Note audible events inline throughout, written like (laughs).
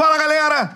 Fala galera,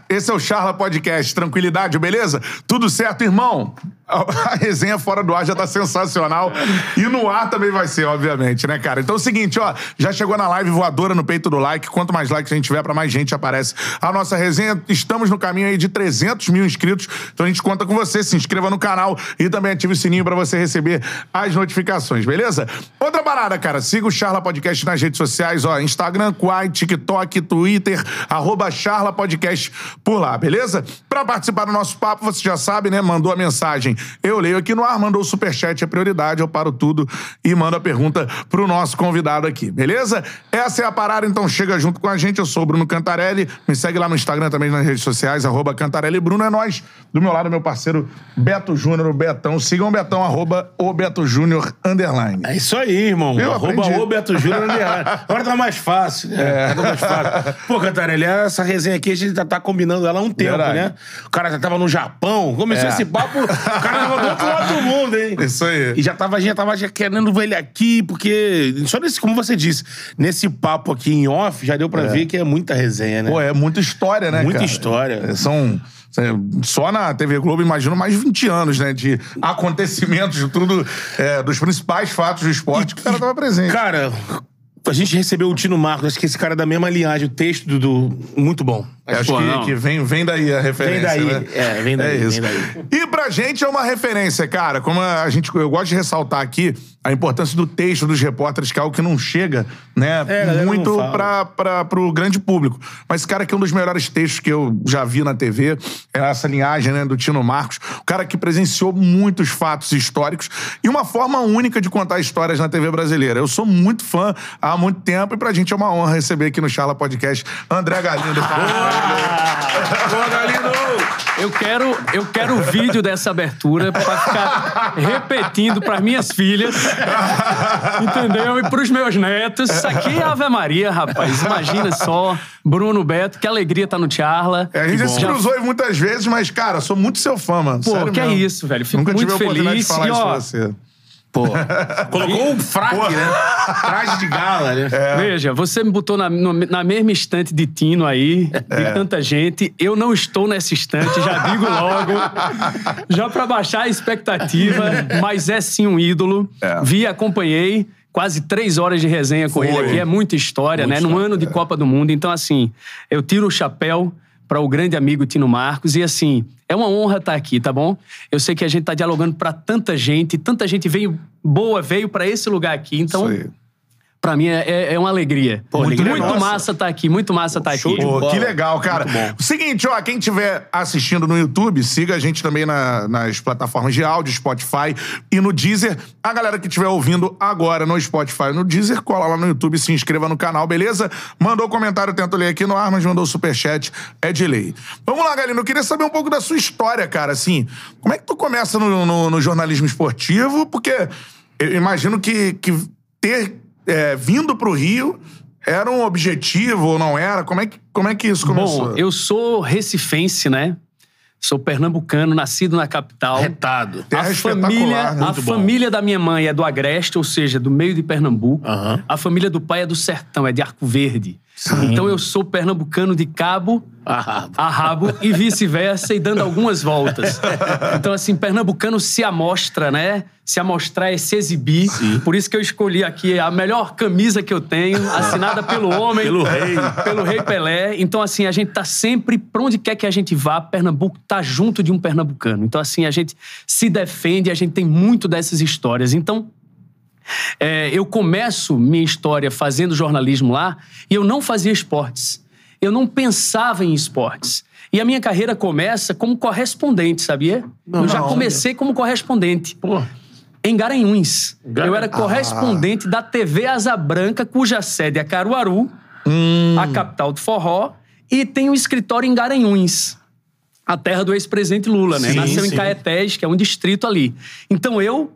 esse é o Charla Podcast. Tranquilidade, beleza? Tudo certo, irmão? A resenha fora do ar já tá sensacional. E no ar também vai ser, obviamente, né, cara? Então é o seguinte, ó, já chegou na live voadora no peito do like. Quanto mais likes a gente tiver, pra mais gente aparece a nossa resenha. Estamos no caminho aí de 300 mil inscritos. Então a gente conta com você. Se inscreva no canal e também ative o sininho pra você receber as notificações, beleza? Outra parada, cara. Siga o Charla Podcast nas redes sociais, ó. Instagram, Quai, TikTok, Twitter, arroba Charla Podcast por lá, beleza? Pra participar do nosso papo, você já sabe, né? Mandou a mensagem. Eu leio aqui no ar, mandou o superchat, é prioridade, eu paro tudo e mando a pergunta pro nosso convidado aqui, beleza? Essa é a parada, então chega junto com a gente. Eu sou o Bruno Cantarelli. Me segue lá no Instagram também nas redes sociais, arroba Cantarelli Bruno. É nós. Do meu lado, meu parceiro Beto Júnior, o Betão. Sigam o Betão, arroba o Beto Júnior, underline. É isso aí, irmão. Eu Arroba aprendi. o Beto Júnior underline. (laughs) Agora tá mais fácil, né? É. Tá mais fácil. Pô, Cantarelli, essa resenha aqui a gente já tá combinando ela há um tempo, Verdade. né? O cara já tava no Japão, começou É. esse papo, o cara tava do outro lado do mundo, hein? Isso aí. E já tava, já tava já querendo ver ele aqui, porque, só nesse, como você disse, nesse papo aqui em off, já deu pra ver que é muita resenha, né? Pô, é muita história, né, Muita cara? história. É, São... é, Só na TV Globo, imagino, mais de 20 anos, né? De acontecimentos, de tudo, é, dos principais fatos do esporte que o cara tava presente. Cara, a gente recebeu o Tino Marcos, acho que esse cara é da mesma linhagem, o texto do. do- muito bom. Acho Pô, que, não. que vem, vem daí a referência. Vem daí, né? é, vem daí, É isso. vem daí. E pra gente é uma referência, cara. Como a gente, eu gosto de ressaltar aqui a importância do texto dos repórteres, que é algo que não chega, né, É, a muito pra, pro grande público. Mas esse cara aqui é um dos melhores textos que eu já vi na TV. É essa linhagem, né, do Tino Marcos. O cara que presenciou muitos fatos históricos e uma forma única de contar histórias na TV brasileira. Eu sou muito fã há muito tempo e pra gente é uma honra receber aqui no Charla Podcast André Galindo. Boa, Galindo! Eu quero, eu quero o vídeo dessa abertura pra ficar repetindo pras minhas filhas, (laughs) entendeu? E pros meus netos. Isso aqui é Ave Maria, rapaz. Imagina só. Bruno Beto, que alegria tá no Charla. É, a gente já se cruzou muitas vezes, mas, cara, sou muito seu fã, mano. Pô, Sério que é mesmo. isso, velho. Fico Nunca muito tive a oportunidade de feliz. falar E, isso ó, pra você. Pô, (laughs) colocou um fraque, Pô. né? Traje de gala, né? Veja, você me botou na, no- na mesma estante de Tino aí, É. de tanta gente. Eu não estou nessa estante, já digo logo. (laughs) já pra baixar a expectativa, mas é sim um ídolo. É. Vi, acompanhei. Quase três horas de resenha com Foi. ele aqui. É muita história, Muita né? Num ano de Copa do Mundo. Então, assim, eu tiro o chapéu para o grande amigo Tino Marcos. E, assim, é uma honra estar aqui, tá bom? Eu sei que a gente tá dialogando para tanta gente. Tanta gente veio boa, veio para esse lugar aqui. Então, Isso aí. Pra mim é, é- é uma alegria. Pô, muito alegria muito massa tá aqui, muito massa tá show aqui. Pô, que legal, cara. O seguinte, ó, quem estiver assistindo no YouTube, siga a gente também na- nas plataformas de áudio, Spotify e no Deezer. A galera que estiver ouvindo agora no Spotify e no Deezer, cola lá no YouTube, se inscreva no canal, beleza? Mandou comentário, tento ler aqui no ar, mas mandou superchat, é de lei. Vamos lá, Galino, eu queria saber um pouco da sua história, cara, assim. Como é que tu começa no, no- no jornalismo esportivo? Porque eu imagino que, que ter é, vindo pro Rio era um objetivo ou não era? Como é que, como é que isso começou? Bom, eu sou recifense, né? Sou pernambucano, nascido na capital. Retado. Terra a espetacular, família, a bom. família da minha mãe é do Agreste, ou seja, do meio de Pernambuco. Aham. A família do pai é do Sertão, é de Arco Verde. Então eu sou pernambucano de cabo Ah, a rabo e vice-versa e dando algumas voltas. Então, assim, pernambucano se amostra, né? Se amostrar é se exibir. Por isso que eu escolhi aqui a melhor camisa que eu tenho, assinada pelo homem. Pelo rei. Pelo rei Pelé. Então, assim, a gente tá sempre, pra onde quer que a gente vá, Pernambuco tá junto de um pernambucano. Então, assim, a gente se defende, a gente tem muito dessas histórias. Então, é, eu começo minha história fazendo jornalismo lá e eu não fazia esportes. Eu não pensava em esportes. E a minha carreira começa como correspondente, sabia? eu já não. comecei como correspondente. Pô. Em Garanhuns. Gar- Eu era correspondente da TV Asa Branca, cuja sede é Caruaru, a capital do forró, e tem um escritório em Garanhuns. A terra do ex-presidente Lula, né? Sim, Nasceu em sim. Caetés, que é um distrito ali. Então eu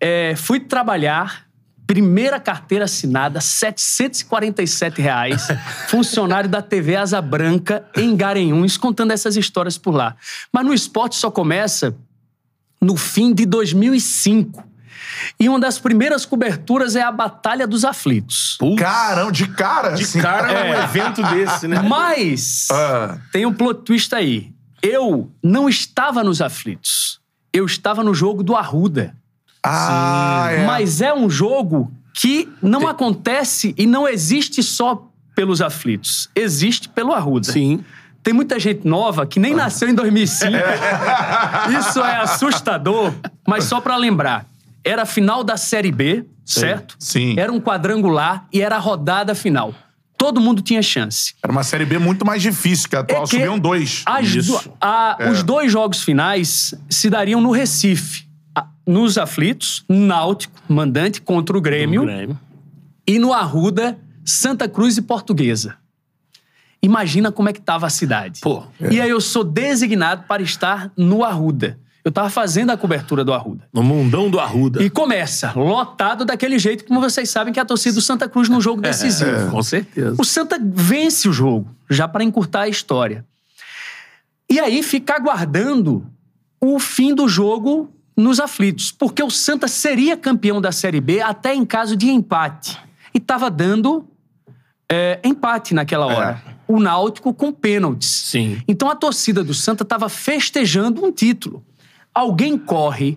é, fui trabalhar, primeira carteira assinada, 747 reais, (laughs) funcionário da TV Asa Branca, em Garanhuns, contando essas histórias por lá. Mas no esporte só começa no fim de 2005. E uma das primeiras coberturas é a Batalha dos Aflitos. Caramba, de cara. De assim. cara é um evento desse, né? Mas Ah. tem um plot twist aí. Eu não estava nos Aflitos. Eu estava no jogo do Arruda. Ah, é. Mas é um jogo que não acontece e não existe só pelos aflitos. Existe pelo Arruda. Sim. Tem muita gente nova que nem nasceu em 2005. (laughs) Isso é assustador, mas só pra lembrar. Era a final da Série B, certo? Sim. Era um quadrangular e era a rodada final. Todo mundo tinha chance. Era uma Série B muito mais difícil que a atual. É que Subiam dois. As Isso. do- a- É. Os dois jogos finais se dariam no Recife. Nos aflitos, Náutico, mandante contra o Grêmio. Grêmio. E no Arruda, Santa Cruz e Portuguesa. Imagina como é que estava a cidade. Pô, E aí eu sou designado para estar no Arruda. Eu estava fazendo a cobertura do Arruda. No mundão do Arruda. E começa, lotado daquele jeito, como vocês sabem que é a torcida do Santa Cruz no jogo decisivo. Com certeza. O Santa vence o jogo, já para encurtar a história. E aí fica aguardando o fim do jogo nos aflitos, porque o Santa seria campeão da Série B até em caso de empate. E estava dando é, empate naquela hora. O Náutico com pênaltis. Sim. Então a torcida do Santa estava festejando um título. Alguém corre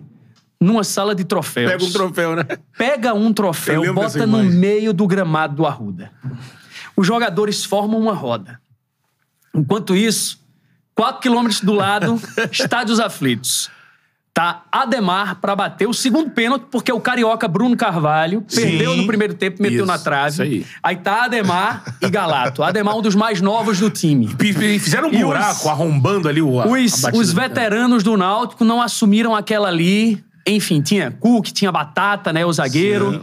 numa sala de troféus Pega um troféu, né? pega um troféu, bota no meio do gramado do Arruda. Os jogadores formam uma roda. Enquanto isso, quatro quilômetros do lado, (laughs) estádios aflitos. Tá Ademar pra bater o segundo pênalti, porque o carioca Bruno Carvalho perdeu no primeiro tempo, meteu Isso, na trave. aí. aí tá Ademar e Galato. Ademar um dos mais novos do time. P- Fizeram um E os- buraco, arrombando ali o. Os, os veteranos do Náutico não assumiram aquela ali. Enfim, tinha Cook, tinha Batata, né? O zagueiro.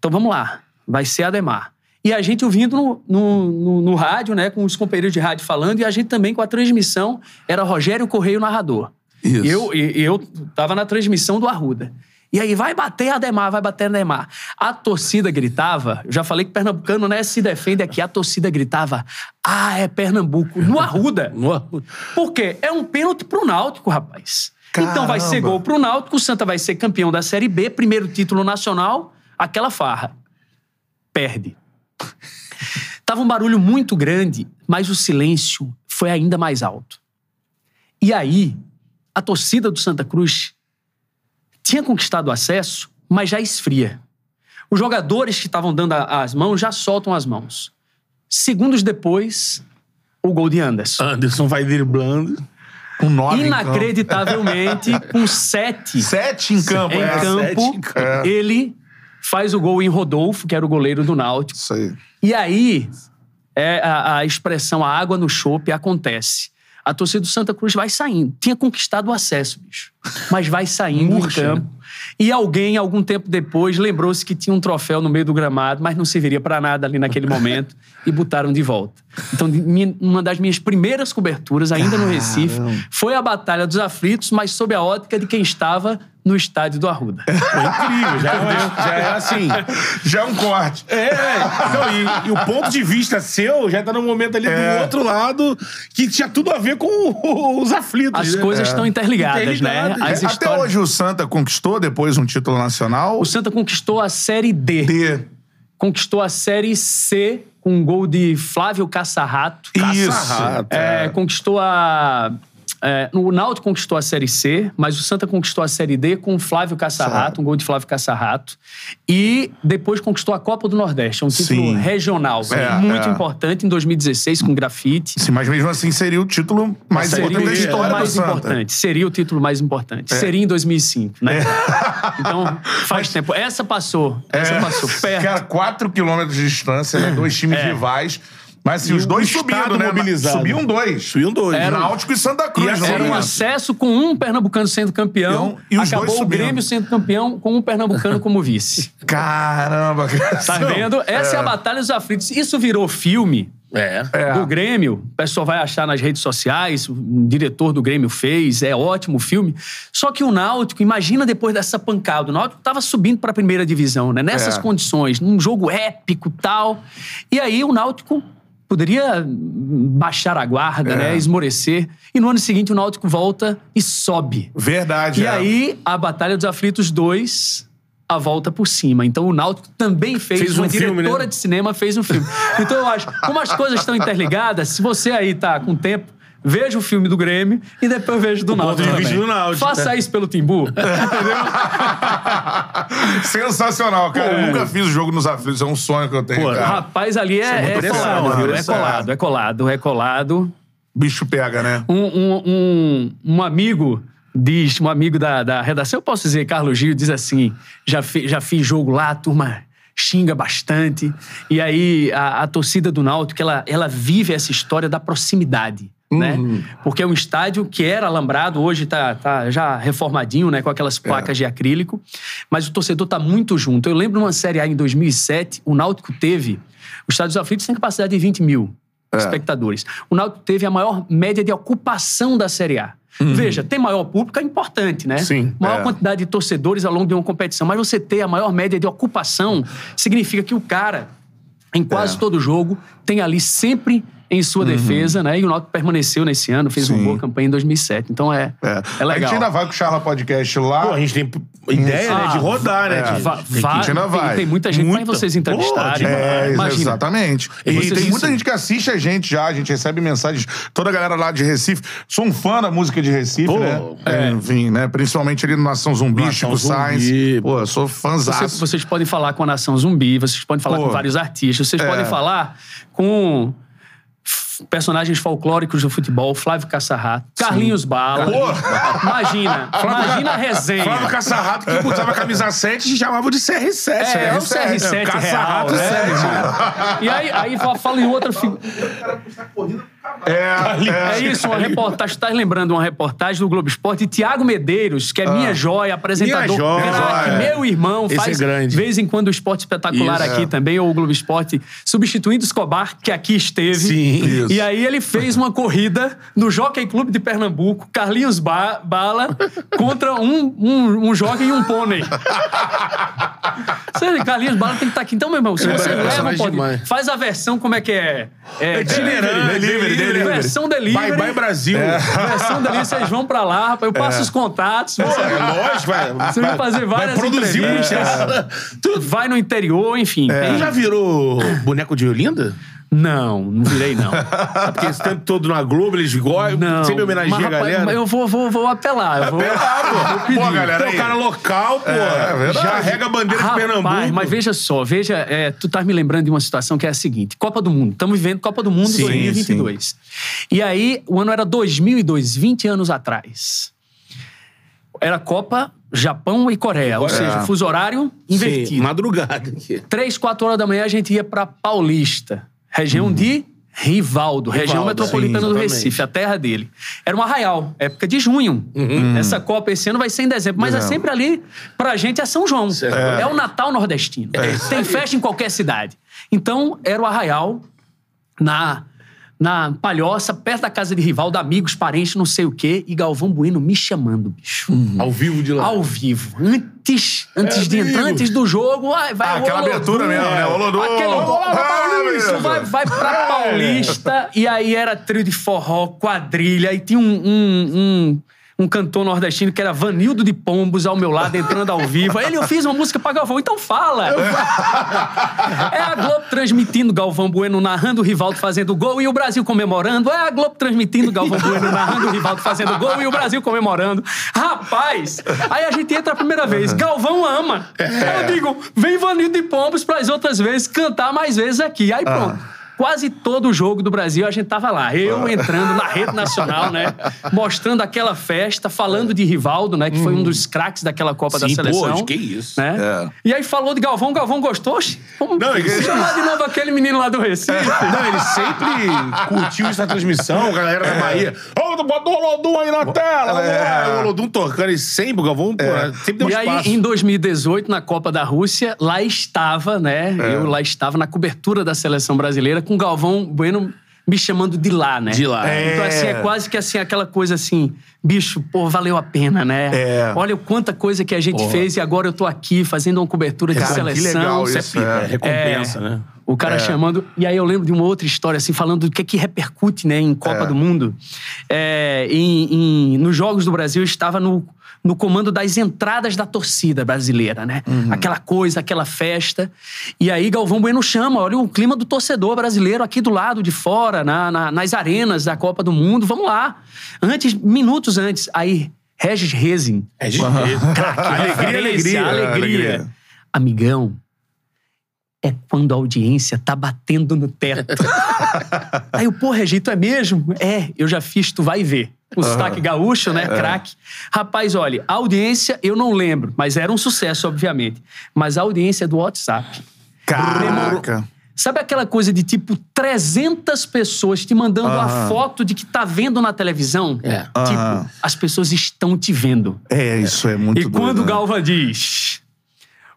Então vamos lá. Vai ser Ademar. E a gente ouvindo no, no, no- no rádio, né? Com os companheiros de rádio falando, e a gente também com a transmissão. Era Rogério Correia o narrador. Isso. Eu, eu tava na transmissão do Arruda. E aí, vai bater Ademar, vai bater Ademar. A torcida gritava, eu já falei que pernambucano né, se defende aqui, a torcida gritava, ah, é Pernambuco, no Arruda. (laughs) No Arruda. Por quê? É um pênalti pro Náutico, rapaz. Então vai ser Caramba. gol pro Náutico, o Santa vai ser campeão da Série B, primeiro título nacional, aquela farra. Perde. (laughs) Tava um barulho muito grande, mas o silêncio foi ainda mais alto. E aí, a torcida do Santa Cruz tinha conquistado o acesso, mas já esfria. Os jogadores que estavam dando a- as mãos já soltam as mãos. Segundos depois, o gol de Anderson. Anderson vai driblando. Com nove Inacreditavelmente, (laughs) com sete. Sete em campo. em é. campo, sete em campo. É. ele faz o gol em Rodolfo, que era o goleiro do Náutico. Isso aí. E aí, é, a, a expressão a água no chope acontece. A torcida do Santa Cruz vai saindo. Tinha conquistado o acesso, bicho. Mas vai saindo Murcha, campo. E alguém, algum tempo depois, lembrou-se que tinha um troféu no meio do gramado, mas não serviria pra nada ali naquele (laughs) momento, e botaram de volta. Então, minha- uma das minhas primeiras coberturas, ainda no Recife, foi a Batalha dos Aflitos, mas sob a ótica de quem estava no estádio do Arruda. Foi incrível. Já, é- já é assim. Já é um corte. É, não, e, e o ponto de vista seu já tá no momento ali É. do outro lado que tinha tudo a ver com os aflitos. As né? coisas estão interligadas, Interligadas. né? As Até histórias- hoje o Santa conquistou depois um título nacional. O Santa conquistou a Série D. D. Conquistou a Série C com um gol de Flávio Caçarrato. Isso. É, conquistou a. é, o Náutico conquistou a Série C, mas o Santa conquistou a Série D com o Flávio Caçarrato, um gol de Flávio Caçarrato. E depois conquistou a Copa do Nordeste, um título Sim. regional. É, muito é. importante, em 2016, com grafite. Sim, mas mesmo assim seria o título mais Seria importante o da história do mais Santa. importante. Seria o título mais importante. Seria em 2005, né? (laughs) Então, faz tempo. Essa passou. Essa É. passou. Perto. Cara, 4 quilômetros de distância, né? Dois times É. rivais. Mas assim, E os o dois subindo, né? mobilizado. Subiam dois. Subiam dois. Era- Náutico e Santa Cruz. E era um momento. acesso com um pernambucano sendo campeão. E os dois acabou o subindo. Grêmio sendo campeão com um pernambucano (laughs) como vice. Caramba, cara. Tá vendo? Essa é. a Batalha dos Aflitos. Isso virou filme É. É. do Grêmio. O pessoal vai achar nas redes sociais. O diretor do Grêmio fez. É ótimo o filme. Só que o Náutico, imagina depois dessa pancada. O Náutico tava subindo pra primeira divisão, né? Nessas É. condições, num jogo épico tal. E aí o Náutico poderia baixar a guarda, É. né? Esmorecer. E no ano seguinte o Náutico volta e sobe. Verdade. E é. aí, a Batalha dos Aflitos 2 A Volta por Cima. Então o Náutico também fez, Fez uma um filme, diretora né? de cinema fez um filme. Então eu acho, como as coisas estão interligadas, se você aí tá com tempo, veja o filme do Grêmio e depois veja do Náutico. ponto de vista também. do Náutico, Faça né? isso pelo Timbu. (laughs) Sensacional, cara. Eu nunca fiz o jogo nos aflitos. É um sonho que eu tenho, Pô, cara. Rapaz, ali é, é colado, né? viu? É Pressão. colado, é colado, é colado. Bicho pega, né? um, um, um, um amigo diz, um amigo da, da redação, eu posso dizer, Carlos Gil, diz assim: já, fi- já fiz jogo lá, a turma xinga bastante. E aí a, a torcida do Náutico, ela, ela vive essa história da proximidade. Né? Porque é um estádio que era alambrado, hoje tá, tá já reformadinho, né? Com aquelas placas de acrílico. Mas o torcedor tá muito junto. Eu lembro numa Série A em 2007, o Náutico teve... O Estádio dos Aflitos tem capacidade de 20 mil espectadores. O Náutico teve a maior média de ocupação da Série A. Veja, ter maior público é importante, né? Sim, Maior é. quantidade de torcedores ao longo de uma competição. Mas você ter a maior média de ocupação significa que o cara, em quase É. todo jogo, tem ali sempre em sua defesa, né? E o Náutico permaneceu nesse ano, fez uma Uhum. Sim. boa campanha em 2007. Então é, é. A legal. gente ainda vai com o Charla Podcast lá. Pô, a gente tem ideia, né? De rodar, né? É. De- Va- Tem a gente ainda tem- vai. Tem, muita gente Muita. pra vocês entrevistarem. Pô, É, Imagina. exatamente. E Vocês- tem muita isso. gente que assiste a gente já, a gente recebe mensagens, toda a galera lá de Recife. Sou um fã da música de Recife, Pô, né? É, Enfim, né? Principalmente ali no Nação Zumbi, Nação Chico Sainz. Zumbi. Pô, eu sou fãzaço. Você- vocês podem falar com a Nação Zumbi, vocês podem falar Pô. com vários artistas, vocês É. podem falar com personagens folclóricos do futebol, Flávio Caçarrato, Carlinhos Bala. Pô. Imagina, imagina a resenha. Flávio Caçarrato, que usava camisa 7 e chamava de CR7. É, é o CR7, CR7 real, Caçarrato né? 7. E aí, aí fa- fala em outra figura. É, É isso, uma reportagem. Tá lembrando uma reportagem do Globo Esporte de Tiago Medeiros, que é minha joia, apresentador. Minha joia. craque, Joia. meu irmão, Esse faz é de vez em quando o esporte espetacular Isso. aqui também, ou o Globo Esporte, substituindo Escobar, que aqui esteve. Sim. Isso. E aí ele fez uma corrida no Jockey Clube de Pernambuco, Carlinhos ba Bala, contra um, um, um jockey e um pônei. Você, Carlinhos Bala tem que estar aqui. Então, meu irmão, se É, você leva, personagem pode, demais. faz a versão, como é que é? É, Itinerante, delivery, delivery. Versão delivery. Bye bye Brasil. (laughs) Versão dali, vocês vão pra lá, rapaz, eu passo os contatos. Pô, Você, é lógico, vai. (laughs) você vai fazer várias Vai produzir entrevistas. vai no interior, enfim. tem- já virou boneco de Olinda? Não, não virei, não. É porque esse tempo todo na Globo, eles gostam, Não. sempre homenageia Mas, a rapaz, galera. Eu vou, vou, vou apelar. Eu vou, vou pedir. Pô, galera, Pô, aí. o cara local, pô, É, verdade. já rega a bandeira de Rapaz, Pernambuco. mas veja só, veja, é, tu tá me lembrando de uma situação que é a seguinte: Copa do Mundo. Estamos vivendo Copa do Mundo Sim, 2022. E aí, o ano era 2002, 20 anos atrás. Era Copa Japão e Coreia, ou seja, fuso horário invertido. Sim, madrugada. Três, quatro horas da manhã a gente ia pra Paulista, região de Rivaldo, região Rivaldo, metropolitana sim, do. Recife, a terra dele. Era um arraial, época de junho. Essa Copa esse ano vai ser em dezembro, mas é Dezembro. sempre ali, pra gente é São João. É, o Natal nordestino. Tem festa em qualquer cidade. Então, era o arraial na, na Palhoça, perto da casa de Rivaldo, amigos, parentes, não sei o quê, e Galvão Bueno me chamando, bicho. Ao vivo de lá. Ao vivo. Antes, antes de amigo. entrar, antes do jogo, vai, vai Ah, aquela Olodum. abertura mesmo, né? Olodum. Aquele Ah, Paulista, beleza. vai, vai pra Paulista, e aí era trio de forró, quadrilha, e tinha um, um, um, um cantor nordestino que era Vanildo de Pombos ao meu lado, entrando ao vivo. Ele, eu fiz uma música pra Galvão, então fala. (laughs) É a Globo transmitindo Galvão Bueno narrando o Rivaldo fazendo gol e o Brasil comemorando. É a Globo transmitindo Galvão Bueno narrando o Rivaldo fazendo gol e o Brasil comemorando. Rapaz, aí a gente entra a primeira vez. Galvão ama. Aí eu digo, vem Vanildo de Pombos para as outras vezes cantar mais vezes aqui. Aí pronto. Quase todo o jogo do Brasil a gente tava lá. Eu entrando na rede nacional, né? (laughs) Mostrando aquela festa, falando de Rivaldo, né? Que foi um dos craques daquela Copa da Sim, Seleção. pô, que isso. Né? É. E aí falou de Galvão, Galvão gostou? Vamos Não, ele- chamar de novo aquele menino lá do Recife. (laughs) Não, ele sempre curtiu essa transmissão, a galera da Bahia. Ô, bota o Olodum aí na tela! É. O Olodum tocando, e sempre, o Galvão, pô, sempre deu E espaço. aí, em 2018, na Copa da Rússia, lá estava, né? Eu lá estava na cobertura da seleção brasileira com Galvão Bueno me chamando de lá, né? De lá. Então, assim, é quase que assim, aquela coisa assim, bicho, pô, valeu a pena, né? É. Olha o quanta coisa que a gente fez e agora eu tô aqui fazendo uma cobertura de Cara, que seleção. legal Isso é isso, é. é recompensa, né? O O cara chamando. E aí eu lembro de uma outra história, assim, falando do que é que repercute, né, em Copa É. do Mundo. É, em, em- nos Jogos do Brasil, eu estava no, no comando das entradas da torcida brasileira, né? Aquela coisa, aquela festa. E aí Galvão Bueno chama, olha o clima do torcedor brasileiro aqui do lado de fora, na, na- nas arenas da Copa do Mundo, vamos lá. Antes, minutos antes, aí Regis Rezin. É de (laughs) alegria, Referência, alegria. alegria. alegria. Amigão, é quando a audiência tá batendo no teto. (laughs) Aí o pô, Regito, é mesmo? É, eu já fiz, tu vai ver. O sotaque gaúcho, É. né? Craque. Rapaz, olha, a audiência eu não lembro, mas era um sucesso, obviamente. Mas a audiência é do WhatsApp. Caraca. Sabe aquela coisa de tipo 300 pessoas te mandando a Aham. foto de que tá vendo na televisão? É. Tipo, Aham. as pessoas estão te vendo. É, isso é muito E doido, quando o né? Galva diz.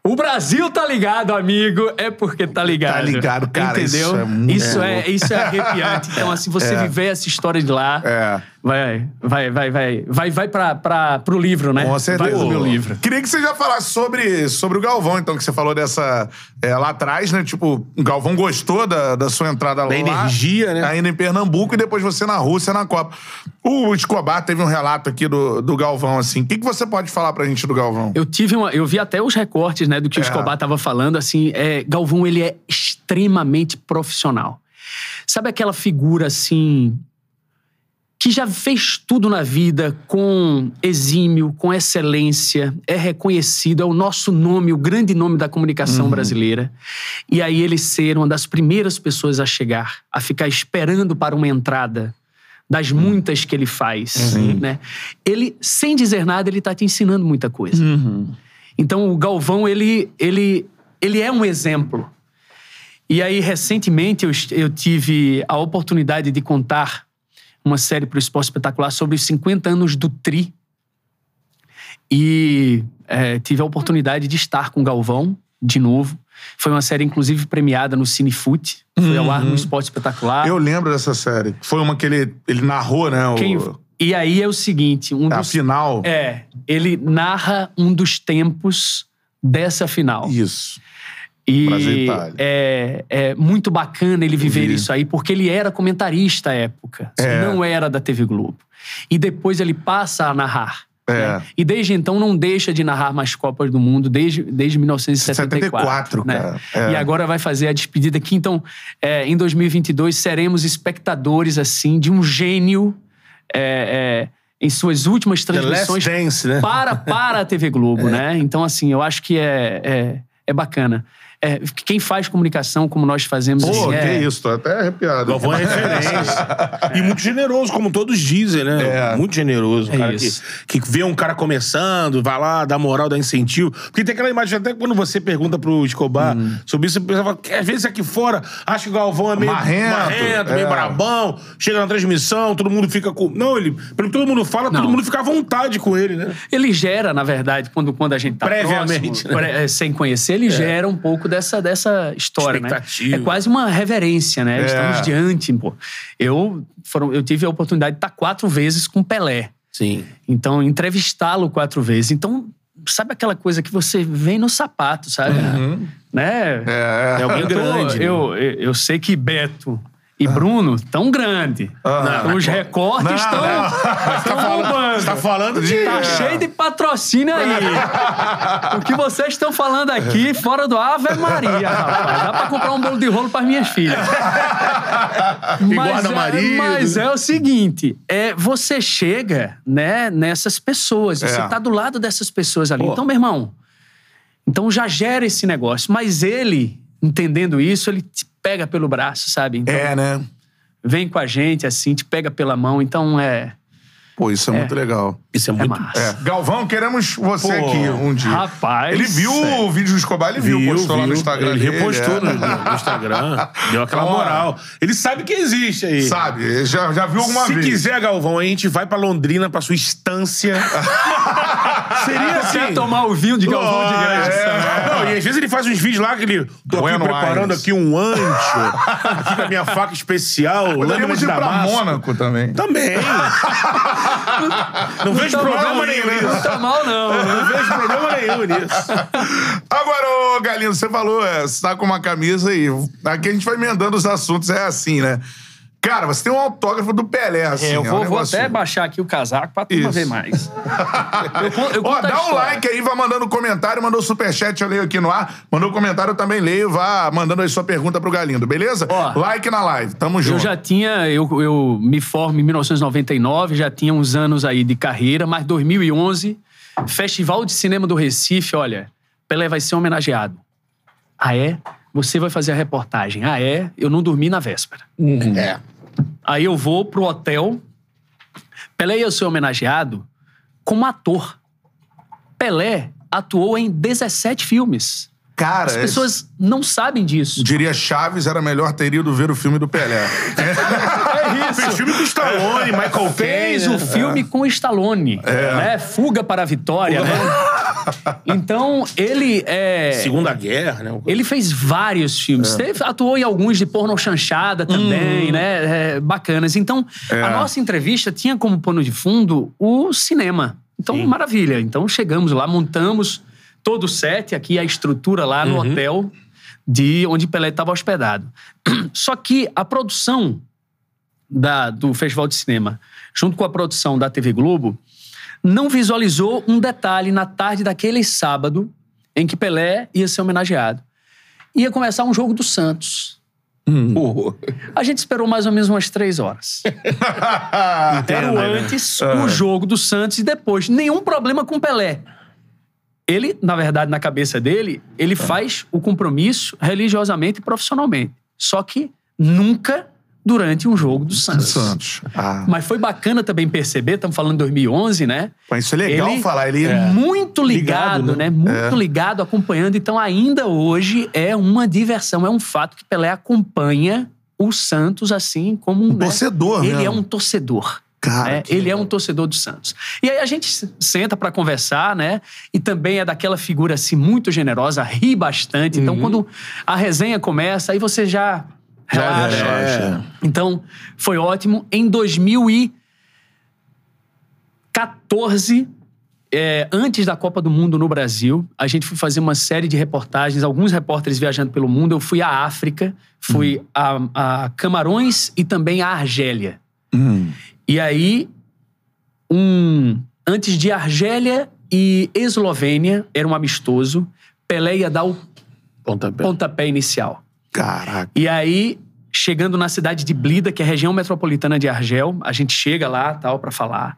O Brasil tá ligado, amigo, é porque tá ligado. Tá ligado, cara, Entendeu? isso é muito isso é, isso é arrepiante. Então, assim, você (laughs) É. viver essa história de lá, É. vai, vai, vai, vai, vai, vai pra, pra, pro livro, né? Com certeza. Vai pro meu livro. Queria que você já falasse sobre, sobre o Galvão, então, que você falou dessa. é, lá atrás, né? Tipo, o Galvão gostou da, da sua entrada lá. energia, né? Ainda em Pernambuco e depois você na Rússia, na Copa. O Escobar teve um relato aqui do, do Galvão, assim. O que, que você pode falar pra gente do Galvão? Eu tive uma, eu vi até os recortes, né, do que o É. Escobar tava falando, assim, é, Galvão, ele é extremamente profissional. Sabe aquela figura, assim, que já fez tudo na vida com exímio, com excelência, é reconhecido, é o nosso nome, o grande nome da comunicação brasileira. E aí ele ser uma das primeiras pessoas a chegar, a ficar esperando para uma entrada das muitas que ele faz, né? Ele, sem dizer nada, ele tá te ensinando muita coisa. Então o Galvão, ele, ele, ele é um exemplo. E aí, recentemente, eu, eu tive a oportunidade de contar uma série para o Esporte Espetacular sobre os 50 anos do Tri. E é, tive a oportunidade de estar com o Galvão de novo. Foi uma série, inclusive, premiada no Cinefute. Foi ao ar no Esporte Espetacular. Eu lembro dessa série. Foi uma que ele, ele narrou, né? O, Quem- E aí é o seguinte: um a dos final. É, ele narra um dos tempos dessa final. Isso. E Brasil é, é muito bacana ele viver Vi. isso aí, porque ele era comentarista à época. É. Não era da TV Globo. E depois ele passa a narrar. É. né? E desde então não deixa de narrar mais Copas do Mundo, desde, desde 1974. 74, né? cara. É. E agora vai fazer a despedida aqui. Então, é, em 2022, seremos espectadores, assim, de um gênio é, é, em suas últimas transmissões Dance, né? para, para a TV Globo, (laughs) né? Então, assim, eu acho que é, é, é bacana. É, quem faz comunicação como nós fazemos, Pô, assim, que é, isso, tô até arrepiado. Galvão é referência. E muito generoso, como todos dizem, né? É. Muito generoso. É cara que, que vê um cara começando, vai lá, dá moral, dá incentivo. Porque tem aquela imagem, até quando você pergunta pro Escobar Hum. sobre isso, você pensava que às vezes aqui fora, acha que o Galvão é meio Marrento, meio é. brabão, chega na transmissão, todo mundo fica com. Não, ele. Pelo que todo mundo fala, todo Não. mundo fica à vontade com ele, né? ele gera, na verdade, quando, quando a gente tá Previamente, próximo, né? pré- é, sem conhecer, ele gera um pouco dessa, dessa história, né? É quase uma reverência, né? É. Estamos diante, pô. Eu, foram, eu tive a oportunidade de estar quatro vezes com Pelé. Sim. Então, entrevistá-lo quatro vezes. Então, sabe aquela coisa que você vem no sapato, sabe? Né? É, É alguém Eu tô- grande. né? Eu, eu sei que Beto e Bruno tão grande. Ah. Os recortes Não, estão. não. estão bombando. Você tá falando de. Tá cheio de patrocínio aí. o que vocês estão falando aqui, fora do Ave Maria, rapaz. Dá pra comprar um bolo de rolo para minhas filhas. (laughs) Mas é, mas é o seguinte, é, você chega, né, nessas pessoas, você É. tá do lado dessas pessoas ali. Pô. Então, meu irmão, então já gera esse negócio. Mas ele, entendendo isso, ele pega pelo braço, sabe? Então, É, né? vem com a gente, assim, te pega pela mão. Então, é... Pô, isso é, muito legal. Isso é É muito. massa. É. Galvão, queremos você Pô, aqui um dia. Rapaz, Ele viu é. o vídeo do Escobar, ele viu, postou lá no viu. Instagram Ele dele, repostou é. no, no Instagram. (laughs) Deu aquela moral. Ele sabe que existe aí. Sabe, já, já viu alguma Se vez. quiser, Galvão, a gente vai pra Londrina, pra sua estância. (laughs) Seria (laughs) assim. Quer tomar o vinho de Galvão de graça? É. Não, e às vezes ele faz uns vídeos lá que ele. Tô aqui Bueno preparando Aires. aqui um ancho. aqui com a minha faca especial. lâmina Poderíamos de ir pra damasco. Mônaco também. Também. Não vejo tá problema mal, nenhum Não nisso. tá mal, não. Não vejo problema nenhum nisso. Agora, ô Galindo, você falou, é, você tá com uma camisa aí. Aqui a gente vai emendando os assuntos, é assim, né? Cara, você tem um autógrafo do Pelé, assim. É, eu é um vou, vou até baixar aqui o casaco pra turma ver mais. (laughs) Eu, eu Ó, dá um like aí, vai mandando comentário, mandou superchat, eu leio aqui no ar. Mandou comentário, eu também leio, vá mandando aí sua pergunta pro Galindo, beleza? Ó, like na live, tamo junto. Eu já tinha, eu, eu me formo em 1999, já tinha uns anos aí de carreira, mas 2011, Festival de Cinema do Recife, olha, Pelé vai ser homenageado. Ah, é? Você vai fazer a reportagem. Ah, é? Eu não dormi na véspera. É. Aí eu vou pro hotel. Pelé ia ser homenageado como ator. Pelé atuou em 17 filmes. Cara, As pessoas não sabem disso. diria Chaves, era melhor ter ido ver o filme do Pelé. (laughs) É Fez filme com Stallone, Michael Fez o filme com Stallone, né? Fuga para a Vitória, né? (laughs) Então, ele é... Segunda Guerra, né? Ele fez vários filmes. Teve- atuou em alguns de porno chanchada também, né? É, bacanas. Então, a nossa entrevista tinha como pano de fundo o cinema. Então, maravilha. Então, chegamos lá, montamos todo o set, aqui a estrutura lá no hotel de onde Pelé estava hospedado. (clears throat) Só que a produção da- do Festival de Cinema, junto com a produção da TV Globo, não visualizou um detalhe na tarde daquele sábado em que Pelé ia ser homenageado. Ia começar um jogo do Santos. Pô. A gente esperou mais ou menos umas três horas. (laughs) Era o antes, o jogo do Santos e depois. Nenhum problema com Pelé. Ele, na verdade, na cabeça dele, ele faz o compromisso religiosamente e profissionalmente. Só que nunca durante um jogo do Santos. Santos. Ah. Mas foi bacana também perceber, estamos falando de 2011, né? Mas isso é legal Ele- falar. Ele Muito ligado, Ligado, né? né? Muito ligado, acompanhando. Então, ainda hoje é uma diversão, é um fato que Pelé acompanha o Santos assim como um, né? torcedor Ele mesmo. é um torcedor. Cara, né? Ele é um torcedor do Santos. E aí a gente senta pra conversar, né? E também é daquela figura assim muito generosa, ri bastante. Uhum. Então, quando a resenha começa, aí você já relaxa. relaxa. Então, foi ótimo. Em 2014, é, antes da Copa do Mundo no Brasil, a gente foi fazer uma série de reportagens, alguns repórteres viajando pelo mundo. Eu fui à África, fui a, a Camarões e também à Argélia. E aí, um, antes de Argélia e Eslovênia, era um amistoso, Pelé ia dar o Pontapé. pontapé inicial. Caraca. E aí, chegando na cidade de Blida, que é a região metropolitana de Argel, a gente chega lá, tal, para falar.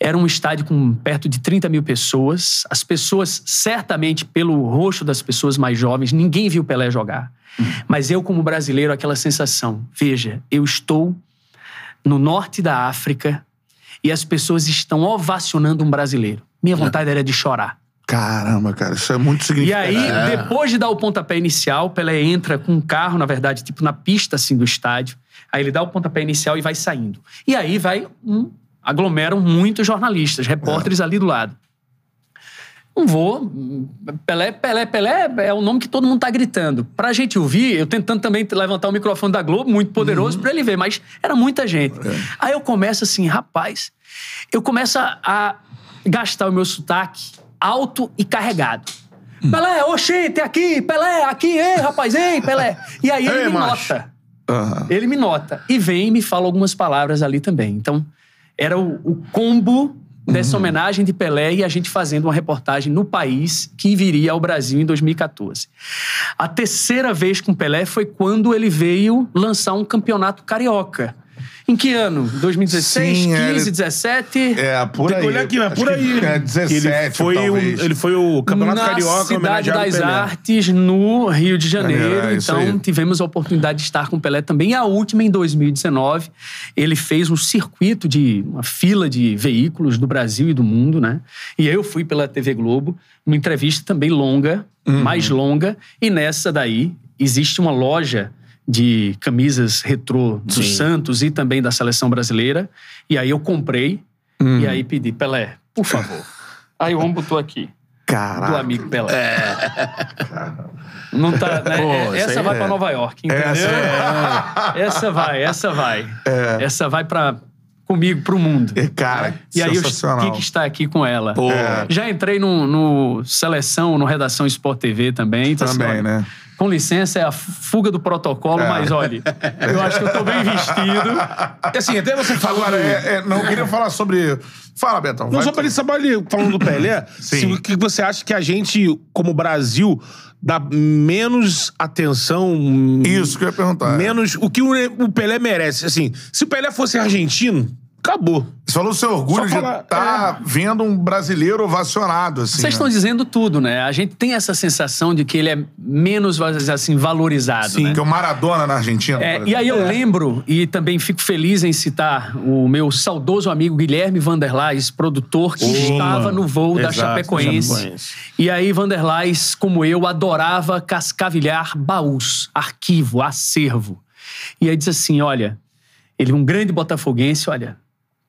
Era um estádio com perto de 30 mil pessoas. As pessoas, certamente, pelo rosto das pessoas mais jovens, ninguém viu Pelé jogar. Mas eu, como brasileiro, aquela sensação. Veja, eu estou no norte da África e as pessoas estão ovacionando um brasileiro. Minha vontade era de chorar. Caramba, cara. Isso é muito E significativo. aí, depois de dar o pontapé inicial, Pelé entra com um carro, na verdade, tipo na pista assim do estádio. Aí ele dá o pontapé inicial e vai saindo. E aí vai um, aglomeram muitos jornalistas, repórteres ali do lado. Não vou. Pelé, Pelé, Pelé é o nome que todo mundo tá gritando. Pra gente ouvir, eu tentando também levantar o microfone da Globo, muito poderoso, pra ele ver, mas era muita gente. Aí eu começo assim, rapaz, eu começo a, a gastar o meu sotaque alto e carregado. Pelé, oxente, aqui, Pelé, aqui, ei, rapaz, ei, Pelé. E aí ele Ei, me macho. nota. Aham. Ele me nota. E vem e me fala algumas palavras ali também. Então, era o, o combo dessa homenagem de Pelé e a gente fazendo uma reportagem no país que viria ao Brasil em 2014. A terceira vez com Pelé foi quando ele veio lançar um campeonato carioca. Em que ano? 2016, Sim, 15, ele- 17? É, por Tem aí. que olhar aqui, Acho por que aí. É 17, ele foi, talvez. ele foi o Campeonato na Carioca Cidade das Pelé. Artes, no Rio de Janeiro. É isso então, tivemos a oportunidade de estar com o Pelé também. E a última, em 2019, ele fez um circuito de uma fila de veículos do Brasil e do mundo, né? E aí eu fui pela TV Globo, uma entrevista também longa, Uhum. mais longa. E nessa daí, existe uma loja de camisas retrô do Sim. Santos e também da seleção brasileira. E aí eu comprei Uhum. e aí pedi, Pelé, por favor. (laughs) Aí o homem botou aqui do Caraca. amigo Pelé. (laughs) Não tá, né? Pô, É, essa vai é. pra Nova York, entendeu? Essa (laughs) Essa vai, essa vai. É. Essa vai pra comigo pro mundo. E, cara, E aí eu tive que estar aqui com ela. É. Já entrei no, no Seleção, no Redação Sport TV também. Então, assim, Também, olha, né? Com licença, é a fuga do protocolo, É. mas olha, eu acho que eu tô bem vestido. Assim, até você falou... Agora, é, é, não eu queria falar sobre. Fala, Betão. Não, vai só pra ele saber, falando do Pelé, (laughs) Sim. o que você acha que a gente, como Brasil, dá menos atenção... Isso que eu ia perguntar. Menos o que o, o Pelé merece. Assim, se o Pelé fosse argentino, acabou. Você falou o seu orgulho Só de falar- estar vendo um brasileiro ovacionado, assim. Vocês né? estão dizendo tudo, né? A gente tem essa sensação de que ele é menos, assim, valorizado, né? Que é o Maradona na Argentina. É, e aí eu lembro, e também fico feliz em citar o meu saudoso amigo Guilherme Vanderlais, produtor que estava no voo da Exato, Chapecoense. Chapecoense. E aí Vanderlais, como eu, adorava cascavilhar baús, arquivo, acervo. E aí diz assim, olha, ele é um grande botafoguense, olha,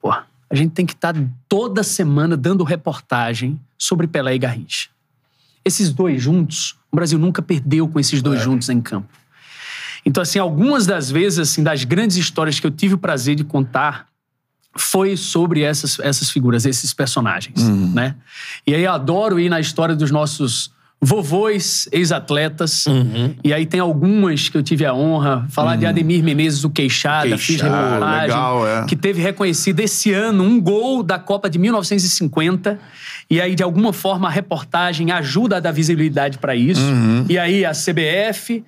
pô, a gente tem que estar toda semana dando reportagem sobre Pelé e Garrincha. Esses dois juntos, o Brasil nunca perdeu com esses dois juntos em campo. Então, assim, algumas das vezes, assim, das grandes histórias que eu tive o prazer de contar foi sobre essas, essas figuras, esses personagens, né? E aí eu adoro ir na história dos nossos vovôs, ex-atletas. E aí tem algumas que eu tive a honra. Falar de Ademir Menezes, o Queixada, fiz Queixada, reportagem. legal, é. Que teve reconhecido esse ano um gol da Copa de 1950. E aí, de alguma forma, a reportagem ajuda a dar visibilidade para isso. E aí, a CBF,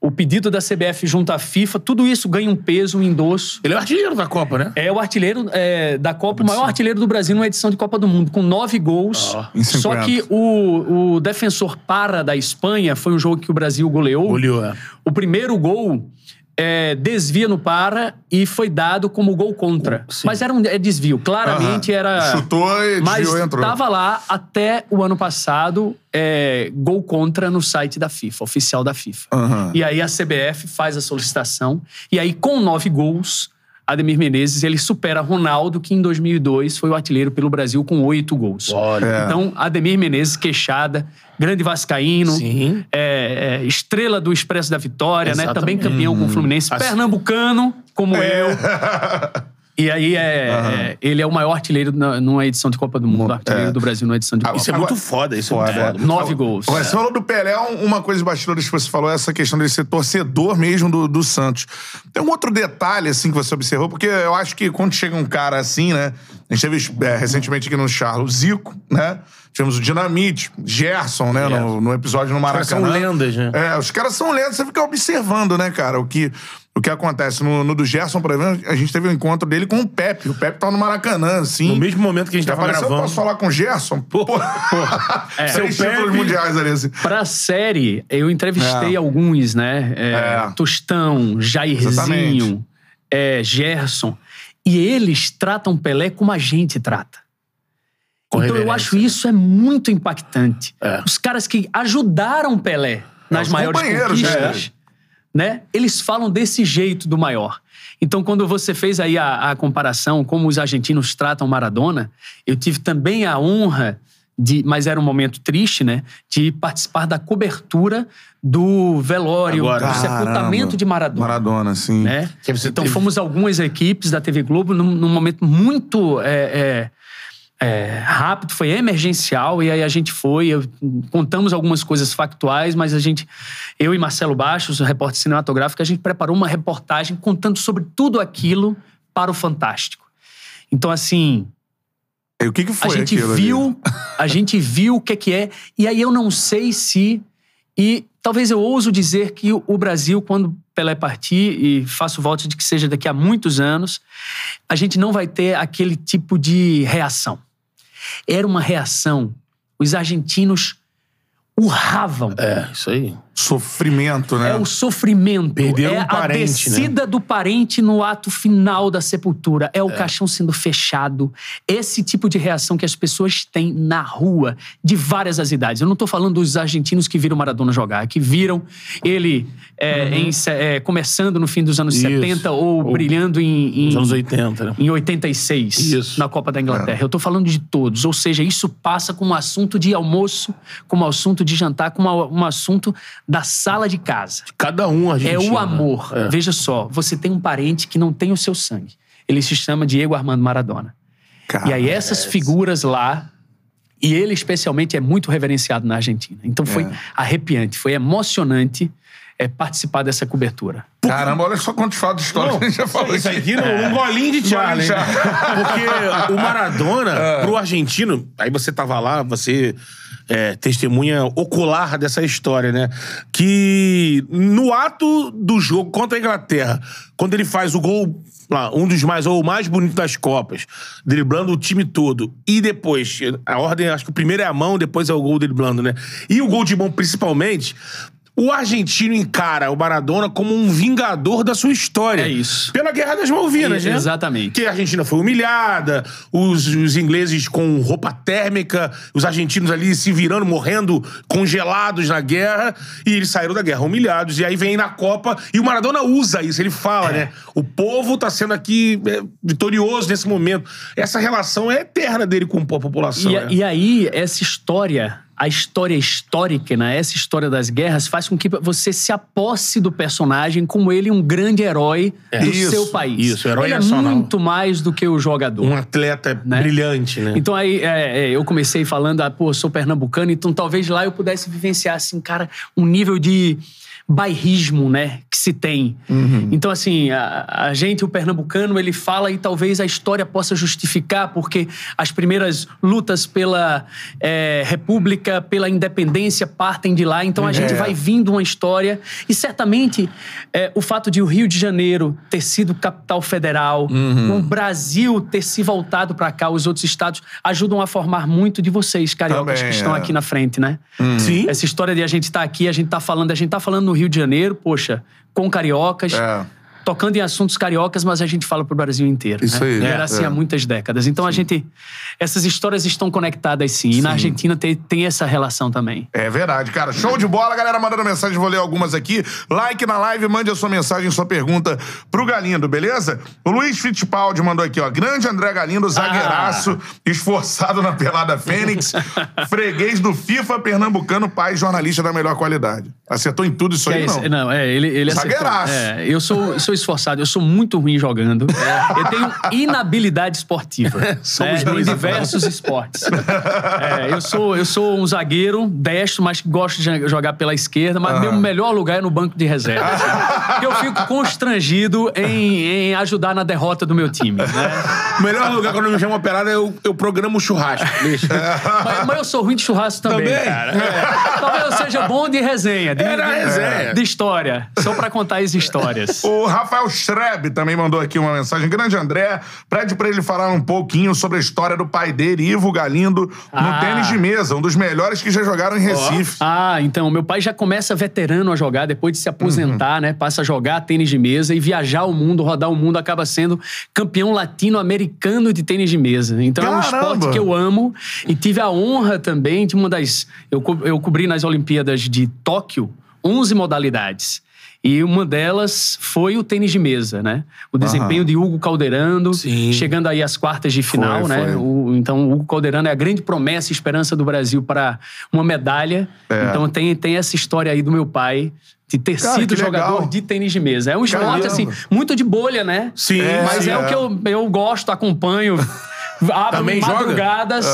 o pedido da CBF junto à FIFA, tudo isso ganha um peso, um endosso. Ele é o artilheiro da Copa, né? É o artilheiro é, da Copa, o maior artilheiro do Brasil numa edição de Copa do Mundo, com nove gols. 50. Só que o, o defensor para da Espanha foi um jogo que o Brasil goleou. Goleou, é. O primeiro gol é, desvia no para e foi dado como gol contra. Sim. Mas era um é desvio. Claramente era. Chutou e Mas desviou e entrou. estava lá até o ano passado é, gol contra no site da FIFA, oficial da FIFA. Aham. E aí a CBF faz a solicitação. E aí, com nove gols, Ademir Menezes ele supera Ronaldo, que em 2002 foi o artilheiro pelo Brasil com oito gols. Olha. É. Então, Ademir Menezes, queixada, grande vascaíno, Sim. é, é, estrela do Expresso da Vitória, né? Exatamente. Também campeão com o Fluminense, Assim- pernambucano, como eu. (laughs) E aí, é, é, ele é o maior artilheiro na- numa edição de Copa do Mundo, artilheiro É. do Brasil numa edição de Copa Isso é Agora- muito foda, isso é Foda, muito é. foda. Nove gols. Agora, você falou do Pelé, um- uma coisa de bastidores que você falou, é essa questão dele ser torcedor mesmo do, do Santos. Tem um outro detalhe, assim, que você observou, porque eu acho que quando chega um cara assim, né? A gente teve é, recentemente aqui no Charles o Zico, né? Tivemos o Dinamite, Gerson, né? No, no episódio no caras Maracanã. são lendas, né? É, os caras são lendas, você fica observando, né, cara, o que, o que acontece. No, no do Gerson, por exemplo, a gente teve um encontro dele com o Pepe. O Pepe tava no Maracanã, assim. No mesmo momento que a gente tava gravando. posso falar com o Gerson? Pô, É. Três Seu Pepe- mundiais ali, assim. Pra série, eu entrevistei É. alguns, né? É, É. Tostão, Jairzinho, Exatamente. é, Gerson. E eles tratam Pelé como a gente trata. Com então eu acho né? isso é muito impactante. É. Os caras que ajudaram Pelé nas os maiores companheiros, conquistas, né? Eles falam desse jeito do maior. Então, quando você fez aí a, a comparação como os argentinos tratam Maradona, eu tive também a honra de, mas era um momento triste, né? De participar da cobertura do velório, Agora. do sepultamento Caramba. de Maradona. Maradona, sim. Né? Então teve- fomos algumas equipes da TV Globo num, num momento muito é, é, é, rápido, foi emergencial, e aí a gente foi, eu- contamos algumas coisas factuais, mas a gente, eu e Marcelo Baixos, o repórter cinematográfico, a gente preparou uma reportagem contando sobre tudo aquilo para o Fantástico. Então, assim, E o que, que a foi gente aquilo ali? viu, a gente viu o que é que é, e aí eu não sei se e talvez eu ouso dizer que o o Brasil quando Pelé partir e faço voto de que seja daqui a muitos anos, a gente não vai ter aquele tipo de reação. Era uma reação. Os argentinos urravam. É, isso aí. Sofrimento, né? É o sofrimento. Perderam é um parente, a descida do parente no ato final da sepultura. É o caixão sendo fechado. Esse tipo de reação que as pessoas têm na rua, de várias as idades. Eu não estou falando dos argentinos que viram Maradona jogar, que viram ele é, em se- é, começando no fim dos anos Uhum. Isso. 70 ou, Ou brilhando em, em, Nos anos 80, né? em 86, Isso. na Copa da Inglaterra. Eu tô falando de todos. Ou seja, isso passa como assunto de almoço, como assunto de jantar, como um assunto da sala de casa. Cada um É argentino. o amor. É. Veja só, você tem um parente que não tem o seu sangue. ele se chama Diego Armando Maradona. e aí essas figuras lá, e ele especialmente é muito reverenciado na Argentina. Então foi É. arrepiante, foi emocionante é, participar dessa cobertura. Caramba, olha só quantos fatos que a gente já falou Isso aqui. aqui, no- um golinho de Charlie. (laughs) Porque o Maradona, pro argentino, aí você tava lá, você é testemunha ocular dessa história, né? Que no ato do jogo contra a Inglaterra, quando ele faz o gol, um dos mais, ou mais bonito das Copas, driblando o time todo, e depois, a ordem, acho que o primeiro é a mão, depois é o gol driblando, né? E o gol de mão, principalmente. O argentino encara o Maradona como um vingador da sua história. É isso. Pela Guerra das Malvinas, E- né? exatamente. Que a Argentina foi humilhada, os, os ingleses com roupa térmica, os argentinos ali se virando, morrendo, congelados na guerra, e eles saíram da guerra humilhados. E aí vem na Copa, e o Maradona usa isso, ele fala, né? O povo tá sendo aqui é, vitorioso nesse momento. Essa relação é eterna dele com a população. E, né? e aí, essa história, a história histórica, né? essa história das guerras, faz com que você se aposse do personagem como ele um grande herói do Isso, seu país. isso, herói ele nacional. é muito mais do que o jogador. Um atleta Né? brilhante, né? Então aí é, é, eu comecei falando, ah, pô, eu sou pernambucano, então talvez lá eu pudesse vivenciar, assim, cara, um nível de bairrismo, né, que se tem. Então, assim, a, a gente, o pernambucano, ele fala e talvez a história possa justificar, porque as primeiras lutas pela é, república, pela independência partem de lá, então a gente É. vai vindo uma história e certamente é, o fato de o Rio de Janeiro ter sido capital federal, o Brasil ter se voltado para cá, os outros estados ajudam a formar muito de vocês, cariocas Também, que estão é. aqui na frente, né? Sim. Essa história de a gente estar aqui, a gente tá falando, a gente tá falando no Rio de Janeiro, poxa, com cariocas. É. Tocando em assuntos cariocas, mas a gente fala pro Brasil inteiro. Isso né? aí, Era é, assim é. há muitas décadas. Então a gente. Essas histórias estão conectadas sim. E na Argentina tem, tem essa relação também. É verdade, cara. Show de bola, galera. Mandando mensagem, vou ler algumas aqui. Like na live, mande a sua mensagem, sua pergunta pro Galindo, beleza? O Luiz Fittipaldi mandou aqui, ó. Grande André Galindo, zagueiraço, esforçado na pelada Fênix, (laughs) freguês do FIFA pernambucano, pai jornalista da melhor qualidade. Acertou em tudo isso aí, é não? não, é, ele, ele acertou. Zagueiraço. É, eu sou, sou esforçado, eu sou muito ruim jogando. Eu tenho inabilidade esportiva. Somos né, dois, em diversos esportes. É, eu, sou, eu sou um zagueiro destro, mas que gosto de jogar pela esquerda, mas meu melhor lugar é no banco de reserva. (laughs) Porque eu fico constrangido em, em ajudar na derrota do meu time. Né? O melhor lugar quando eu me chamo operado é eu, eu programo churrasco. (laughs) Mas, mas eu sou ruim de churrasco também, Também? cara. É. Talvez eu seja bom de resenha. De, Era de- resenha. De história. Só pra contar as histórias. O Rafael Schreb também mandou aqui uma mensagem. Grande André, pede pra ele falar um pouquinho sobre a história do pai dele, Ivo Galindo, no Ah. tênis de mesa, um dos melhores que já jogaram em Recife. Ah, então, meu pai já começa veterano a jogar, depois de se aposentar, né? Passa a jogar tênis de mesa e viajar o mundo, rodar o mundo, acaba sendo campeão latino-americano de tênis de mesa. Então é um Caramba! esporte que eu amo e tive a honra também de uma das. Eu, co- eu cobri nas Olimpíadas de Tóquio 11 modalidades. E uma delas foi o tênis de mesa, né? O desempenho de Hugo Calderando, Sim. chegando aí às quartas de final, Foi, né? foi. O- então, o Hugo Calderano é a grande promessa e esperança do Brasil para uma medalha. É. Então, tem, tem essa história aí do meu pai de ter Cara, sido jogador legal. de tênis de mesa. É um esporte, assim, muito de bolha, né? Sim, Mas sim, é, o que eu, eu gosto, acompanho. (laughs) Abro Também joga? madrugadas.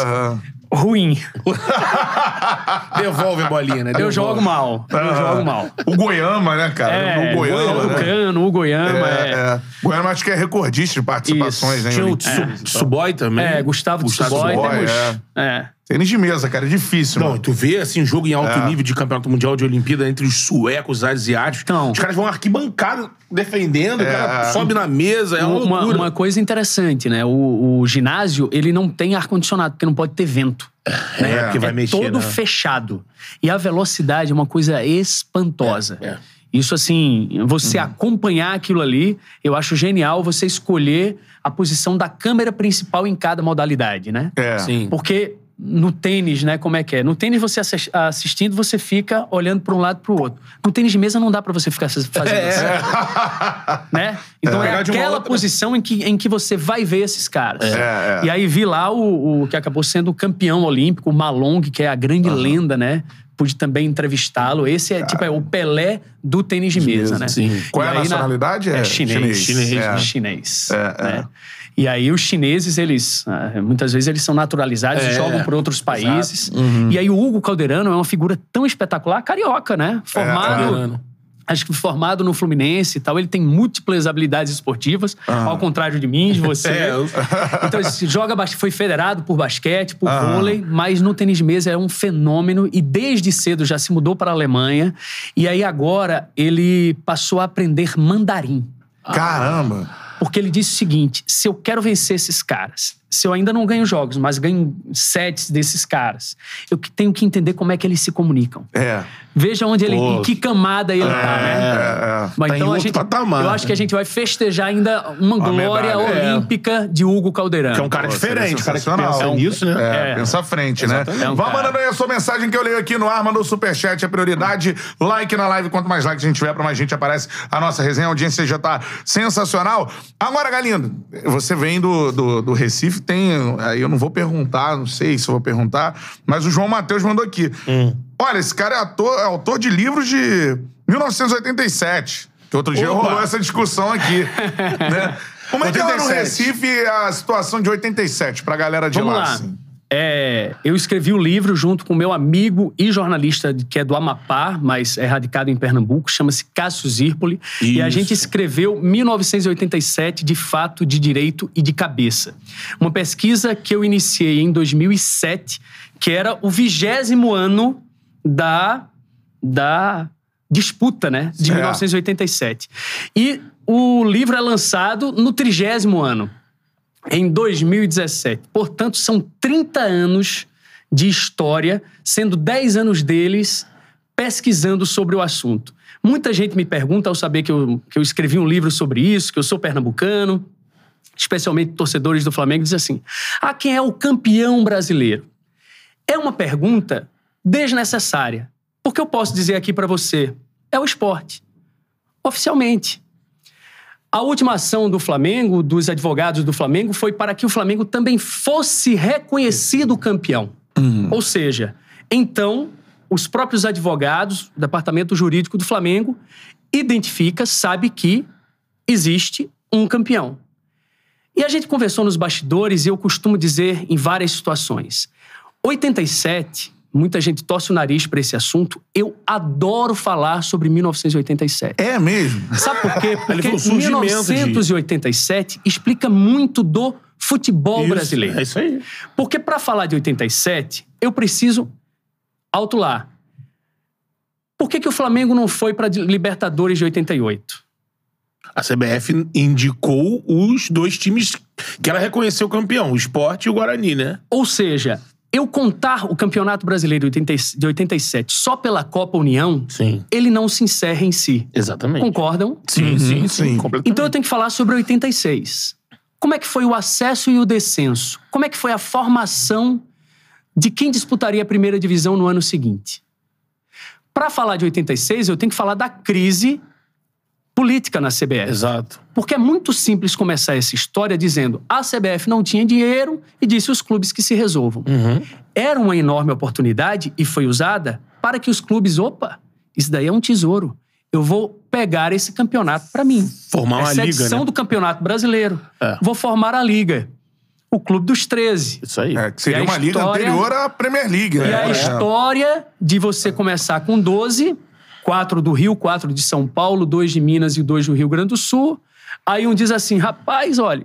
Ruim. (laughs) Devolve a bolinha, né? Eu Devolve. jogo mal. Eu Aham. jogo mal. O Goiama, né, cara? É, o Goiama, o né? Cano, o Goiama. É, É, é. Goiama acho que é recordista de participações, né? Tinha o Olimpíadas. Tsu- Tsuboy também. É, Gustavo, Gustavo. Tsuboy, temos, é. é. Tênis de mesa, cara, é difícil, Não, mano. tu vê, assim, jogo em alto É. nível de campeonato mundial de Olimpíada entre os suecos, os asiáticos. Então. os caras vão arquibancada defendendo, o É. cara sobe na mesa, é uma, uma, loucura. uma coisa interessante, né? O, o ginásio, ele não tem ar-condicionado, porque não pode ter vento. É, porque vai é mexer. todo né? fechado. E a velocidade é uma coisa espantosa. É, é. Isso, assim, você acompanhar aquilo ali, eu acho genial você escolher a posição da câmera principal em cada modalidade, né? É. Sim. Porque no tênis, né, como é que é? No tênis, você assis- assistindo, você fica olhando para um lado para o outro. No tênis de mesa, não dá para você ficar fazendo assim. (laughs) Né? Então é, uma aquela outra- posição em que, em que você vai ver esses caras. É, é. E aí vi lá o, o que acabou sendo o campeão olímpico, o Malong, que é a grande lenda, né? pude também entrevistá-lo. Esse é tipo é o Pelé do tênis de mesa, né? Sim. Qual é E a aí, na- nacionalidade? É, É chinês. chinês. É. Chinês. É, né? E aí os chineses, eles ah, muitas vezes eles são naturalizados e É, jogam por outros países. Uhum. E aí o Hugo Calderano é uma figura tão espetacular, carioca, né? Formado, é. acho que formado no Fluminense e tal. Ele tem múltiplas habilidades esportivas, ao contrário de mim, de você. (laughs) É, eu- (laughs) Então ele joga foi federado por basquete, por vôlei, mas no tênis de mesa é um fenômeno e desde cedo já se mudou para a Alemanha. E aí agora ele passou a aprender mandarim. Caramba. Porque ele disse o seguinte: se eu quero vencer esses caras, se eu ainda não ganho jogos, mas ganho sets desses caras, eu que- tenho que entender como é que eles se comunicam. É. Veja onde ele, Pô. em que camada ele tá, né? É, é. Mas Tá em então a gente, patamar, eu acho que a né? gente vai festejar ainda uma glória medalha, é. olímpica de Hugo Calderano. Que é um cara Pô, diferente, cara que sensacional. pensa nisso, né? É, É. pensa à frente, né? Exatamente. É um Vá mandando aí a sua mensagem que eu leio aqui no ar, mandou superchat, é prioridade. Like na live, quanto mais likes a gente tiver, pra mais gente aparece a nossa resenha. A audiência já tá sensacional. Agora, Galindo, você vem do, do, do Recife, tem. Aí eu não vou perguntar, não sei se eu vou perguntar, mas o João Matheus mandou aqui. Hum. Olha, esse cara é, ator- é autor de livros de 1987. Que outro dia Opa. rolou essa discussão aqui. (laughs) né? Como é que é lá no 87. Recife a situação de 87 pra galera de Vamos lá? lá. assim? É, eu escrevi o livro junto com meu amigo e jornalista que é do Amapá, mas é radicado em Pernambuco, chama-se Cássio Zirpoli. E a Isso. gente escreveu 1987 de fato, de direito e de cabeça. Uma pesquisa que eu iniciei em 2007, que era o vigésimo ano da, da disputa, né? De Certo. 1987. E o livro é lançado no trigésimo ano em 2017. Portanto, são 30 anos de história, sendo 10 anos deles pesquisando sobre o assunto. Muita gente me pergunta ao saber que eu, que eu escrevi um livro sobre isso, que eu sou pernambucano, especialmente torcedores do Flamengo, diz assim: ah, quem é o campeão brasileiro? É uma pergunta desnecessária. Porque eu posso dizer aqui para você: é o esporte. Oficialmente. A última ação do Flamengo, dos advogados do Flamengo, foi para que o Flamengo também fosse reconhecido campeão. Ou seja, então, os próprios advogados, o departamento jurídico do Flamengo, identifica, sabe que existe um campeão. E a gente conversou nos bastidores e eu costumo dizer em várias situações. 87, muita gente torce o nariz para esse assunto. Eu adoro falar sobre 1987. É mesmo? Sabe por quê? (laughs) Porque foi o surgimento de- 1987 explica muito do futebol Isso, brasileiro. É isso aí. Porque para falar de 87, eu preciso alto lá. Por que, que o Flamengo não foi para Libertadores de 88? A CBF indicou os dois times que ela reconheceu campeão, o Sport e o Guarani, né? Ou seja, eu contar o Campeonato Brasileiro de 80 de 87 só pela Copa União, Sim. ele não se encerra em si. Exatamente. Concordam? Sim, sim, sim, sim. Então eu tenho que falar sobre 86. Como é que foi o acesso e o descenso? Como é que foi a formação de quem disputaria a primeira divisão no ano seguinte? Para falar de 86, eu tenho que falar da crise política na CBF. Exato. Porque é muito simples começar essa história dizendo a CBF não tinha dinheiro e disse os clubes que se resolvam. Uhum. Era uma enorme oportunidade e foi usada para que os clubes, opa, isso daí é um tesouro. Eu vou pegar esse campeonato para mim. Formar uma Essa liga, edição né? do Campeonato Brasileiro. É. Vou formar a liga. O Clube dos 13. Isso aí. É, que seria uma liga história- anterior à Premier League, né? E a É. história de você começar com 12, quatro do Rio, quatro de São Paulo, dois de Minas e dois do Rio Grande do Sul. Aí um diz assim, rapaz, olha,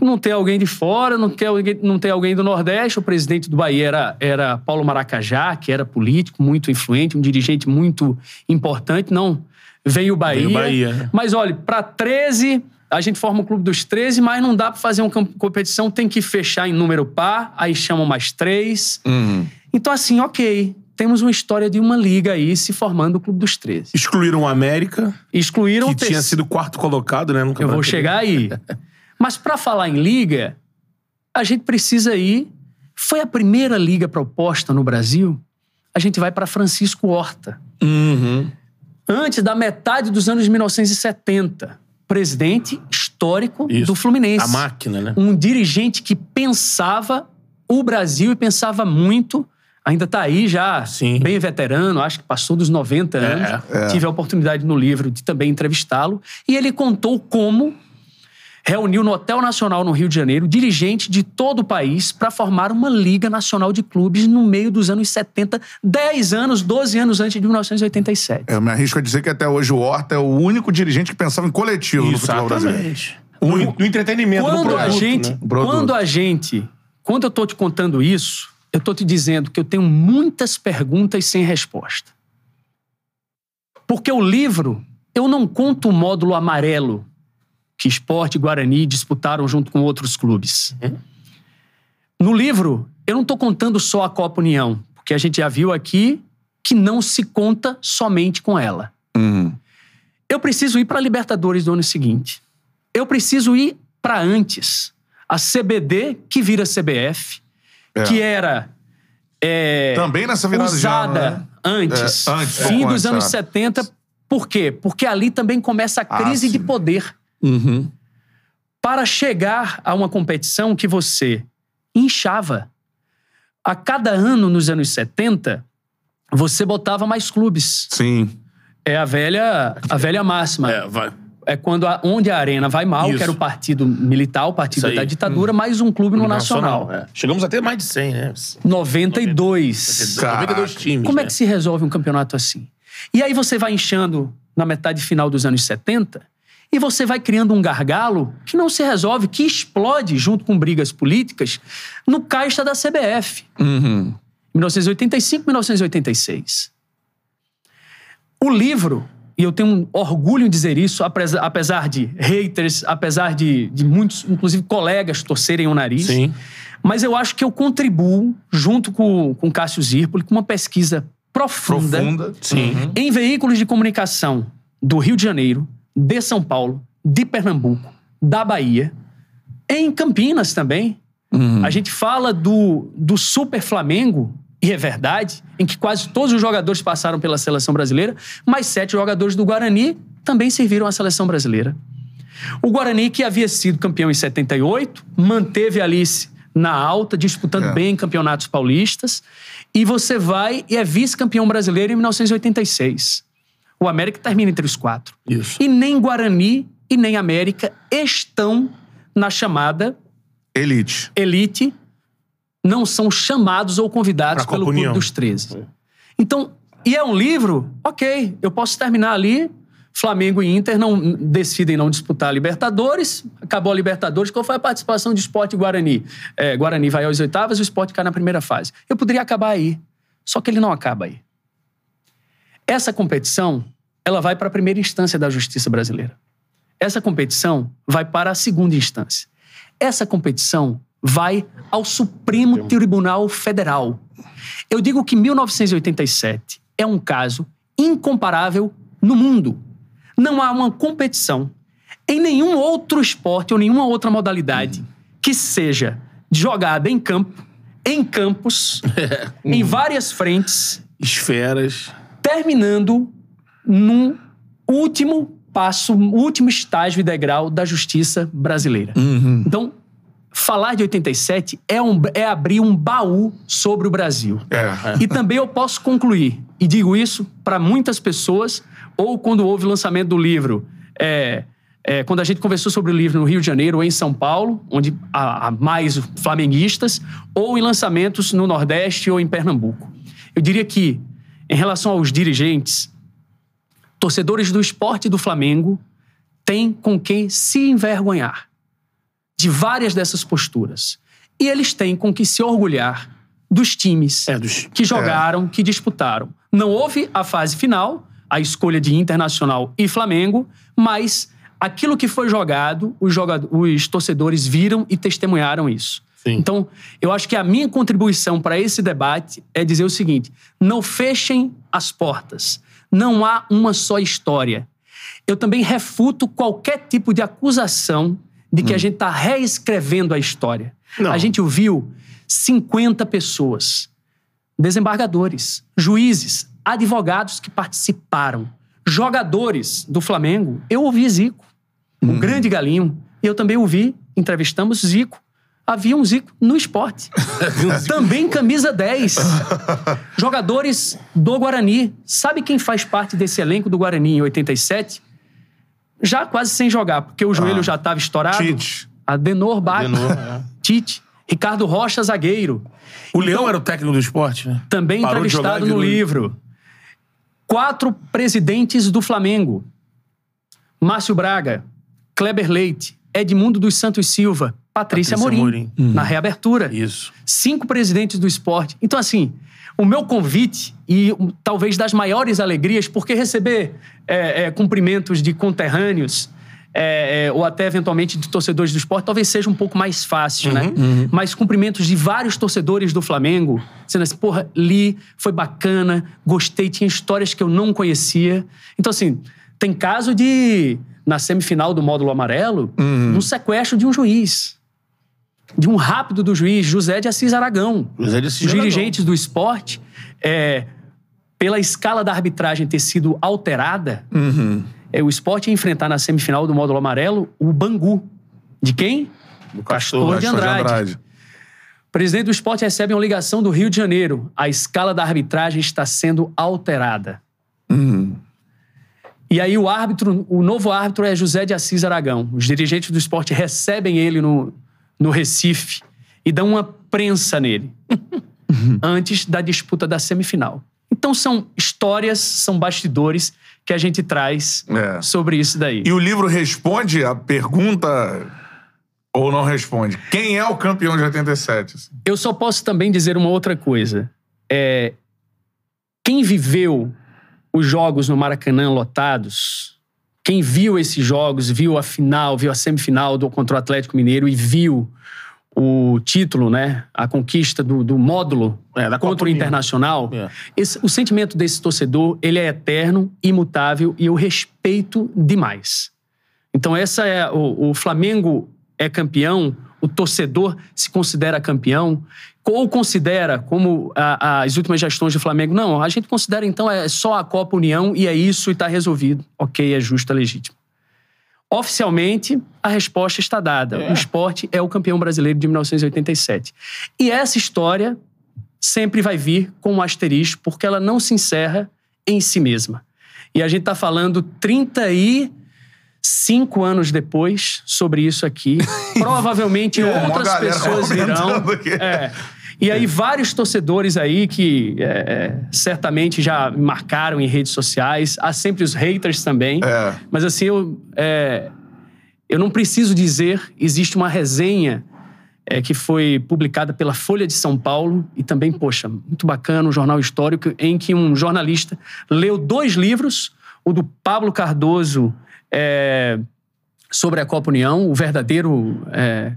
não tem alguém de fora, não, quer, alguém- não tem alguém do Nordeste. O presidente do Bahia era, era Paulo Maracajá, que era político, muito influente, um dirigente muito importante. Não, veio o Bahia. Veio Bahia. Mas olha, para 13, a gente forma o clube dos 13, mas não dá para fazer uma competição, tem que fechar em número par, aí chamam mais três. Uhum. Então, assim, ok. Temos uma história de uma liga aí se formando o Clube dos 13. Excluíram o América, Excluíram que o tinha terceiro. sido quarto colocado, né? Eu vou chegar aí. (laughs) Mas para falar em liga, a gente precisa ir. Foi a primeira liga proposta no Brasil. A gente vai para Francisco Horta. Uhum. Antes da metade dos anos 1970. Presidente histórico Isso. do Fluminense. A máquina, né? um dirigente que pensava o Brasil e pensava muito ainda tá aí já, Sim. bem veterano, acho que passou dos 90 anos. É. Tive a oportunidade no livro de também entrevistá-lo. E ele contou como reuniu no Hotel Nacional no Rio de Janeiro dirigentes de todo o país para formar uma Liga Nacional de Clubes no meio dos anos 70, 10 anos, 12 anos antes de 1987. Eu me arrisco a dizer que até hoje o Horta é o único dirigente que pensava em coletivo no futebol brasileiro. Exatamente. No, no entretenimento, no Quando produto, a gente, né? Produto. quando a gente, quando eu tô te contando isso, eu tô te dizendo que eu tenho muitas perguntas sem resposta. Porque o livro, eu não conto o módulo amarelo que Esporte e Guarani disputaram junto com outros clubes. No livro, eu não estou contando só a Copa União, porque a gente já viu aqui que não se conta somente com ela. Uhum. Eu preciso ir para a Libertadores do ano seguinte. Eu preciso ir para antes. A CBD, que vira CBF, É. que era é, Também nessa virada de usada ano, né? antes, É, antes, fim dos antes, anos é. 70. Por quê? Porque ali também começa a Ah, crise de sim. poder. Uhum. Para chegar a uma competição que você inchava. A cada ano, nos anos 70, você botava mais clubes. Sim. É a velha, a velha máxima. É, vai. É quando a- onde a arena vai mal, Isso. que era o partido militar, o partido. Hum. da ditadura, mais um clube no Nacional. é. Chegamos até mais de 100, né? 92. Caraca. 92 times. Como é né? que se resolve um campeonato assim? E aí você vai inchando na metade final dos anos 70 e você vai criando um gargalo que não se resolve, que explode junto com brigas políticas no caixa da CBF. Uhum. 1985, 1986. O livro, e eu tenho um orgulho em dizer isso, apesar, de haters, apesar de, de muitos, inclusive colegas, torcerem o nariz, Sim. mas eu acho que eu contribuo, junto com, com Cássio Zirpoli, com uma pesquisa profunda, Profunda. Sim. Uhum. em veículos de comunicação do Rio de Janeiro, de São Paulo, de Pernambuco, da Bahia, em Campinas também. A gente fala do, do Super Flamengo, e é verdade, em que quase todos os jogadores passaram pela seleção brasileira, mas sete jogadores do Guarani também serviram à seleção brasileira. O Guarani, que havia sido campeão em 78, manteve a Alice na alta, disputando É. bem campeonatos paulistas. E você vai e é vice-campeão brasileiro em 1986. O América termina entre os quatro. Isso. E nem Guarani e nem América estão na chamada Elite. elite, não são chamados ou convidados pelo Clube dos 13. Então, e é um livro, ok, eu posso terminar ali. Flamengo e Inter não decidem não disputar a Libertadores. Acabou a Libertadores. Qual foi a participação de Sport e Guarani? É, Guarani vai às oitavas, o Sport cai na primeira fase. Eu poderia acabar aí. Só que ele não acaba aí. Essa competição, ela vai para a primeira instância da justiça brasileira. Essa competição vai para a segunda instância. Essa competição vai ao Supremo Tribunal Federal. Eu digo que 1987 é um caso incomparável no mundo. Não há uma competição em nenhum outro esporte ou nenhuma outra modalidade que seja jogada em campo, em campos, (laughs) em várias frentes, Esferas. terminando num último passo, último estágio e degrau da justiça brasileira. Então, falar de 87 é, um, é abrir um baú sobre o Brasil. É. E também eu posso concluir, e digo isso para muitas pessoas, ou quando houve o lançamento do livro, é, é, quando a gente conversou sobre o livro no Rio de Janeiro ou em São Paulo, onde há, há mais flamenguistas, ou em lançamentos no Nordeste ou em Pernambuco. Eu diria que, em relação aos dirigentes, torcedores do esporte do Flamengo têm com quem se envergonhar de várias dessas posturas. E eles têm com que se orgulhar dos times É, dos- que jogaram, que disputaram. Não houve a fase final, a escolha de Internacional e Flamengo, mas aquilo que foi jogado, os, os torcedores viram e testemunharam isso. Sim. Então, eu acho que a minha contribuição para esse debate é dizer o seguinte: não fechem as portas. Não há uma só história. Eu também refuto qualquer tipo de acusação de que a gente está reescrevendo a história. Não. A gente ouviu 50 pessoas, desembargadores, juízes, advogados que participaram, jogadores do Flamengo. Eu ouvi Zico, o grande galinho, e eu também ouvi, entrevistamos Zico Havia um Zico no esporte. (laughs) Também camisa 10. (laughs) Jogadores do Guarani. Sabe quem faz parte desse elenco do Guarani em 87? Já quase sem jogar, porque o joelho já estava estourado. Tite. Adenor Bach. Adenor, é. (laughs) Tite. Ricardo Rocha, zagueiro. O Leão era o técnico do esporte, né? Também Parou entrevistado no livro. Quatro presidentes do Flamengo: Márcio Braga, Kleber Leite, Edmundo dos Santos Silva, Patrícia, Patrícia Morim, Morim. na reabertura. Isso. Cinco presidentes do esporte. Então, assim, o meu convite, e talvez das maiores alegrias, porque receber é, é, cumprimentos de conterrâneos. é, é, ou até eventualmente de torcedores do esporte, talvez seja um pouco mais fácil, né? Mas cumprimentos de vários torcedores do Flamengo, dizendo assim, porra, li, foi bacana, gostei, tinha histórias que eu não conhecia. Então, assim, tem caso de, na semifinal do módulo amarelo, um sequestro de um juiz. De um rápido do juiz, José de Assis Aragão. José de Assis Os Aragão. dirigentes do esporte, é, pela escala da arbitragem ter sido alterada, é, o esporte ia enfrentar na semifinal do módulo amarelo o Bangu. De quem? Do Castor de Castor Andrade. O presidente do esporte recebe uma ligação do Rio de Janeiro. A escala da arbitragem está sendo alterada. E aí o árbitro, o novo árbitro é José de Assis Aragão. Os dirigentes do esporte recebem ele no, no Recife e dão uma prensa nele antes da disputa da semifinal. Então são histórias, são bastidores que a gente traz É. sobre isso daí. E o livro responde a pergunta ou não responde? Quem é o campeão de 87? assim? Eu só posso também dizer uma outra coisa. É, quem viveu os jogos no Maracanã lotados, quem viu esses jogos, viu a final, viu a semifinal do contra o Atlético Mineiro e viu o título, né, a conquista do, do módulo É, da Copa contra o. Internacional, É. esse- o sentimento desse torcedor ele é eterno, imutável e eu respeito demais. Então essa é o, o Flamengo é campeão, o torcedor se considera campeão ou considera como a- as últimas gestões do Flamengo não, a gente considera então é só a Copa União e é isso e está resolvido, ok, é justo, é legítimo. Oficialmente, a resposta está dada. O esporte é o campeão brasileiro de 1987. E essa história sempre vai vir com um asterisco, porque ela não se encerra em si mesma. E a gente está falando 35 anos depois sobre isso aqui. (laughs) Provavelmente É, outras pessoas virão. É. E aí, vários torcedores aí que é, é, certamente já marcaram em redes sociais. Há sempre os haters também. É. Mas assim, eu, é, eu não preciso dizer, existe uma resenha é, que foi publicada pela Folha de São Paulo e também, poxa, muito bacana, um jornal histórico, em que um jornalista leu dois livros, o do Pablo Cardoso é, sobre a Copa União, o verdadeiro... é,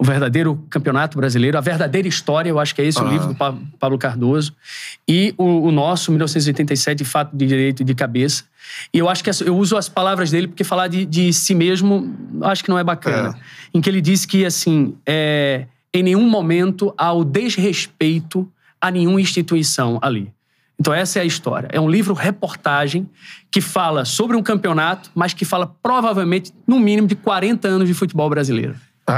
o verdadeiro campeonato brasileiro, a verdadeira história, eu acho que é esse o Ah. livro do Pa- Pablo Cardoso. E o, o nosso, 1987, de fato de direito de cabeça. E eu acho que eu uso as palavras dele porque falar de, de si mesmo acho que não é bacana. Em que ele disse que, assim, é, em nenhum momento há o desrespeito a nenhuma instituição ali. Então, essa é a história. É um livro reportagem que fala sobre um campeonato, mas que fala provavelmente, no mínimo, de 40 anos de futebol brasileiro.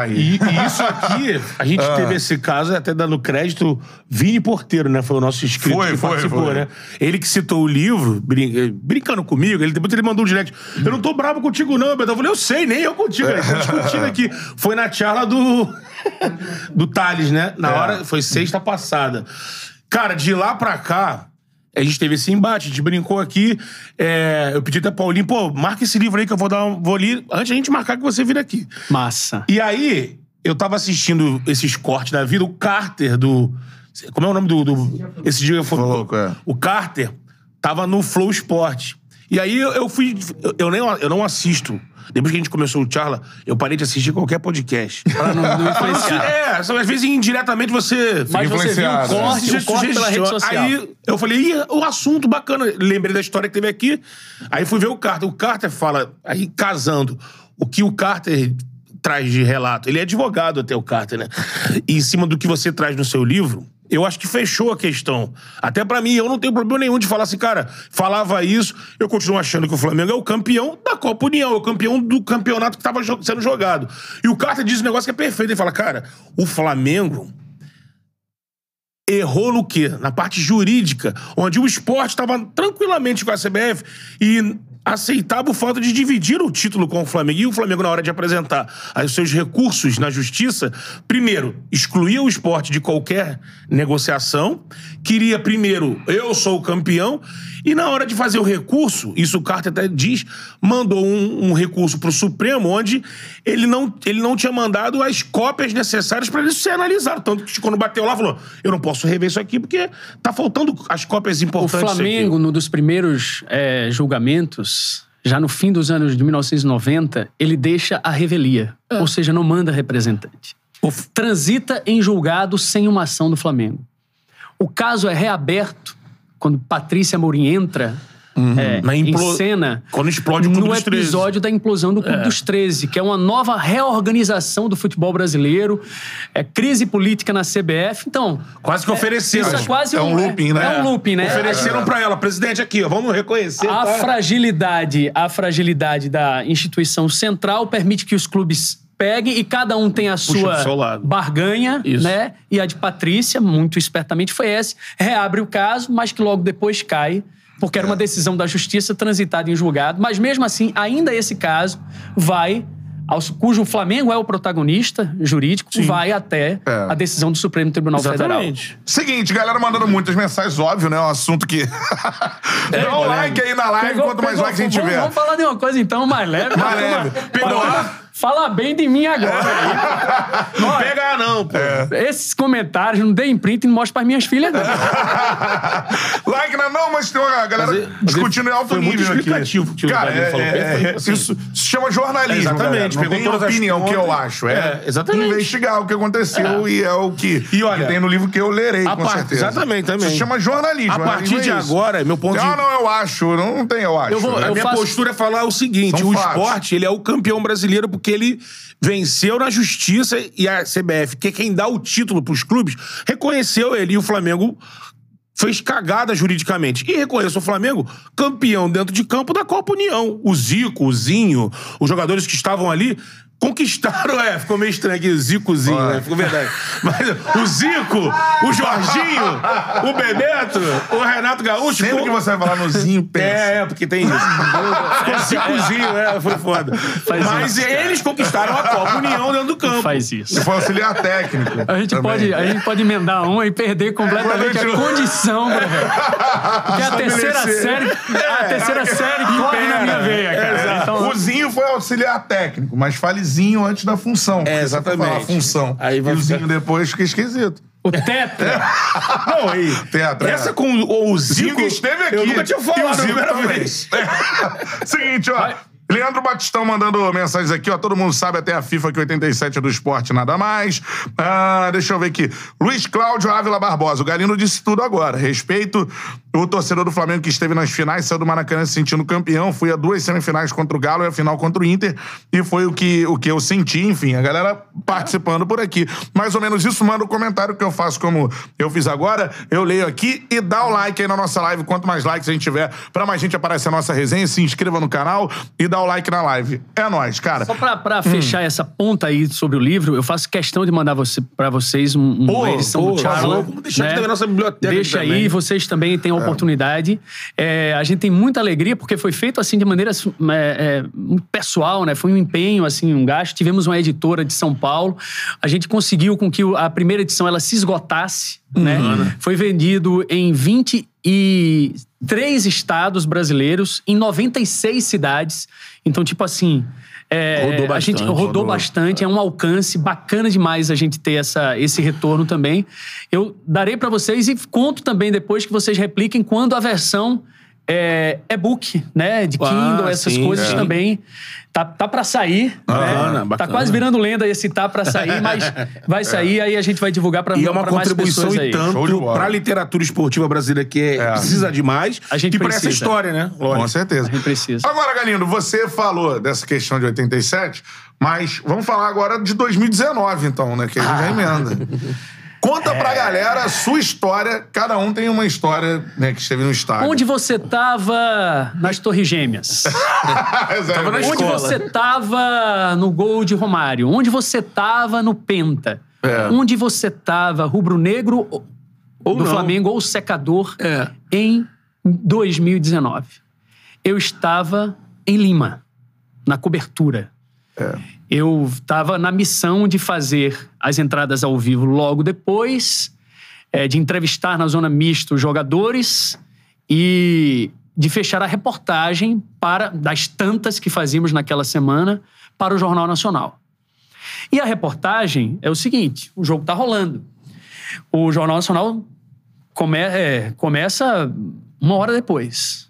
E, e isso aqui, a gente Ah. teve esse caso, até dando crédito, Vini Porteiro, né? Foi o nosso inscrito Foi, que foi, participou, foi. né? Ele que citou o livro, brin- eh, brincando comigo, ele, depois ele mandou um direct. Eu não tô bravo contigo, não, Beto. Eu falei, eu sei, nem eu contigo. Ele tá discutindo aqui. Foi na charla do. do Thales, né? Na É. hora, foi sexta passada. Cara, de lá pra cá. A gente teve esse embate, a gente brincou aqui. é, eu pedi até pro Paulinho, pô, marca esse livro aí que eu vou dar um, vou ler antes da gente marcar que você vir aqui. Massa. E aí, eu tava assistindo esses cortes da vida, o Carter do. Como é o nome do. do- esse dia foi. Louco, é. O Carter tava no Flow Sport. E aí eu, eu fui. Eu, eu nem, eu não assisto. Depois que a gente começou o Charla, eu parei de assistir qualquer podcast. Pra não, não influenciar. (laughs) É, às vezes indiretamente você. Mas você viu o né? corte, o corte pela rede social. Aí eu falei, Ih, o assunto bacana. Lembrei da história que teve aqui. Aí fui ver o Carter. O Carter fala, aí casando, o que o Carter traz de relato. Ele é advogado até o Carter, né? E em cima do que você traz no seu livro, eu acho que fechou a questão. Até pra mim, eu não tenho problema nenhum de falar assim, cara, falava isso, eu continuo achando que o Flamengo é o campeão da Copa União, é o campeão do campeonato que tava jo- sendo jogado. E o Carter diz um negócio que é perfeito. Ele fala, cara, o Flamengo errou no quê? Na parte jurídica, onde o esporte estava tranquilamente com a CBF e aceitava o fato de dividir o título com o Flamengo. E o Flamengo, na hora de apresentar os seus recursos na justiça, primeiro, excluía o esporte de qualquer negociação, queria primeiro, eu sou o campeão, e na hora de fazer o recurso, isso o Carter até diz, mandou um, um recurso para o Supremo, onde ele não, ele não tinha mandado as cópias necessárias para ele ser analisado. Tanto que quando bateu lá, falou: eu não posso rever isso aqui porque tá faltando as cópias O importantes. aqui." Flamengo, no dos primeiros é, julgamentos, já no fim dos anos de 1990, ele deixa a revelia. Ou seja, não manda representante. Transita em julgado sem uma ação do Flamengo. O caso é reaberto quando Patrícia Mourinho entra é, Na em implo- cena Quando explode o Clube no dos 13. episódio da implosão do Clube dos 13, que é uma nova reorganização do futebol brasileiro, é, crise política na CBF. Então, Quase que ofereceram. isso é quase É um looping, né? É um looping, né? Ofereceram pra ela, presidente, aqui, ó, vamos reconhecer. A tá? fragilidade, a fragilidade da instituição central permite que os clubes peguem e cada um tem a pro sua barganha, Isso. né? E a de Patrícia, muito espertamente, foi essa. Reabre o caso, mas que logo depois cai, porque era uma decisão da justiça transitada em julgado. Mas mesmo assim, ainda esse caso vai. aos- cujo Flamengo é o protagonista jurídico, vai até É. a decisão do Supremo Tribunal Federal. Exatamente. Seguinte, galera mandando muitas mensagens, óbvio, né? É um assunto que. Dá um like aí na live, Pegou- quanto mais pegou- likes a gente vamos, tiver. Vamos falar de uma coisa então mais leve. Mais leve. Pegou? Fala, bem de mim agora. (laughs) Não Olha, pega, não, pô. Esses comentários não deem print e não mostra para minhas filhas, não. (laughs) like não, não, mas tem uma galera Mas ele- mas discutindo em ele alto foi muito nível aqui. explicativo que o Cara, é, falou. é, é, assim. isso se chama jornalismo. Exatamente, galera. Não pegou tem opinião que eu acho. É, É, exatamente. investigar o que aconteceu e é o que, E olha, que tem no livro que eu lerei, com parte- certeza. exatamente, também. Isso se chama jornalismo. A partir de é agora, meu ponto de- Não, não, eu acho. Não, tem, eu acho. Eu vou- É A minha faço- postura é falar o seguinte: São o fatos. esporte ele é o campeão brasileiro porque ele venceu na justiça e a CBF, que é quem dá o título pros clubes, reconheceu ele. E o Flamengo fez cagada juridicamente. E reconhece o Flamengo campeão dentro de campo da Copa União. O Zico, o Zinho, os jogadores que estavam ali. Conquistaram, é, ficou meio estranho aqui, o Zicozinho, né? Ficou verdade. Mas o Zico, o Jorginho, o Bebeto, o Renato Gaúcho. Sempre ficou- que você vai falar no Zinho, pensa. é, é, porque tem isso. Ficou Zicozinho, é, foi foda. Mas eles conquistaram a Copa União dentro do campo. Faz isso. Você foi auxiliar técnico. A gente, também. pode, a gente pode emendar um e perder completamente a Pode- condição, né, velho? Porque a terceira série, a terceira série corre na minha veia, cara. Então, O Zinho foi auxiliar técnico, mas fale Zinho antes da função. É, for falar exatamente. função. Aí e vai o ficar- Zinho depois fica esquisito. o tetra. Não, aí. Teatro, é. Essa com o, o Zico. Zico esteve aqui. Eu nunca tinha E o falado a Zico primeira também. vez. (laughs) Seguinte, ó. Leandro Batistão mandando mensagens aqui, ó. Todo mundo sabe até a FIFA que 87 é do esporte, nada mais. Ah, deixa eu ver aqui. Luiz Cláudio Ávila Barbosa. O Galino disse tudo agora. Respeito o torcedor do Flamengo que esteve nas finais, saiu do Maracanã se sentindo campeão. Fui a duas semifinais contra o Galo e a final contra o Inter. E foi o que, o que eu senti, enfim. A galera participando por aqui. Mais ou menos isso. Manda o comentário que eu faço como eu fiz agora. Eu leio aqui e dá o like aí na nossa live. Quanto mais likes a gente tiver, pra mais gente aparecer a nossa resenha, se inscreva no canal e dá o like na live. É nóis, cara. Só pra, pra fechar essa ponta aí sobre o livro, eu faço questão de mandar você, pra vocês um, um- uma edição do Charla. vamos deixar aqui também na nossa biblioteca Deixa também. aí, vocês também têm a oportunidade. É, a gente tem muita alegria, porque foi feito assim de maneira é, é, pessoal, né? Foi um empenho, assim, um gasto. Tivemos uma editora de São Paulo. A gente conseguiu com que a primeira edição ela se esgotasse, né? Foi vendido em 23 estados brasileiros, em 96 cidades. Então, tipo assim. é, Rodou a gente bastante, rodou, rodou. bastante, é um alcance bacana demais a gente ter essa, esse retorno também. Eu darei pra vocês e conto também depois que vocês repliquem quando a versão é e-book, né? De Ah, Kindle, essas sim, coisas é. também. Tá, tá para sair. Bacana, né? Tá bacana. quase virando lenda esse tá pra sair, mas (laughs) vai sair, aí a gente vai divulgar pra, E é uma mais contribuição pessoas e tanto pra literatura esportiva brasileira que é- É. precisa demais. A gente e pra essa precisa. história, né? Com Lógico. certeza. A gente precisa. Agora, Galindo, você falou dessa questão de 87, mas vamos falar agora de 2019, então, né? Que a gente já emenda. (laughs) Conta pra galera a sua história. Cada um tem uma história né, que esteve no estádio. Onde você tava nas Torres Gêmeas? (laughs) Tava na Onde escola. você tava no gol de Romário? Onde você tava no Penta? É. Onde você tava rubro-negro Ou do não. Flamengo ou secador É. em 2019? Eu estava em Lima, na cobertura. É. Eu estava na missão de fazer as entradas ao vivo logo depois, é, de entrevistar na zona mista os jogadores e de fechar a reportagem para das tantas que fazíamos naquela semana para o Jornal Nacional. E a reportagem é o seguinte: o jogo está rolando. O Jornal Nacional come- é, começa uma hora depois.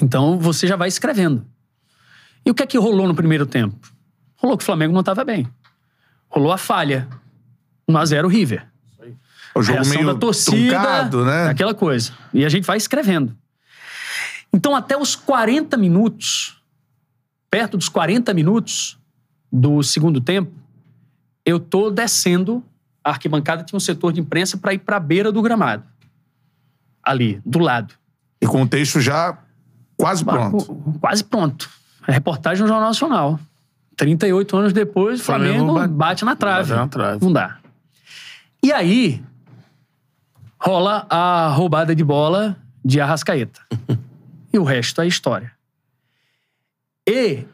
Então você já vai escrevendo. E o que é que rolou no primeiro tempo? Rolou que o Flamengo não estava bem. Rolou a falha. 1x0 River. O jogo reação meio da torcida, truncado, né? aquela coisa. E a gente vai escrevendo. Então, até os 40 minutos, perto dos 40 minutos do segundo tempo, eu tô descendo. A arquibancada tinha um setor de imprensa para ir para a beira do gramado. Ali, do lado. E com o texto já quase pronto. Qu- Quase pronto. A reportagem no Jornal Nacional. 38 anos depois, o Flamengo Flamengo bate- na trave. bate na trave. Não dá. E aí, rola a roubada de bola de Arrascaeta. (laughs) e o resto é história. E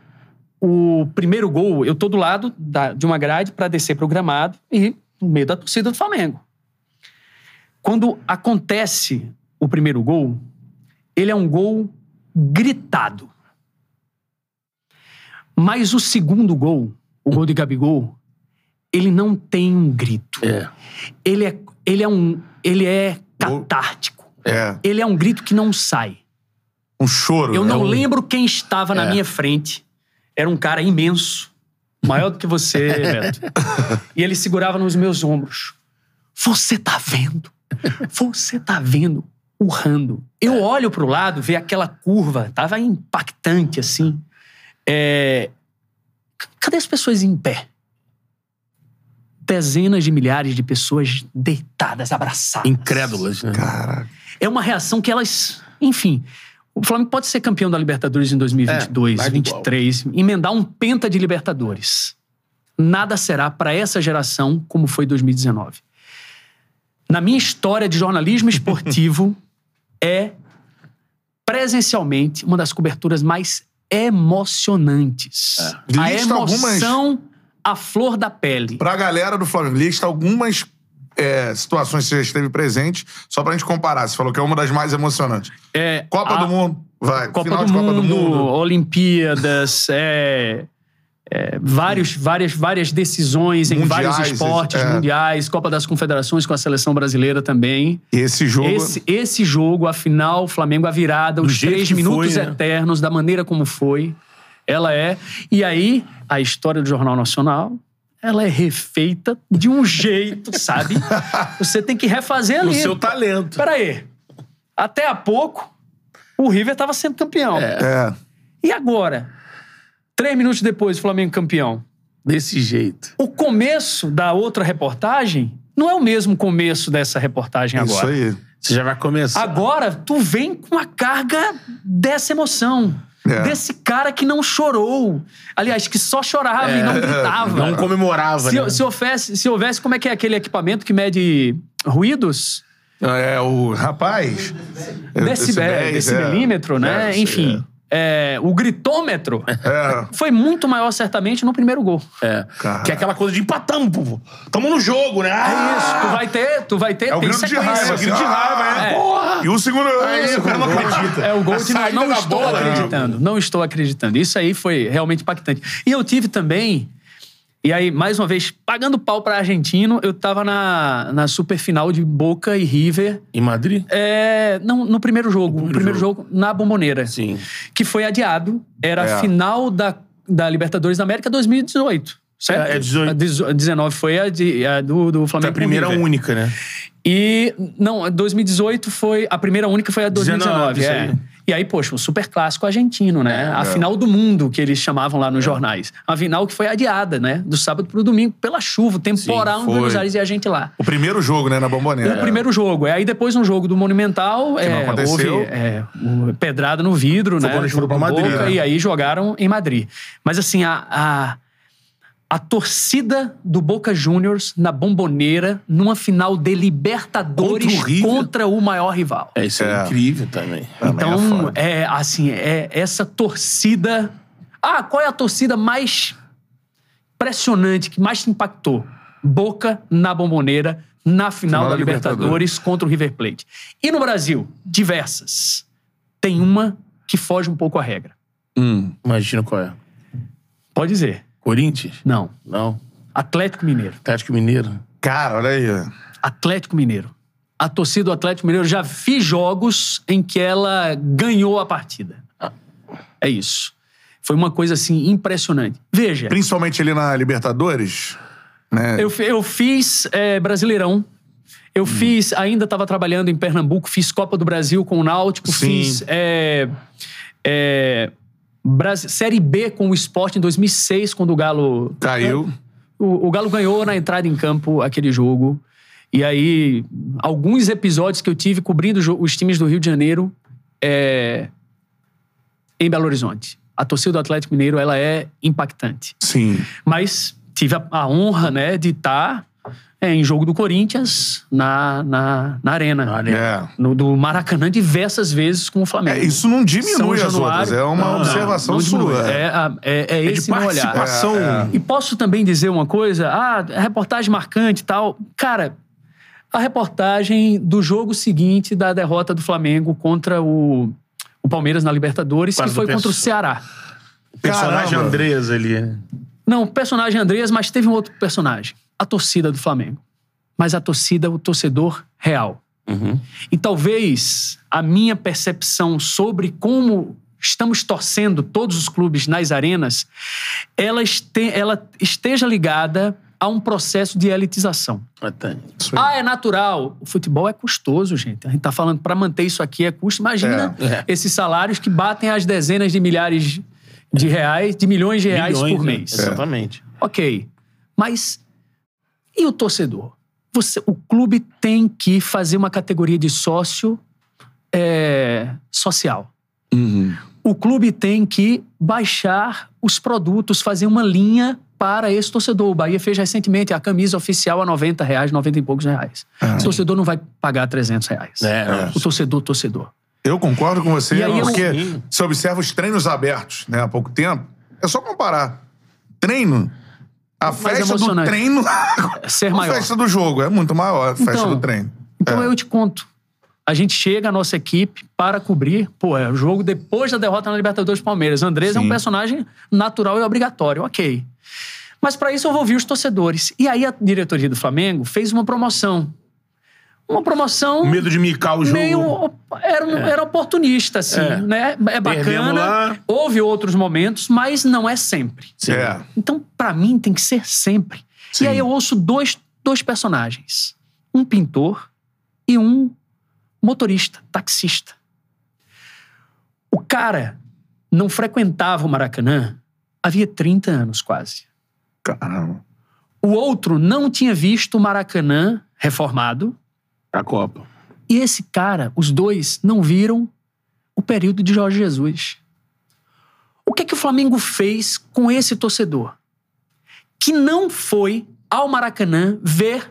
o primeiro gol, eu tô do lado da- de uma grade para descer pro gramado e no meio da torcida do Flamengo. Quando acontece o primeiro gol, ele é um gol gritado. Mas o segundo gol, o gol de Gabigol, ele não tem um grito. É. Ele é, ele é um, ele é catártico. É. Ele é um grito que não sai. Um choro. Eu né? não Um- lembro quem estava na É. minha frente. Era um cara imenso, maior do que você, (laughs) Beto. e ele segurava nos meus ombros. Você tá vendo? Você tá vendo? Urrando. Eu olho pro lado, ver aquela curva, tava impactante assim. É... Cadê as pessoas em pé? Dezenas de milhares de pessoas deitadas, abraçadas. Incrédulas, né? Caraca. É uma reação que elas. Enfim. O Flamengo pode ser campeão da Libertadores em 2022, É, vai 2023, emendar um penta de Libertadores. Nada será para essa geração como foi 2019. Na minha história de jornalismo esportivo, (laughs) é presencialmente uma das coberturas mais emocionantes. A É. Lista emoção à flor da pele. Pra galera do Flamengo, lista algumas é, situações que você já esteve presente, só pra gente comparar. Você falou que é uma das mais emocionantes. É, Copa a- do Mundo. Vai. Copa, Final do, de Copa mundo, do Mundo. Olimpíadas, (laughs) é, é, vários, várias, várias decisões em Mundiais, vários esportes, é. mundiais, Copa das Confederações com a seleção brasileira também. Esse jogo. Esse, esse jogo, a final, o Flamengo, a virada, os três minutos foi, né? eternos, da maneira como foi, ela é. E aí, a história do Jornal Nacional. Ela é refeita de um jeito, (laughs) sabe? Você tem que refazer O ali. seu talento. Peraí. Até há pouco, o River estava sendo campeão. É. E agora? Três minutos depois, o Flamengo campeão. Desse jeito. O começo da outra reportagem não é o mesmo começo dessa reportagem Isso agora. aí. Você já vai começar. Agora, tu vem com a carga dessa emoção. É. Desse cara que não chorou. Aliás, que só chorava e não gritava. Não comemorava, se, né? se, houvesse, se houvesse, como é que é aquele equipamento que mede ruídos? É o rapaz. é, Decibel, decibelímetro, é. né? É, Enfim. É, o gritômetro É. foi muito maior, certamente, no primeiro gol. É. Que é aquela coisa de empatamos, pô. Tamo no jogo, né? É isso. Tu vai ter, tu vai ter. É o tem grito de raiva. grito de raiva, ah, é. Porra! E o segundo. Aí o cara não acredita. É o gol A de não, não estou bola, né? acreditando. Não estou acreditando. Isso aí foi realmente impactante. E eu tive também. E aí, mais uma vez, pagando pau para argentino, eu tava na, na superfinal de Boca e River. Em Madrid? É, não, no primeiro jogo. No primeiro jogo. jogo, na Bomboneira. Sim. Que foi adiado. Era É. a final da, da Libertadores da América 2018. Certo? É, é 18. A dezo- 19 foi a, de, a do, do Flamengo. Foi a primeira única, né? E, não, a 2018 foi. A primeira única foi a 2019. 19, isso é. E aí, poxa, o super clássico argentino, né? a final do mundo, que eles chamavam lá nos jornais. A final que foi adiada, né? Do sábado pro domingo, pela chuva, temporal em foi. Buenos Aires e a gente lá. O primeiro jogo, né, na Bomboneira. O primeiro jogo. É, aí depois um jogo do Monumental, não é, aconteceu. houve é, pedrada no vidro, Foi né? foram pra Boca, Madrid, né? E aí jogaram em Madrid. Mas assim, a, a, a torcida do Boca Juniors na Bomboneira, numa final de Libertadores Contra o contra o maior rival. É, isso é, É. incrível também. Também é Então, foda. é, assim, é essa torcida. Ah, qual é a torcida mais impressionante, que mais te impactou? Boca na bomboneira, na final Final da da Libertadores contra o River Plate. E no Brasil? Diversas. Tem uma que foge um pouco à regra. Hum. Imagina qual é. Pode dizer. Corinthians? Não. Não. Atlético Mineiro. Atlético Mineiro? Cara, olha aí. Atlético Mineiro. A torcida do Atlético Mineiro já fiz jogos em que ela ganhou a partida. É isso. Foi uma coisa assim impressionante. Veja, Principalmente ali na Libertadores, né? eu, eu fiz é, Brasileirão. Eu fiz, ainda estava trabalhando em Pernambuco, fiz Copa do Brasil com o Náutico, Sim. fiz é, é, Série B com o Sport em 2006, quando o Galo Caiu. o, o Galo ganhou na entrada em campo aquele jogo. E aí, alguns episódios que eu tive cobrindo os times do Rio de Janeiro é, em Belo Horizonte. A torcida do Atlético Mineiro ela é impactante. Sim. Mas tive a, a honra né, de estar é, em jogo do Corinthians na, na, na Arena. Na Arena. É. No, do Maracanã diversas vezes com o Flamengo. É, isso não diminui as outras. É uma Não, não, observação não diminui. sua. É, é, é É de esse meu olhar. participação. É, é. E posso também dizer uma coisa? Ah, reportagem marcante e tal. Cara, a reportagem do jogo seguinte da derrota do Flamengo contra o, o Palmeiras na Libertadores, Quase que foi contra o. Ceará. Personagem Caramba. Andrés ali. Não, personagem Andreas, mas teve um outro personagem. A torcida do Flamengo. Mas a torcida, o torcedor real. Uhum. E talvez a minha percepção sobre como estamos torcendo todos os clubes nas arenas, ela, este- ela esteja ligada a um processo de elitização. Até. Ah, é natural. O futebol é custoso, gente. A gente tá falando para manter isso aqui é custo. Imagina É, é. esses salários que batem as dezenas de milhares de reais, de milhões de reais Milhões, por né? mês. Exatamente. Ok. Mas e o torcedor? Você, o clube tem que fazer uma categoria de sócio é, social. Uhum. O clube tem que baixar os produtos, fazer uma linha para esse torcedor. O Bahia fez recentemente a camisa oficial a 90 reais, 90 e poucos reais. o torcedor não vai pagar 300 reais. É. O torcedor, torcedor. Eu concordo com você, aí eu- porque Sim. você observa os treinos abertos, né, há pouco tempo. É só comparar. Treino, a festa do treino Ser com a maior. festa do jogo. É muito maior a festa Então, do treino. Então É. eu te conto. A gente chega, a nossa equipe, para cobrir. Pô, é o jogo depois da derrota na Libertadores Palmeiras. Andrés é Sim. um personagem natural e obrigatório, ok. Mas para isso eu vou ouvir os torcedores. E aí a diretoria do Flamengo fez uma promoção. Uma promoção. O medo de micar o jogo. Meio. Era, um- era oportunista, assim, É. né? É bacana. lá. Houve outros momentos, mas não é sempre. Sim. É. Então, pra mim, tem que ser sempre. Sim. E aí eu ouço dois, dois personagens: um pintor e um motorista, taxista. O cara não frequentava o Maracanã havia 30 anos quase. Caramba. O outro não tinha visto o Maracanã reformado. A Copa. E esse cara, os dois, não viram o período de Jorge Jesus. O que é que o Flamengo fez com esse torcedor? Que não foi ao Maracanã ver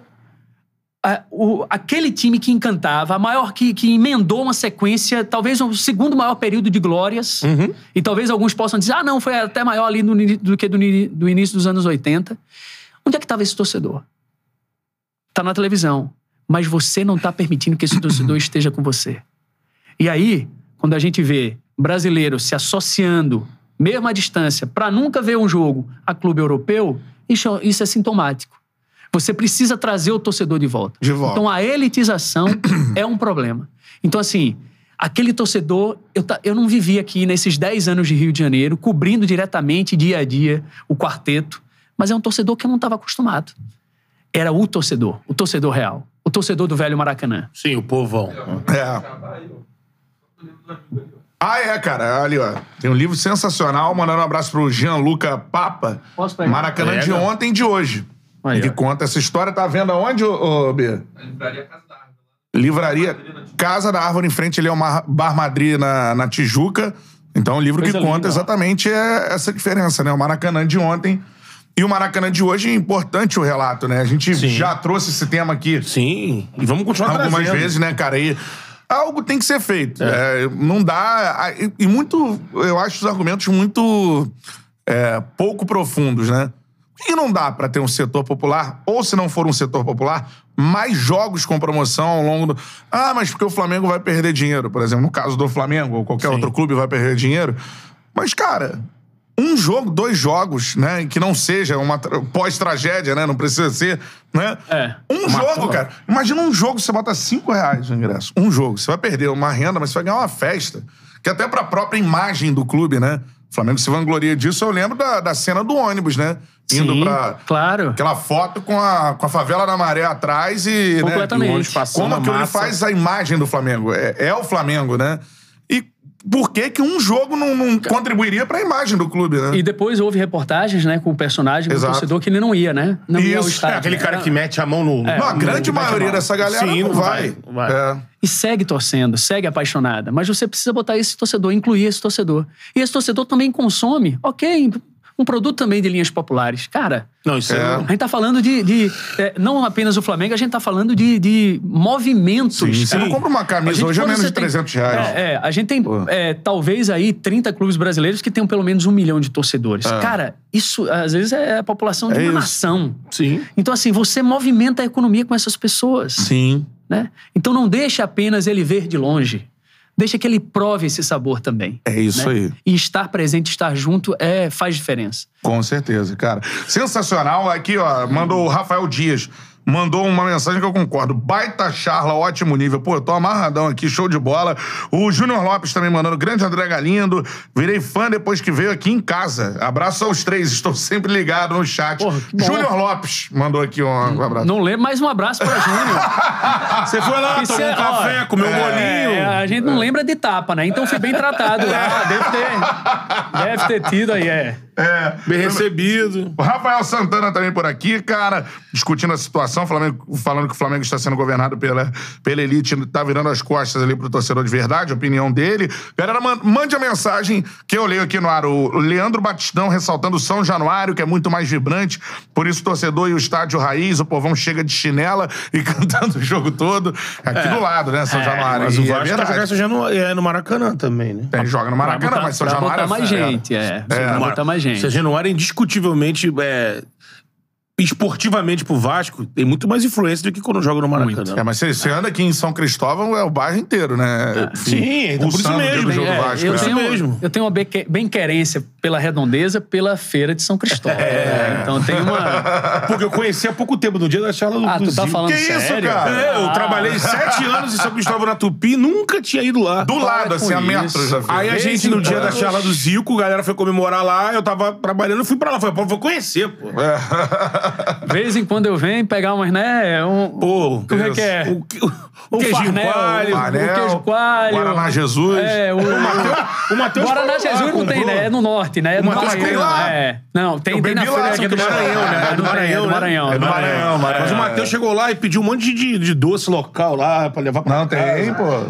ah, o- aquele time que encantava, a maior que, que emendou uma sequência, talvez o segundo maior período de glórias. Uhum. E talvez alguns possam dizer, ah, não, foi até maior ali no do que do, do início dos anos 80. Onde é que estava esse torcedor? Tá na televisão. Mas você não está permitindo que esse torcedor (clears throat) esteja com você. E aí, quando a gente vê brasileiro se associando, mesmo à distância, para nunca ver um jogo a clube europeu, isso, isso é sintomático. Você precisa trazer o torcedor de volta. De volta. Então a elitização (clears throat) é um problema. Então, assim, aquele torcedor. Eu, eu não vivi aqui nesses 10 anos de Rio de Janeiro, cobrindo diretamente, dia a dia, o quarteto, mas é um torcedor que eu não estava acostumado. Era o torcedor, o torcedor real, o torcedor do velho Maracanã. Sim, o povão. É. Ah, é, cara. Ali, ó. Tem um livro sensacional. Mandando um abraço pro Gianluca Papa. Posso pegar? Maracanã de Pega. ontem e de hoje. Aí, que ó. conta essa história. Tá vendo aonde, ô, ô Bia? Livraria Casa da Árvore. Livraria Casa da Árvore, em frente ali ao Mar- Bar Madrid, na, na Tijuca. Então, o livro Coisa que conta linda, exatamente é essa diferença, né? O Maracanã de ontem e o Maracanã de hoje é importante o relato, né? A gente Sim. já trouxe esse tema aqui Sim. E vamos continuar algumas trazendo. vezes, né, cara? E algo tem que ser feito. É, não dá. E, e muito. Eu acho os argumentos muito é, pouco profundos, né? Por que não dá pra ter um setor popular, ou se não for um setor popular, mais jogos com promoção ao longo do. Ah, mas porque o Flamengo vai perder dinheiro, por exemplo. No caso do Flamengo, ou qualquer Sim. outro clube vai perder dinheiro. Mas, cara, um jogo, dois jogos, né? Que não seja uma tra- pós-tragédia, né? Não precisa ser, né? É. Um jogo, cara. Imagina um jogo, você bota cinco reais no ingresso. Um jogo. Você vai perder uma renda, mas você vai ganhar uma festa. Que até pra própria imagem do clube, né? O Flamengo se vangloria disso. Eu lembro da, da cena do ônibus, né? Indo Sim, pra... claro. Aquela foto com a, com a favela da maré atrás e... né, Completamente. e o ônibus passando. Como aquilo faz a imagem do Flamengo? É, é o Flamengo, né? Por que que um jogo não, não contribuiria pra imagem do clube, né? E depois houve reportagens, né, com o personagem, com o torcedor que ele não ia, né? Não ia ao Isso. estádio. É aquele cara Era- que mete a mão no. não, a grande a maioria dessa galera Sim, não vai. não vai. É. E segue torcendo, segue apaixonada. Mas você precisa botar esse torcedor, incluir esse torcedor. E esse torcedor também consome, ok, um produto também de linhas populares. Cara, Não, isso é. a gente tá falando de. de, é, não apenas o Flamengo, a gente tá falando de, de movimentos. Sim, você cara. não compra uma camisa hoje a quando menos você de tem- 300 reais. É, é, a gente tem é, talvez aí 30 clubes brasileiros que tenham pelo menos um milhão de torcedores. Cara, isso às vezes é a população de É uma isso. nação. Sim. Então, assim, você movimenta a economia com essas pessoas. Sim. Né? Então não deixa apenas ele ver de longe. Deixa que ele prove esse sabor também. É isso né? aí. E estar presente, estar junto, é, faz diferença. Com certeza, cara. Sensacional. Aqui, ó, mandou o Rafael Dias. Mandou uma mensagem que eu concordo. Baita charla, ótimo nível. Pô, eu tô amarradão aqui, show de bola. O Júnior Lopes também mandando. Grande André Galindo. Virei fã depois que veio aqui em casa. Abraço aos três, (laughs) estou sempre ligado no chat. Júnior Lopes mandou aqui um abraço. Não lembro, mais um abraço pra Júnior. Você foi lá, Isso tomou é, um café, ó, comeu um É, bolinho. a gente não lembra de tapa, né? Então fui bem tratado lá. (laughs) Deve ter, deve ter tido aí, é. É. Bem recebido. O Rafael Santana também por aqui, cara, discutindo a situação, Flamengo- falando que o Flamengo está sendo governado pela, pela elite, tá virando as costas ali pro torcedor de verdade, a opinião dele. Galera, man- mande a mensagem que eu leio aqui no ar. O Leandro Batistão ressaltando o São Januário, que é muito mais vibrante, por isso o torcedor e o estádio raiz, o povão chega de chinela (laughs) e cantando o jogo todo. Aqui do lado, né, São Januário. Mas o é Vasco tá verdade. jogando é no Maracanã também, né? Tem, joga no Pra Maracanã, botar, mas São pra Januário botar é mais fera. gente, é. Pra botar mais gente. Se Januário é indiscutivelmente é, esportivamente pro Vasco, tem muito mais influência do que quando joga no Maracanã. É, mas você, você anda aqui em São Cristóvão, é o bairro inteiro, né? Sim, então por isso mesmo. jogo É, do Vasco, eu, né? tenho, mesmo. eu tenho uma bem-querência pela redondeza, pela feira de São Cristóvão. né? Então tem uma. (laughs) Porque eu conheci há pouco tempo, no dia da charla do Ah, tu tá falando Que isso, sério? cara? É, eu Ah. trabalhei sete anos em São Cristóvão na Tupi, nunca tinha ido lá. Do lado, assim, a isso. metros da Aí a gente, no dia da charla do Zico, a galera foi comemorar lá, eu tava trabalhando, eu fui pra lá. Falei, pô, vou conhecer, pô. De (laughs) vez em quando eu venho pegar umas, né? Um, Pô, como é que é? O, o, o O queijinho farnel, coalho. o- queijo coalho. Guaraná Jesus. É, o, O Matheus Guaraná Jesus não tem, né? É no norte, né? É do Matheus tem lá. É. Não, tem, tem na feira aqui do do Maranhão, né? É do Maranhão, É do né? Maranhão. É do Maranhão, Maranhão. Mas o Matheus chegou lá e pediu um monte de, de doce local lá pra levar pra Não tem, pô.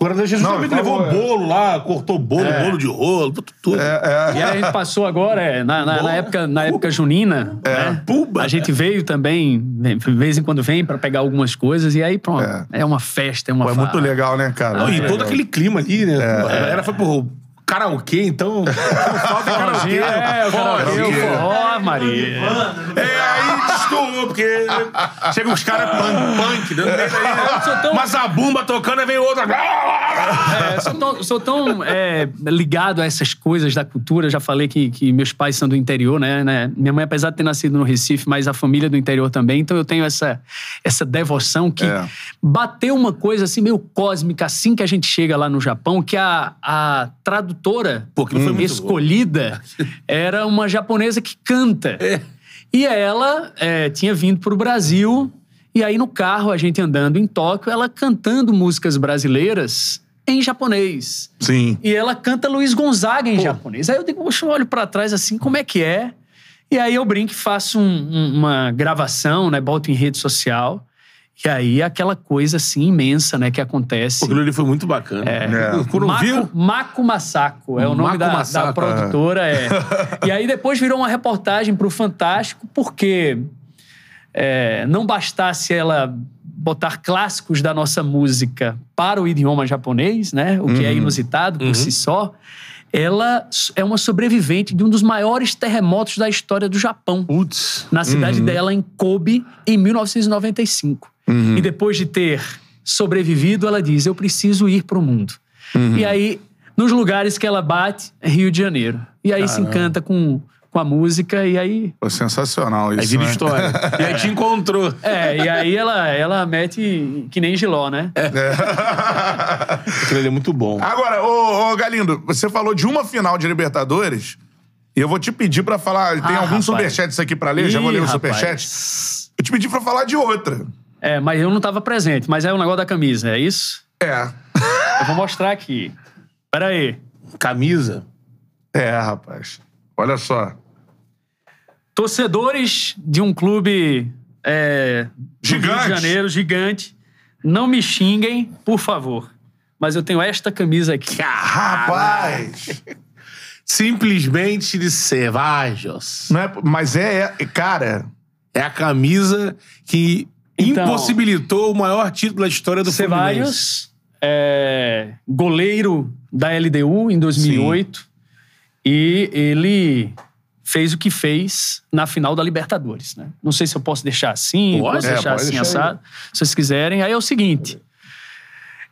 Guaraná Jesus Não, também levou favor, é. bolo lá, cortou bolo, bolo de rolo, tudo. tudo. E aí a gente passou agora, é, na, na- na época, na época junina, né? Puba. a gente veio também, de vez em quando vem pra pegar algumas coisas, e aí pronto, É. é, uma festa, é uma Pô, é muito legal, né, cara? Não, e todo aquele clima ali, né? A galera foi pro karaokê, então. (laughs) Falta karaokê. É, o karaokê, o forró, Maria. É, porque chega os caras punk, punk, dando aí, né? tão- Mas a bomba tocando, aí vem outra. É, sou tão, sou tão, é, ligado a essas coisas da cultura. Já falei que, que meus pais são do interior, né, né? Minha mãe, apesar de ter nascido no Recife, mas a família é do interior também. Então eu tenho essa, essa devoção que É. bateu uma coisa assim meio cósmica assim que a gente chega lá no Japão, que a, a tradutora Pô, escolhida era uma japonesa que canta. E ela é, tinha vindo para o Brasil, e aí no carro, a gente andando em Tóquio, ela cantando músicas brasileiras, em japonês. Sim. E ela canta Luiz Gonzaga em japonês. Aí eu digo, poxa, eu olho pra trás assim, como é que é? E aí eu brinco e faço um- uma gravação, né? Boto em rede social. E aí aquela coisa assim imensa, né, que acontece. Aquilo ali foi muito bacana. É. Quando Mako, viu, Mako Masako é o nome da, da produtora. É. (laughs) e aí depois virou uma reportagem pro Fantástico, porque é, não bastasse ela botar clássicos da nossa música para o idioma japonês, né? O que é inusitado por si só. Ela é uma sobrevivente de um dos maiores terremotos da história do Japão putz, na cidade dela, em Kobe, em 1995. E depois de ter sobrevivido, ela diz: Eu preciso ir para o mundo. E aí, nos lugares que ela bate, é Rio de Janeiro. E aí se encanta com, com a música, e aí. Pô, sensacional isso. aí vira né? história. (laughs) E aí te encontrou. É, e aí ela, ela mete que nem giló, né? (laughs) Aquilo ali é muito bom. Agora, ô, ô, Galindo, você falou de uma final de Libertadores. E eu vou te pedir pra falar. Tem Ah, alguns rapaz. superchats aqui pra ler? Já vou Ih, ler o rapaz. superchat. Eu te pedi pra falar de outra. É, mas eu não tava presente. Mas é o negócio da camisa, é isso? É. Eu vou mostrar aqui. Pera aí. Camisa. É, rapaz. Olha só. Torcedores de um clube é, do Gigante. Rio de Janeiro, gigante, não me xinguem, por favor. Mas eu tenho esta camisa aqui. Rapaz! Simplesmente de Cevajos. Não é, mas é, é- Cara, É a camisa que Então- impossibilitou o maior título da história do Fluminense. Ceballos, é, goleiro da LDU em 2008. E ele fez o que fez na final da Libertadores. Né? Não sei se eu posso deixar assim, Pode. posso É, deixar assim deixar aí. assado, se vocês quiserem. Aí é o seguinte.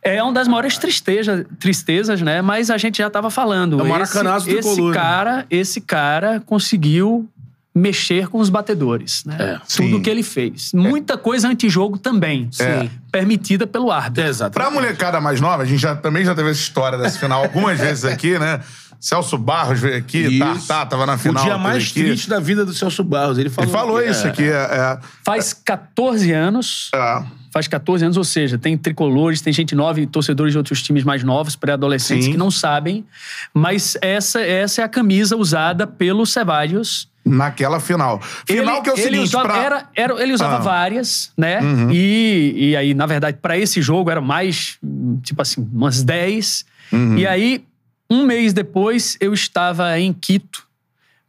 É uma das maiores tristezas, tristezas, né? Mas a gente já estava falando. É o esse, esse né? cara, esse cara conseguiu mexer com os batedores, né? É. Tudo Sim. que ele fez. Muita coisa antijogo também. É. Permitida pelo árbitro. Exato. pra molecada mais nova, a gente já, também já teve essa história dessa final algumas (laughs) vezes aqui, né? Celso Barros veio aqui, Isso. Tartá tava na O final. dia teve mais aqui. triste da vida do Celso Barros. Ele falou, Ele falou que- isso é. aqui. É, é, Faz 14 anos. é. Faz 14 anos, ou seja, tem tricolores, tem gente nova e torcedores de outros times mais novos, pré-adolescentes, que não sabem. Mas essa, essa é a camisa usada pelo Ceballos. Naquela final. Final ele, que é o ele seguinte, usava, pra- era, era- ele usava Ah. Uhum. várias, né? E, e aí, na verdade, pra esse jogo era mais, tipo assim, umas 10. Uhum. E aí, um mês depois, eu estava em Quito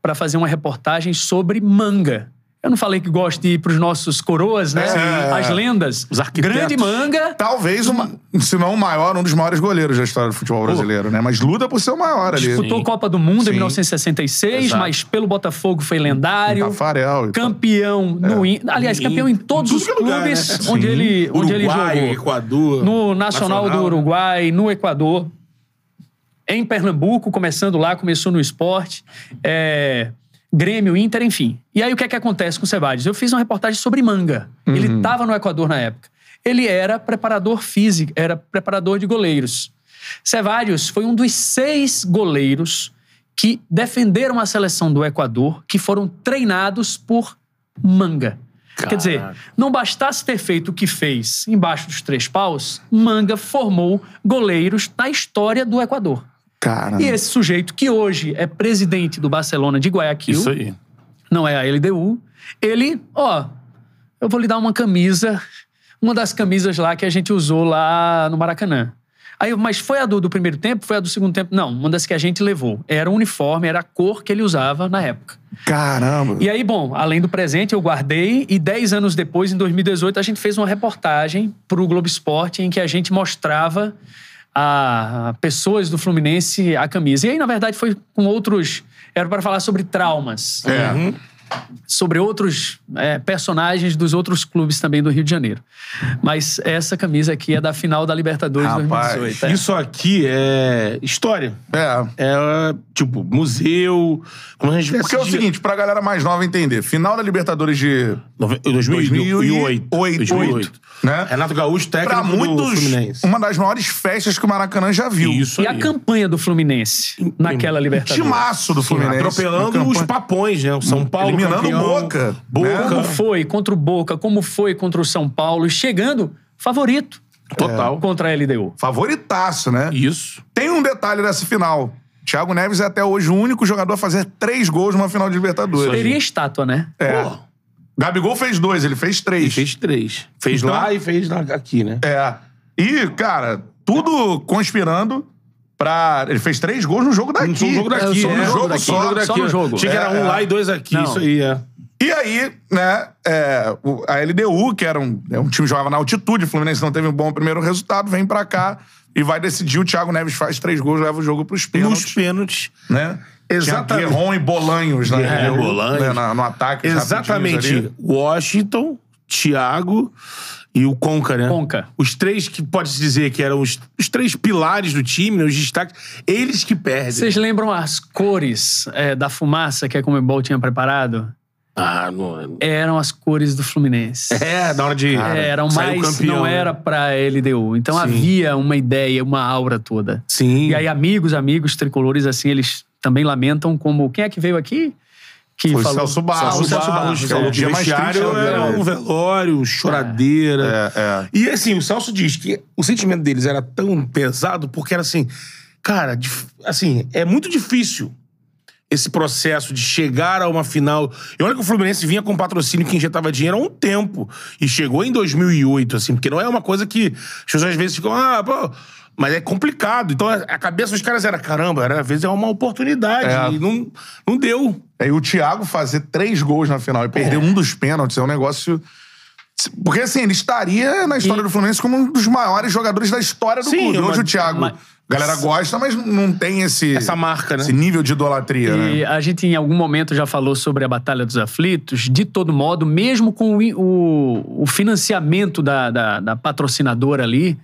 pra fazer uma reportagem sobre manga. Eu não falei que gosto de ir pros nossos coroas, né? É. As lendas. Os arquitetos. Grande manga. Talvez, uma, se não o maior, um dos maiores goleiros da história do futebol brasileiro, né? Mas luta por ser o maior ali. Disputou Copa do Mundo Sim. em 1966, Exato. mas pelo Botafogo foi lendário. Tafarel. Campeão no In- Aliás, campeão em todos tudo os é lugar, clubes né? onde, Sim. ele, onde ele Uruguai, jogou. Equador. No Nacional, do Uruguai, no Equador, em Pernambuco, começando lá, começou no esporte, é, Grêmio, Inter, enfim. E aí o que é que acontece com o Ceballos? Eu fiz uma reportagem sobre manga. Ele estava no Equador na época. Ele era preparador físico, era preparador de goleiros. Ceballos foi um dos seis goleiros que defenderam a seleção do Equador, que foram treinados por manga. Quer dizer, Caraca. não bastasse ter feito o que fez embaixo dos três paus, Manga formou goleiros na história do Equador. Cara. E esse sujeito, que hoje é presidente do Barcelona de Guayaquil, Isso aí. não é a LDU, ele, ó, eu vou lhe dar uma camisa, uma das camisas lá que a gente usou lá no Maracanã. Aí, mas foi a do, do primeiro tempo? Foi a do segundo tempo? Não, uma das que a gente levou. Era o uniforme, era a cor que ele usava na época. Caramba. E aí, bom, além do presente, eu guardei e 10 anos depois, em 2018, a gente fez uma reportagem para o Globo Esporte em que a gente mostrava a, pessoas do Fluminense a camisa. E aí, na verdade, foi com outros. Era para falar sobre traumas. É. Uhum. Sobre outros é, personagens dos outros clubes também do Rio de Janeiro. Mas essa camisa aqui é da final da Libertadores de Rapaz, 2018. é. Isso aqui é história. É. É, tipo, museu. Como a gente Porque é o seguinte, pra galera mais nova entender, final da Libertadores de 2008. 2008, né? Renato Gaúcho, Pra técnico do muitos, Fluminense. uma das maiores festas que o Maracanã já viu. Isso E aí. a campanha do Fluminense naquela Libertadores? Timaço do Fluminense. Atropelando Uma os papões, né? O São Paulo Eliminando campeão, Boca, Boca. né? Como foi contra o Boca, como foi contra o São Paulo, chegando favorito Total. contra a LDU. Favoritaço, né? Isso. Tem um detalhe dessa final. Thiago Neves é até hoje o único jogador a fazer três gols numa final de Libertadores. Teria estátua, né? É. Pô, Gabigol fez dois, ele fez três. ele fez três. Fez Então- lá e fez lá- aqui, né? É. E, cara, tudo conspirando pra. Ele fez três gols no jogo daqui. Um jogo É, daqui, só no né? jogo Jogo daqui. só, Só no jogo. Achei que era É, um é. lá e dois aqui. Não. Isso aí, é. E aí, né, é, a LDU, que era um, é um time que jogava na altitude, o Fluminense não teve um bom primeiro resultado, vem pra cá e vai decidir. O Thiago Neves faz três gols, leva o jogo pros Nos pênaltis. pênaltis. Né? Exatamente. Tinha Guerron e Bolanhos, né? É, LDU, Bolanhos. né, na- no ataque. Exatamente. Washington, Thiago e o Conca, né? Conca. Os três que pode-se dizer que eram os, os três pilares do time, né, os destaques, eles que perdem. Vocês lembram as cores é, da fumaça que a Comebol tinha preparado? Ah, não. Eram as cores do Fluminense. É, na hora de. É, eram mais, campeão, não né? era pra LDU. Então Sim. havia uma ideia, uma aura toda. Sim. E aí amigos, amigos tricolores, assim, eles também lamentam como... Quem é que veio aqui? Que Foi o falou... Celso Barros. Celso Celso Barros, Barros, que que é o vestiário era dele. um velório, choradeira. É, é. E assim, o Celso diz que o sentimento deles era tão pesado porque era assim, cara, assim, é muito difícil esse processo de chegar a uma final. E olha que o Fluminense vinha com patrocínio que injetava dinheiro há um tempo. E chegou em 2008, assim, porque não é uma coisa que as pessoas às vezes ficam, ah, pô. Mas é complicado. Então a cabeça dos caras era, caramba, era, às vezes é uma oportunidade. É. E não, não deu. E o Thiago fazer três gols na final e perder um dos pênaltis é um negócio. Porque assim, ele estaria na história E- do Fluminense como um dos maiores jogadores da história do Sim, clube. Hoje o Thiago, uma- a galera gosta, mas não tem esse, Essa marca, né? esse nível de idolatria, E né? a gente, em algum momento, já falou sobre a Batalha dos Aflitos. De todo modo, mesmo com o, o- o financiamento da, da, da patrocinadora ali,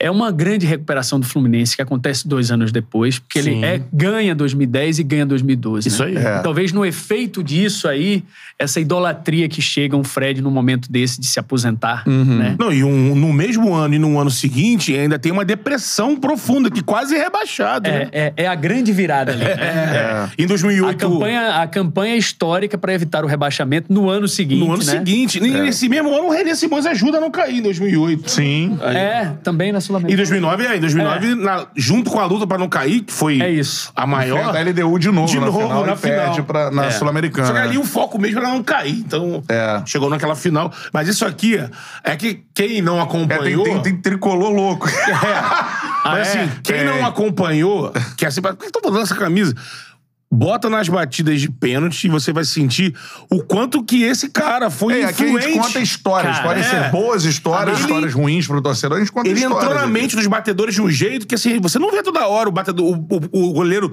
é uma grande recuperação do Fluminense que acontece dois anos depois, porque Sim. ele é, ganha 2010 e ganha 2012. Isso né? aí. É. Talvez no efeito disso aí, essa idolatria que chega um Fred num momento desse de se aposentar, Uhum. né? Não, e um- no mesmo ano e no ano seguinte ainda tem uma depressão profunda, que quase é rebaixado. né? É, é, é a grande virada ali. (laughs) É. Em A 2008. campanha, a campanha histórica para evitar o rebaixamento no ano seguinte. No ano né? seguinte. E nesse mesmo ano, o René Simões ajuda a não cair em 2008. Sim. É, também na Em Sul-Americana. 2009, é. Em 2009, na- junto com a luta pra não cair, que foi É isso. a maior. Perde a LDU de novo, de na novo final na e perde final. pra- na É. Sul-Americana. Só que ali o foco mesmo era não cair. Então, É. chegou naquela final. Mas isso aqui é que quem não É, tem, acompanhou. tem, tem tricolor louco. (laughs) Mas é? assim, quem É. não acompanhou, que é assim, por que eu tô botando essa camisa? Bota nas batidas de pênalti e você vai sentir o quanto que esse cara foi É, aqui a influente. gente conta histórias. Cara, Podem é. ser boas histórias, Ele- histórias ruins pro torcedor. A gente conta Ele histórias. entrou na mente dos batedores de um jeito que, assim, você não vê toda hora o batedor, o, o- o goleiro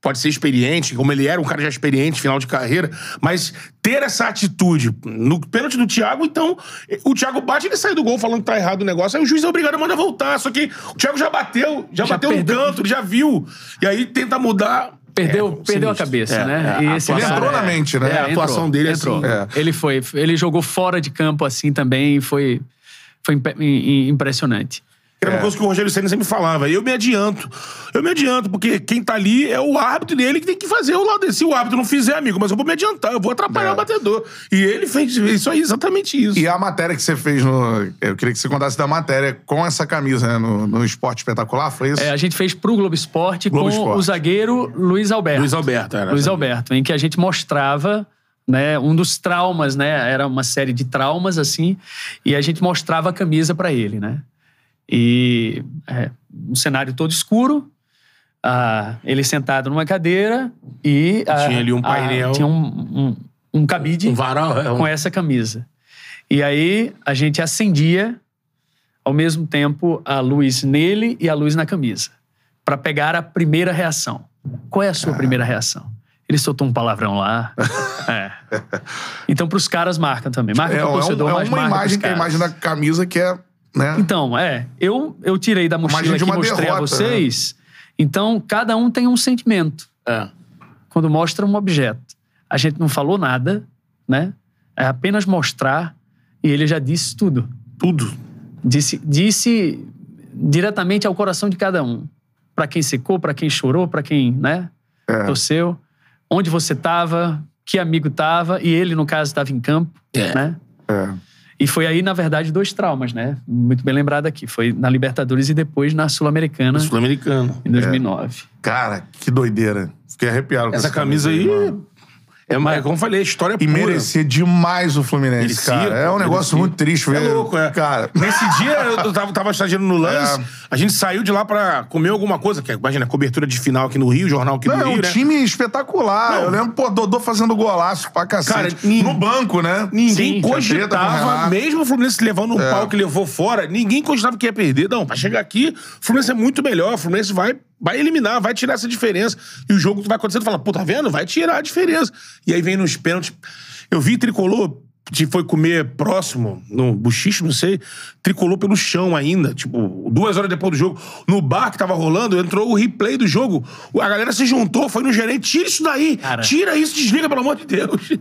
pode ser experiente, como ele era, um cara já experiente, final de carreira, mas ter essa atitude no pênalti do Thiago, então, o Thiago bate e ele sai do gol falando que tá errado o negócio, aí o juiz é obrigado a mandar voltar, só que o Thiago já bateu, já, Já bateu perdeu. no canto, ele já viu, e aí tenta mudar... Perdeu, É, perdeu a cabeça, É, né? é, E a esse atuação- Ele entrou na mente, né? É, a atuação dele, entrou. assim, é. Ele foi, ele jogou fora de campo assim também e foi, foi impressionante. Era uma É. coisa que o Rogério Senna sempre falava. Eu me adianto. Eu me adianto, porque quem tá ali é o árbitro dele que tem que fazer o lado dele. Se o árbitro não fizer, amigo, mas eu vou me adiantar, eu vou atrapalhar É. o batedor. E ele fez isso aí, exatamente isso. E a matéria que você fez no. Eu queria que você contasse da matéria com essa camisa, né? No, no Esporte Espetacular, foi isso? É, a gente fez pro Globo Esporte Globo com Esporte. o zagueiro Luiz Alberto. Luiz Alberto, era. Luiz Alberto, em que a gente mostrava né, um dos traumas, né? Era uma série de traumas, assim, e a gente mostrava a camisa pra ele, né? E é, um cenário todo escuro, ah, ele sentado numa cadeira e... ah, Tinha ali um ah, painel. tinha um, um, um cabide Um varal, é com essa camisa. E aí a gente acendia ao mesmo tempo a luz nele e a luz na camisa, Pra pegar a primeira reação. Qual é a sua primeira reação? Ele soltou um palavrão lá. (laughs) É. Então, pros caras marca também. Marca É, pro é, torcedor, um- é uma imagem que é a imagem da camisa que é. Né? Então, é. Eu, eu tirei da mochila que mostrei a derrota, né? vocês. Então, cada um tem um sentimento É. quando mostra um objeto. A gente não falou nada, né? É apenas mostrar e ele já disse tudo. Tudo. Disse, disse diretamente ao coração de cada um. Pra quem secou, pra quem chorou, pra quem, né, É. torceu. Onde você tava, que amigo tava, e ele, no caso, estava em campo, É. né? É. E foi aí, na verdade, dois traumas, né? Muito bem lembrado aqui. Foi na Libertadores e depois na Sul-Americana, Sul-Americano. em 2009. Cara, que doideira. Fiquei arrepiado com Essa camisa aí. mano. É, é como eu falei, a história é E pura. merecia demais o Fluminense, Merecia, cara. É um pô, negócio merecia. muito triste ver. É louco, é. Cara, Nesse dia, eu tava, tava estagiando no lance, É. a gente saiu de lá pra comer alguma coisa, que é, imagina, cobertura de final aqui no Rio, jornal aqui Não, no é Rio, um né? time espetacular. Não. Eu lembro, pô, Dodô fazendo golaço pra cacete. Cara, nin- no banco, né? Ninguém Sim, cogitava, mesmo o Fluminense levando um É. pau que levou fora, ninguém cogitava que ia perder. Não, pra chegar aqui, o Fluminense é muito melhor, o Fluminense vai, vai eliminar, vai tirar essa diferença. E o jogo que vai acontecendo, fala, pô, tá vendo? Vai tirar a diferença. E aí vem nos pênaltis. Eu vi tricolor, que foi comer próximo, no buchicho, não sei, tricolor pelo chão ainda, tipo, duas horas depois do jogo. No bar que tava rolando, entrou o replay do jogo. A galera se juntou, foi no gerente, tira isso daí, Cara. tira isso, desliga, pelo amor de Deus.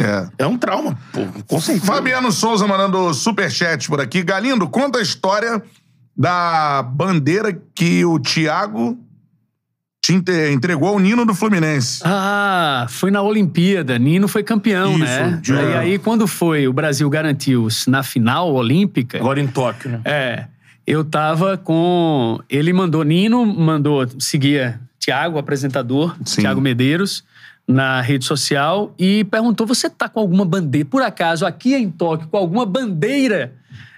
É. É um trauma, pô, com certeza. Fabiano Souza mandando superchat por aqui. Galindo, conta a história da bandeira que o Thiago te entregou ao Nino do Fluminense. Ah, foi na Olimpíada. Nino foi campeão, Isso, né? de- E aí, quando foi, o Brasil garantiu-se na final olímpica. Agora em Tóquio, né? É, eu tava com. Ele mandou, Nino mandou, seguia Tiago, o apresentador. Tiago Medeiros, na rede social e perguntou: você tá com alguma bandeira, por acaso, aqui em Tóquio, com alguma bandeira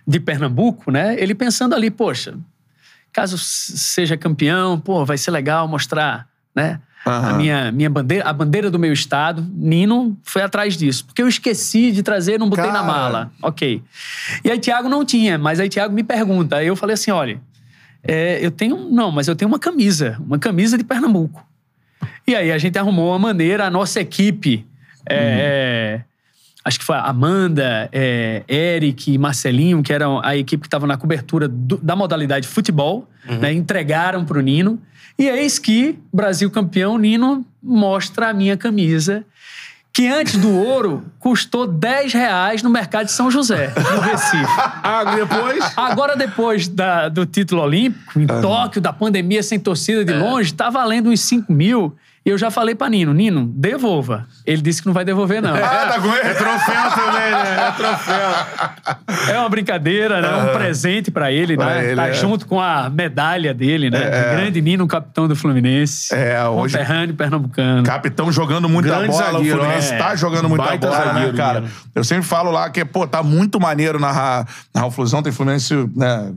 de Pernambuco, né? Ele pensando ali, poxa, caso seja campeão, pô, vai ser legal mostrar, né? A Aham. minha, minha bandeira, a bandeira do meu estado, Nino foi atrás disso. Porque eu esqueci de trazer, não botei na Cara. mala. Ok. E aí Tiago não tinha, mas aí Tiago me pergunta. Aí eu falei assim: olha, é, eu tenho. Não, mas eu tenho uma camisa, uma camisa de Pernambuco. E aí a gente arrumou uma maneira, a nossa equipe. é, é, acho que foi a Amanda, é, Eric e Marcelinho, que eram a equipe que estava na cobertura do- da modalidade futebol, né, entregaram para o Nino. E eis que, Brasil campeão, Nino mostra a minha camisa, que antes do ouro custou 10 reais no mercado de São José, no Recife. (laughs) Ah, depois. Agora, depois da- do título olímpico, em Tóquio, da pandemia sem torcida de longe, tá valendo uns 5 mil. E eu já falei pra Nino, Nino, devolva. Ele disse que não vai devolver, não. Ah, (laughs) tá com ele? É troféu também, né? É troféu. É uma brincadeira, né? Um presente pra ele, Pra né? ele, tá é. junto com a medalha dele, né? Grande Nino, capitão do Fluminense. É, hoje- Conterrâneo pernambucano. Capitão jogando muita Grande bola, zagueiro, o Fluminense é. tá jogando muita Baita bola, zagueiro, né, cara? Eu sempre falo lá que, pô, tá muito maneiro narrar, narrar o Flusão, tem Fluminense, né,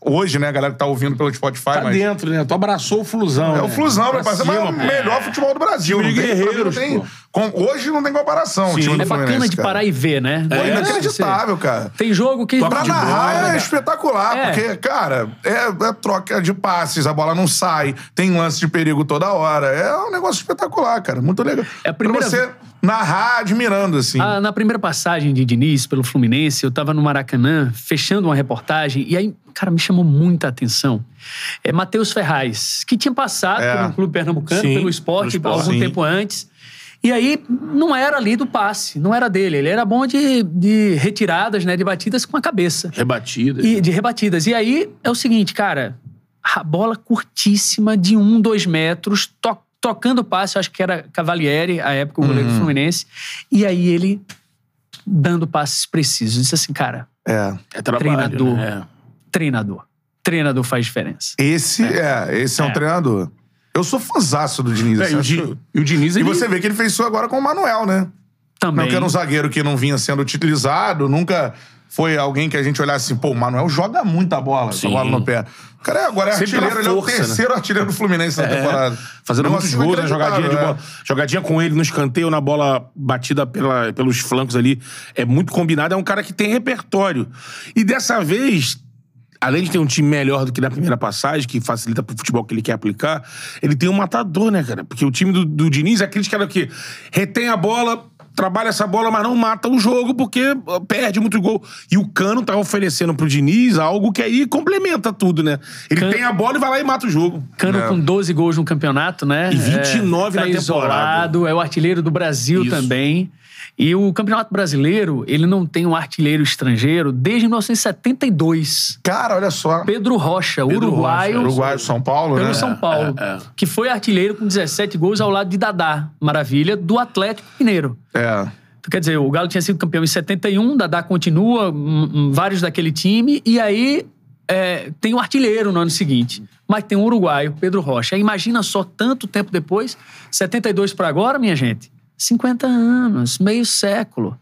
hoje, né, a galera que tá ouvindo pelo Spotify, Tá mas... dentro, né? Tu abraçou o Flusão. É o né? Flusão, Pra vai passar, mas é o cima, pô. melhor futebol do Brasil. Não tem, não tem- com- hoje não tem comparação o Sim. É bacana Fluminense, de cara. parar e ver, né? Pô, É, inacreditável, cara. Tem jogo que... Pra de bola, narrar é né? espetacular, É. porque, cara, é, é troca de passes, a bola não sai, tem lance de perigo toda hora. É um negócio espetacular, cara. Muito legal. É a primeira- Pra você narrar admirando, assim. Ah, na primeira passagem de Diniz pelo Fluminense, eu tava no Maracanã, fechando uma reportagem, e aí, cara, me chamou muita atenção. É Matheus Ferraz, que tinha passado É. por um clube pernambucano, Sim, pelo esporte, pelo esporte, algum sim. tempo antes. E aí, não era ali do passe, não era dele. Ele era bom de, de retiradas, né, de batidas com a cabeça. Rebatida. E de rebatidas. E aí, é o seguinte, cara, a bola curtíssima, de um, dois metros, to- tocando passe, eu acho que era Cavalieri, a época, o goleiro do Fluminense. E aí ele dando passes precisos. Disse assim, cara, É. É trabalho, Treinador. né? treinador. Treinador faz diferença. Esse é, esse é, um É. treinador. Eu sou fãzaço do Diniz. É, e, o Di- e o Diniz, E ele... você vê que ele fez isso agora com o Manuel, né? Também. Não que era um zagueiro que não vinha sendo utilizado, nunca foi alguém que a gente olhasse assim, pô, o Manuel joga muita bola, a Sim. bola no pé. O cara é- agora é Sempre artilheiro, na ele é o força, terceiro artilheiro do Fluminense na É, temporada. Fazendo muitos gols, né? jogadinha bola. Jogadinha com ele no escanteio, na bola batida pela- pelos flancos ali. É muito combinado. É um cara que tem repertório. E dessa vez, além de ter um time melhor do que na primeira passagem, que facilita pro futebol que ele quer aplicar, ele tem um matador, né, cara? Porque o time do, do Diniz é aquele cara que retém a bola. Trabalha essa bola, mas não mata o jogo porque perde muito gol. E o Cano tá oferecendo pro Diniz algo que aí complementa tudo, né? Ele Cano- tem a bola e vai lá e mata o jogo. Cano É. com 12 gols no campeonato, né? E 29 é, na tá temporada. isolado, é o artilheiro do Brasil Isso. também. E o Campeonato Brasileiro, ele não tem um artilheiro estrangeiro desde 1972. Cara, olha só. Pedro Rocha, Pedro uruguaio, Rocha, Uruguai, São Paulo, pelo né? São Paulo, é, é. que foi artilheiro com 17 gols ao lado de Dadá, maravilha, do Atlético Mineiro. É. Então, quer dizer, o Galo tinha sido campeão em 71, Dadá continua, vários daquele time, e aí é, tem o artilheiro no ano seguinte. Mas tem o uruguaio, Pedro Rocha. Aí imagina só tanto tempo depois, 72 para agora, minha gente. 50 anos, meio século.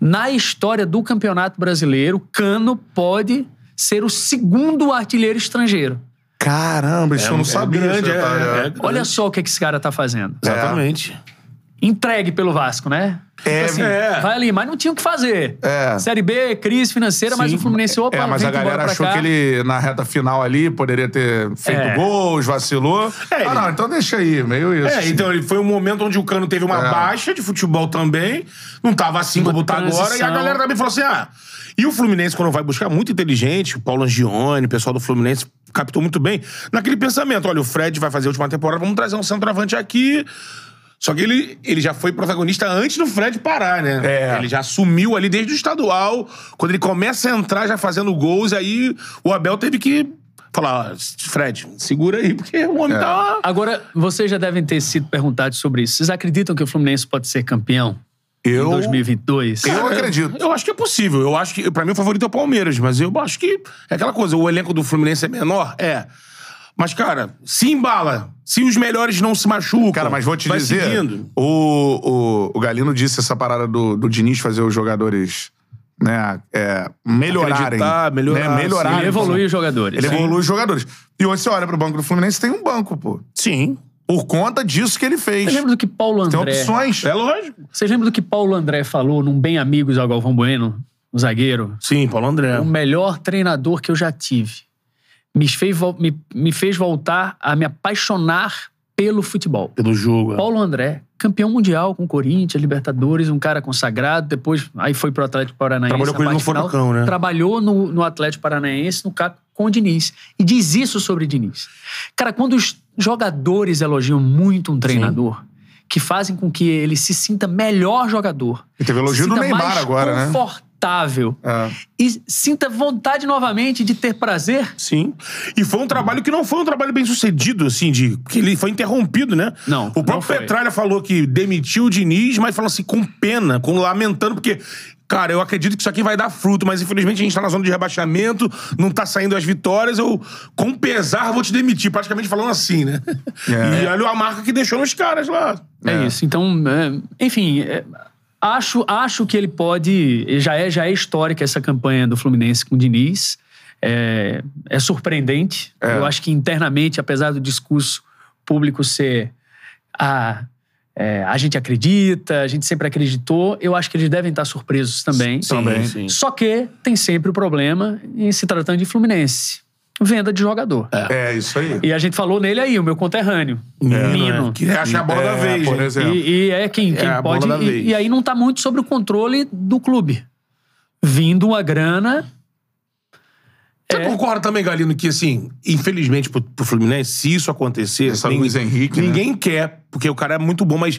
Na história do Campeonato Brasileiro, Cano pode ser o segundo artilheiro estrangeiro. Caramba, isso eu não é sabia. grande, é, é. é. Olha só o que, que esse cara tá fazendo. Exatamente. Entregue pelo Vasco, né? É, Tipo assim, é. Vai ali, mas não tinha o que fazer. É. Série B, crise financeira, mas Sim. o Fluminense, opa, É, mas a galera achou cá. que ele, na reta final ali, poderia ter feito É. gols, vacilou. É, ah, não, então deixa aí, meio isso. É, então ele foi um momento onde o Cano teve uma É. baixa de futebol também. Não tava assim Uma como tá agora. E a galera também falou assim: ah. E o Fluminense, quando vai buscar, muito inteligente, o Paulo Angione, o pessoal do Fluminense captou muito bem, naquele pensamento: olha, o Fred vai fazer a última temporada, vamos trazer um centroavante aqui. Só que ele, ele já foi protagonista antes do Fred parar, né? É. Ele já assumiu ali desde o estadual. Quando ele começa a entrar já fazendo gols, aí o Abel teve que falar: ó, Fred, segura aí, porque o homem É. tá. Agora, vocês já devem ter sido perguntados sobre isso. Vocês acreditam que o Fluminense pode ser campeão eu, em 2022? eu acredito. Eu acho que é possível. Eu acho que, pra mim, o favorito é o Palmeiras, mas eu acho que é aquela coisa. O elenco do Fluminense é menor? É. Mas, cara, se embala. Se os melhores não se machucam. Cara, mas vou te vai dizer, Seguindo. o, o, o Galino disse essa parada do, do Diniz fazer os jogadores né, é, melhorarem. Acreditar, melhorar, Né, melhorarem. Ele evolui os jogadores. Ele evolui os jogadores. E hoje você olha pro banco do Fluminense, tem um banco, pô. Sim. Por conta disso que ele fez. Você lembra do que Paulo Tem André... opções. É lógico. Vocês lembram do que Paulo André falou num Bem Amigos ao Galvão Bueno, o zagueiro? Sim, Paulo André. O melhor treinador que eu já tive. Me fez, me, me fez voltar a me apaixonar pelo futebol. Pelo jogo. é. Paulo André, campeão mundial com o Corinthians, Libertadores, um cara consagrado. Depois, aí foi pro Atlético Paranaense. Trabalhou com ele no final. Furacão, né? Trabalhou no, no Atlético Paranaense, no CAP, com o Diniz. E diz isso sobre Diniz. Cara, quando os jogadores elogiam muito um treinador, que fazem com que ele se sinta melhor jogador. E teve elogio do Neymar agora, né? Confortável. É. E sinta vontade novamente de ter prazer. Sim. E foi um trabalho que não foi um trabalho bem sucedido, assim, de. Porque ele foi interrompido, né? Não, O próprio não foi. Petralha falou que demitiu o Diniz, mas falou assim, com pena, com lamentando, porque. Cara, eu acredito que isso aqui vai dar fruto, mas infelizmente a gente tá na zona de rebaixamento, não tá saindo as vitórias, eu, com pesar, vou te demitir. Praticamente falando assim, né? É. E olha a marca que deixou nos caras lá. É, isso. Então, é, enfim, é, acho, acho que ele pode. Já é, já é histórica essa campanha do Fluminense com o Diniz. É, é surpreendente. É. Eu acho que internamente, apesar do discurso público ser. Ah, é, a gente acredita, a gente sempre acreditou. Eu acho que eles devem estar surpresos também. Também. sim. Só que tem sempre o problema em se tratando de Fluminense. Venda de jogador. É, isso aí. E a gente falou nele aí, o meu conterrâneo. Nino. né? Que acha a bola da É, vez. por né? exemplo. E, e é quem, quem a bola pode. da E, vez. e aí não tá muito sobre o controle do clube. Vindo uma grana. Você É. concorda também, Galino, que assim, infelizmente pro, pro Fluminense, se isso acontecer. Essa ninguém- Luiz Henrique, né? Ninguém quer, porque o cara é muito bom, mas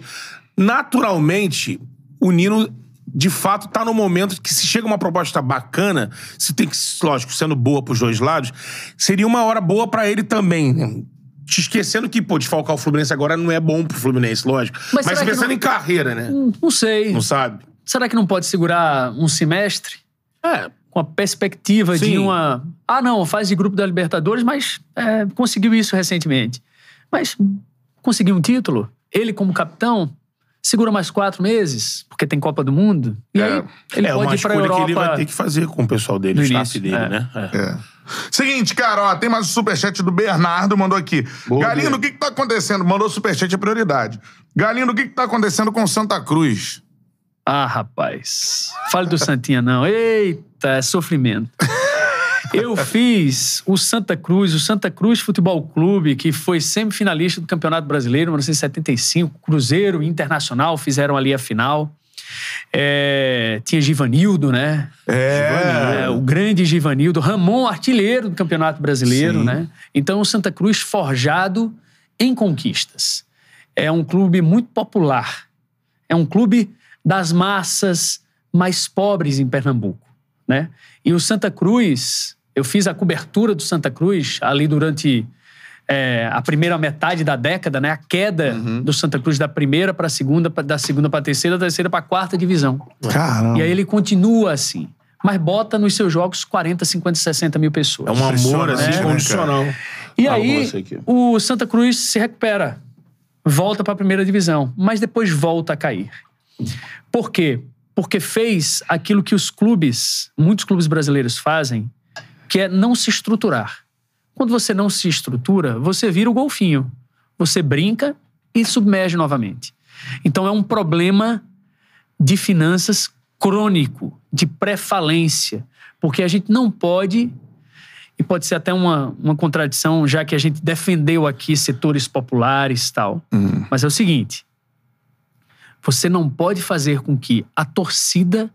naturalmente o Nino. De fato, tá no momento que se chega uma proposta bacana, se tem que, lógico, sendo boa pros dois lados, seria uma hora boa pra ele também, né? Te esquecendo que, pô, desfalcar o Fluminense agora não é bom pro Fluminense, lógico. Mas Mas, pensando não- em carreira, né? Hum, Não sei. Não sabe? Será que não pode segurar um semestre? É, Com a perspectiva de Sim. uma. Ah, não, faz de grupo da Libertadores, mas é, conseguiu isso recentemente. Mas conseguiu um título? Ele, como capitão, segura mais quatro meses, porque tem Copa do Mundo. E É. aí ele é pode uma ir pra escolha Europa. que ele vai ter que fazer com o pessoal dele, o staff dele, é. né? É. É. Seguinte, cara, ó, tem mais um superchat do Bernardo, mandou aqui. Boa, Galindo, o que que tá acontecendo? Mandou superchat é prioridade. Galindo, o que que tá acontecendo com Santa Cruz? Ah, rapaz. Fale do Santinha, não. Eita, é sofrimento. (laughs) Eu fiz o Santa Cruz, o Santa Cruz Futebol Clube, que foi semifinalista do Campeonato Brasileiro, em 1975. Cruzeiro e Internacional fizeram ali a final. É, tinha Givanildo, né? É. É, o grande Givanildo. Ramon, artilheiro do Campeonato Brasileiro, Sim. né? Então, o Santa Cruz forjado em conquistas. É um clube muito popular. É um clube das massas mais pobres em Pernambuco, né? E o Santa Cruz, eu fiz a cobertura do Santa Cruz ali durante é, a primeira metade da década, né? A queda Uhum. do Santa Cruz da primeira para a segunda, da segunda para a terceira, da terceira para a quarta divisão. Caramba. E aí ele continua assim. Mas bota nos seus jogos 40, 50, 60 mil pessoas. É um amor, assim, Impressionante, né, incondicional. E Ah, aí, o Santa Cruz se recupera. Volta para a primeira divisão. Mas depois volta a cair. Por quê? Porque fez aquilo que os clubes, muitos clubes brasileiros fazem, que é não se estruturar. Quando você não se estrutura, você vira o golfinho. Você brinca e submerge novamente. Então é um problema de finanças crônico, de pré-falência. Porque a gente não pode, e pode ser até uma, uma contradição, já que a gente defendeu aqui setores populares e tal. Mas é o seguinte: você não pode fazer com que a torcida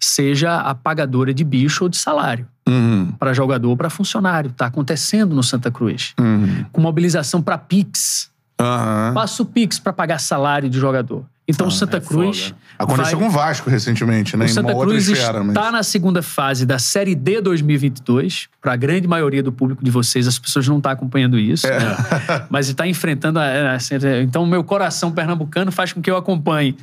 seja a pagadora de bicho ou de salário Uhum, para jogador para funcionário. Está acontecendo no Santa Cruz. uhum. Com mobilização para Pix. Aham. Passa o Pix para pagar salário de jogador. Então o Santa é Cruz. foda. Aconteceu vai- com o Vasco recentemente, né? o Santa Cruz esfera, mas... está na segunda fase da Série D 2022. Para a grande maioria do público de vocês, as pessoas não estão acompanhando isso. É. né? (laughs) Mas está enfrentando. a- então, o meu coração pernambucano faz com que eu acompanhe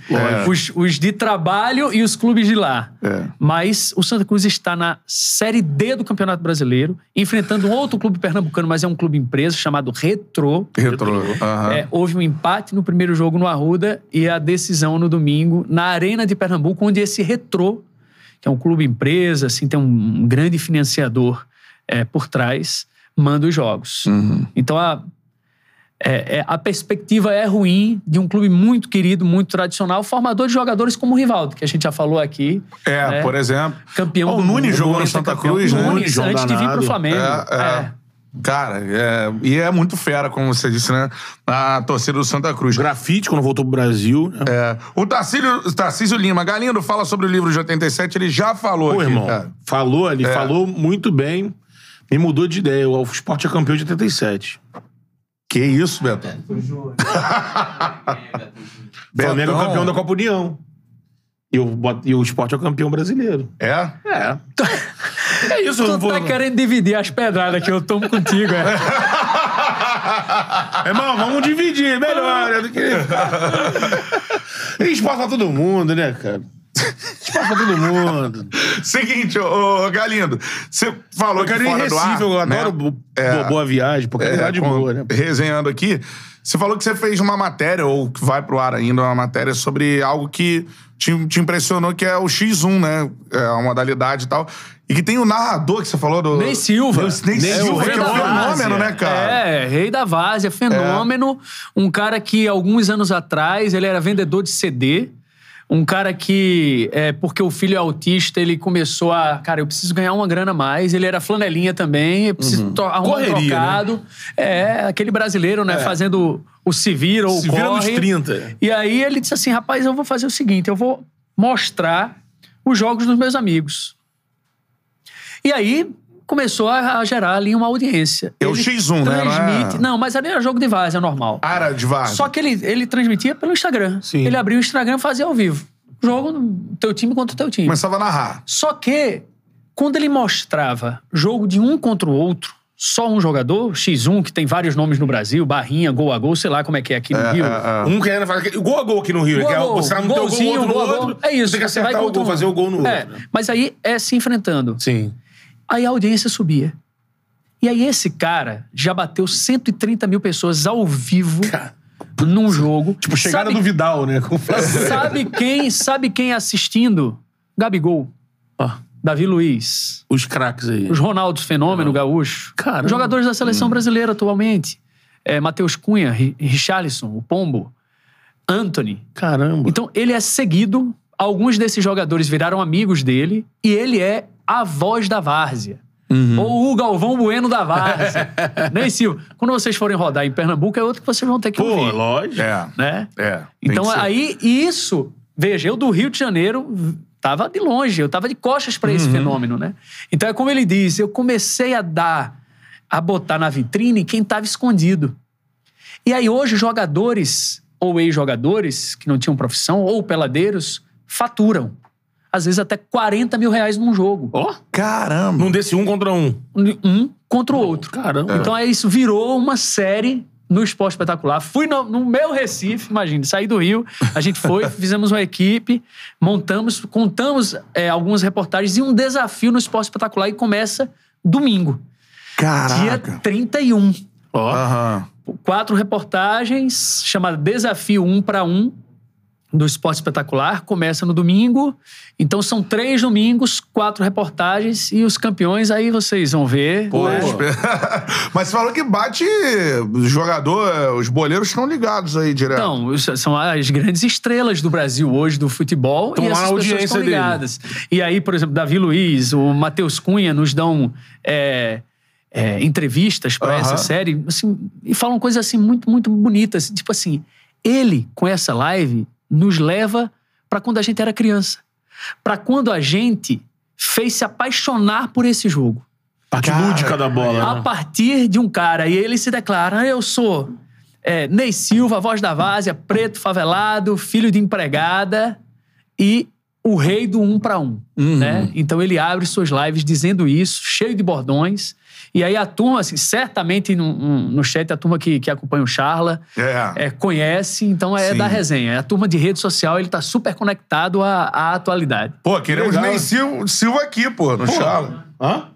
os, os de trabalho e os clubes de lá. É. Mas o Santa Cruz está na Série D do Campeonato Brasileiro, enfrentando um outro clube pernambucano, mas é um clube empresa chamado. Retrô. aham. É, houve um empate no primeiro jogo no Arruda e a decisão no domingo na Arena de Pernambuco, onde esse Retrô, que é um clube empresa, assim, tem um, grande financiador é, por trás, manda os jogos. Uhum. Então a, é- é- a perspectiva é ruim de um clube muito querido, muito tradicional, formador de jogadores como o Rivaldo, que a gente já falou aqui. É, né? por exemplo. Campeão o Nunes jogou no é Santa campeão. Cruz, né? Nunes, João antes de vir pro danado. Flamengo. É, é. Cara, é, e é muito fera, como você disse, né? A torcida do Santa Cruz. Grafite, quando voltou pro Brasil. né? É, o Tarcísio, Tarcísio Lima, Galindo fala sobre o livro de 87, ele já falou Pô, aqui. irmão, cara. falou ali, É. falou muito bem. Me mudou de ideia. O esporte é campeão de 87. Que isso, Betão? O (laughs) Flamengo é campeão da Copa União. E o, e o esporte é o campeão brasileiro. É? É. (laughs) É isso, eu Tu vou... tá querendo dividir as pedradas que eu tomo contigo, é? (laughs) Irmão, vamos dividir, melhor. né, do que... esporte pra todo mundo, né, cara? Esporte pra todo mundo. Seguinte, ô, ô, Galindo, você falou Eu que em fora do ar, eu né? adoro bo- É. bo- boa viagem, porque é, É, de com- boa, né? Resenhando aqui, você falou que você fez uma matéria, ou que vai pro ar ainda, uma matéria sobre algo que te, te impressionou, que é o X1, né? É a modalidade e tal. E que tem o narrador que você falou do. Ney Silva. Ney, Ney Silva, que é um fenômeno, né, cara? É, rei da várzea, fenômeno. Um cara que, alguns anos atrás, ele era vendedor de CD. Um cara que, é, porque o filho é autista, ele começou a... Cara, eu preciso ganhar uma grana a mais. Ele era flanelinha também. Eu preciso to- arrumar um Correria, trocado. É, aquele brasileiro, né? Fazendo o se vira ou Se corre. vira nos 30. E aí ele disse assim, rapaz, eu vou fazer o seguinte, eu vou mostrar os jogos dos meus amigos. E aí começou a, a gerar ali uma audiência. É o Ele X1, né? Não é- Transmite... Não, mas ali era jogo de várzea, normal. Ara de Vargas. Só que ele, ele transmitia pelo Instagram. Sim. Ele abria o Instagram e fazia ao vivo. Jogo teu time contra o teu time. Começava a narrar. Só que, quando ele mostrava jogo de um contra o outro, só um jogador, X1, que tem vários nomes no Brasil, Barrinha, Gol a Gol, sei lá como é que é aqui no Rio. é, é. Um querendo fazer gol a gol aqui no Rio. Gol é, gol, você tá no teu gol, o golzinho, outro no gol gol. outro. É isso. Tem que você vai acertar o gol, um. fazer o gol no É, outro. né? Mas aí é se enfrentando. Sim. Aí a audiência subia. E aí esse cara já bateu 130 mil pessoas ao vivo Cara. num jogo. Tipo, chegada sabe, do Vidal, né? Sabe quem, sabe quem assistindo? Gabigol, Davi Luiz, os craques aí. os Ronaldo Fenômeno Gaúcho, os jogadores da seleção brasileira atualmente. É, Matheus Cunha, Ri- Richarlison, o Pombo, Anthony. Caramba. Então ele é seguido, alguns desses jogadores viraram amigos dele e ele é a voz da várzea. Ou o Galvão Bueno da várzea. (laughs) Nem Silva. Quando vocês forem rodar em Pernambuco, é outro que vocês vão ter que Pô, ouvir. lógico. É. Né? É. Então aí, isso, veja, eu do Rio de Janeiro tava de longe, eu tava de costas para Uhum. esse fenômeno, né? Então é como ele diz, eu comecei a dar, a botar na vitrine quem tava escondido. E aí hoje jogadores ou ex-jogadores que não tinham profissão ou peladeiros faturam. Às vezes até 40 mil reais num jogo. Ó, Caramba. num desse um contra um. Um contra o outro. Caramba. Então é isso, virou uma série no Esporte Espetacular. Fui no, no meu Recife, imagina, saí do Rio, a gente foi, (laughs) fizemos uma equipe, montamos, contamos é, algumas reportagens e um desafio no Esporte Espetacular e começa domingo, dia Caraca. 31. Ó. Aham. Quatro reportagens, chamada Desafio Um para Um, do Esporte Espetacular, começa no domingo. Então são três domingos, quatro reportagens e os campeões aí vocês vão ver. Pô, né? (laughs) Mas você falou que bate jogador, os boleiros estão ligados aí direto. Então, são as grandes estrelas do Brasil hoje do futebol Tão e essas pessoas estão dele. ligadas. E aí, por exemplo, Davi Luiz, o Matheus Cunha nos dão é, é, entrevistas para essa série assim, e falam coisas assim muito, muito bonitas. Tipo assim, ele, com essa live, nos leva para quando a gente era criança. Para quando a gente fez se apaixonar por esse jogo. Parte Cara, lúdica da bola. A né? partir de um cara, e ele se declara: "Ah, eu sou é, Ney Silva, voz da várzea, preto, favelado, filho de empregada e o rei do um para um. Né? Então ele abre suas lives dizendo isso, cheio de bordões. E aí a turma, assim, certamente no, no- chat, a turma que, que acompanha o Charla É. é, conhece, então é Sim. da resenha. É a turma de rede social, ele tá super conectado à, à atualidade. Pô, queremos Legal. Ney Sil- Silva aqui, pô, no Charla. Hã?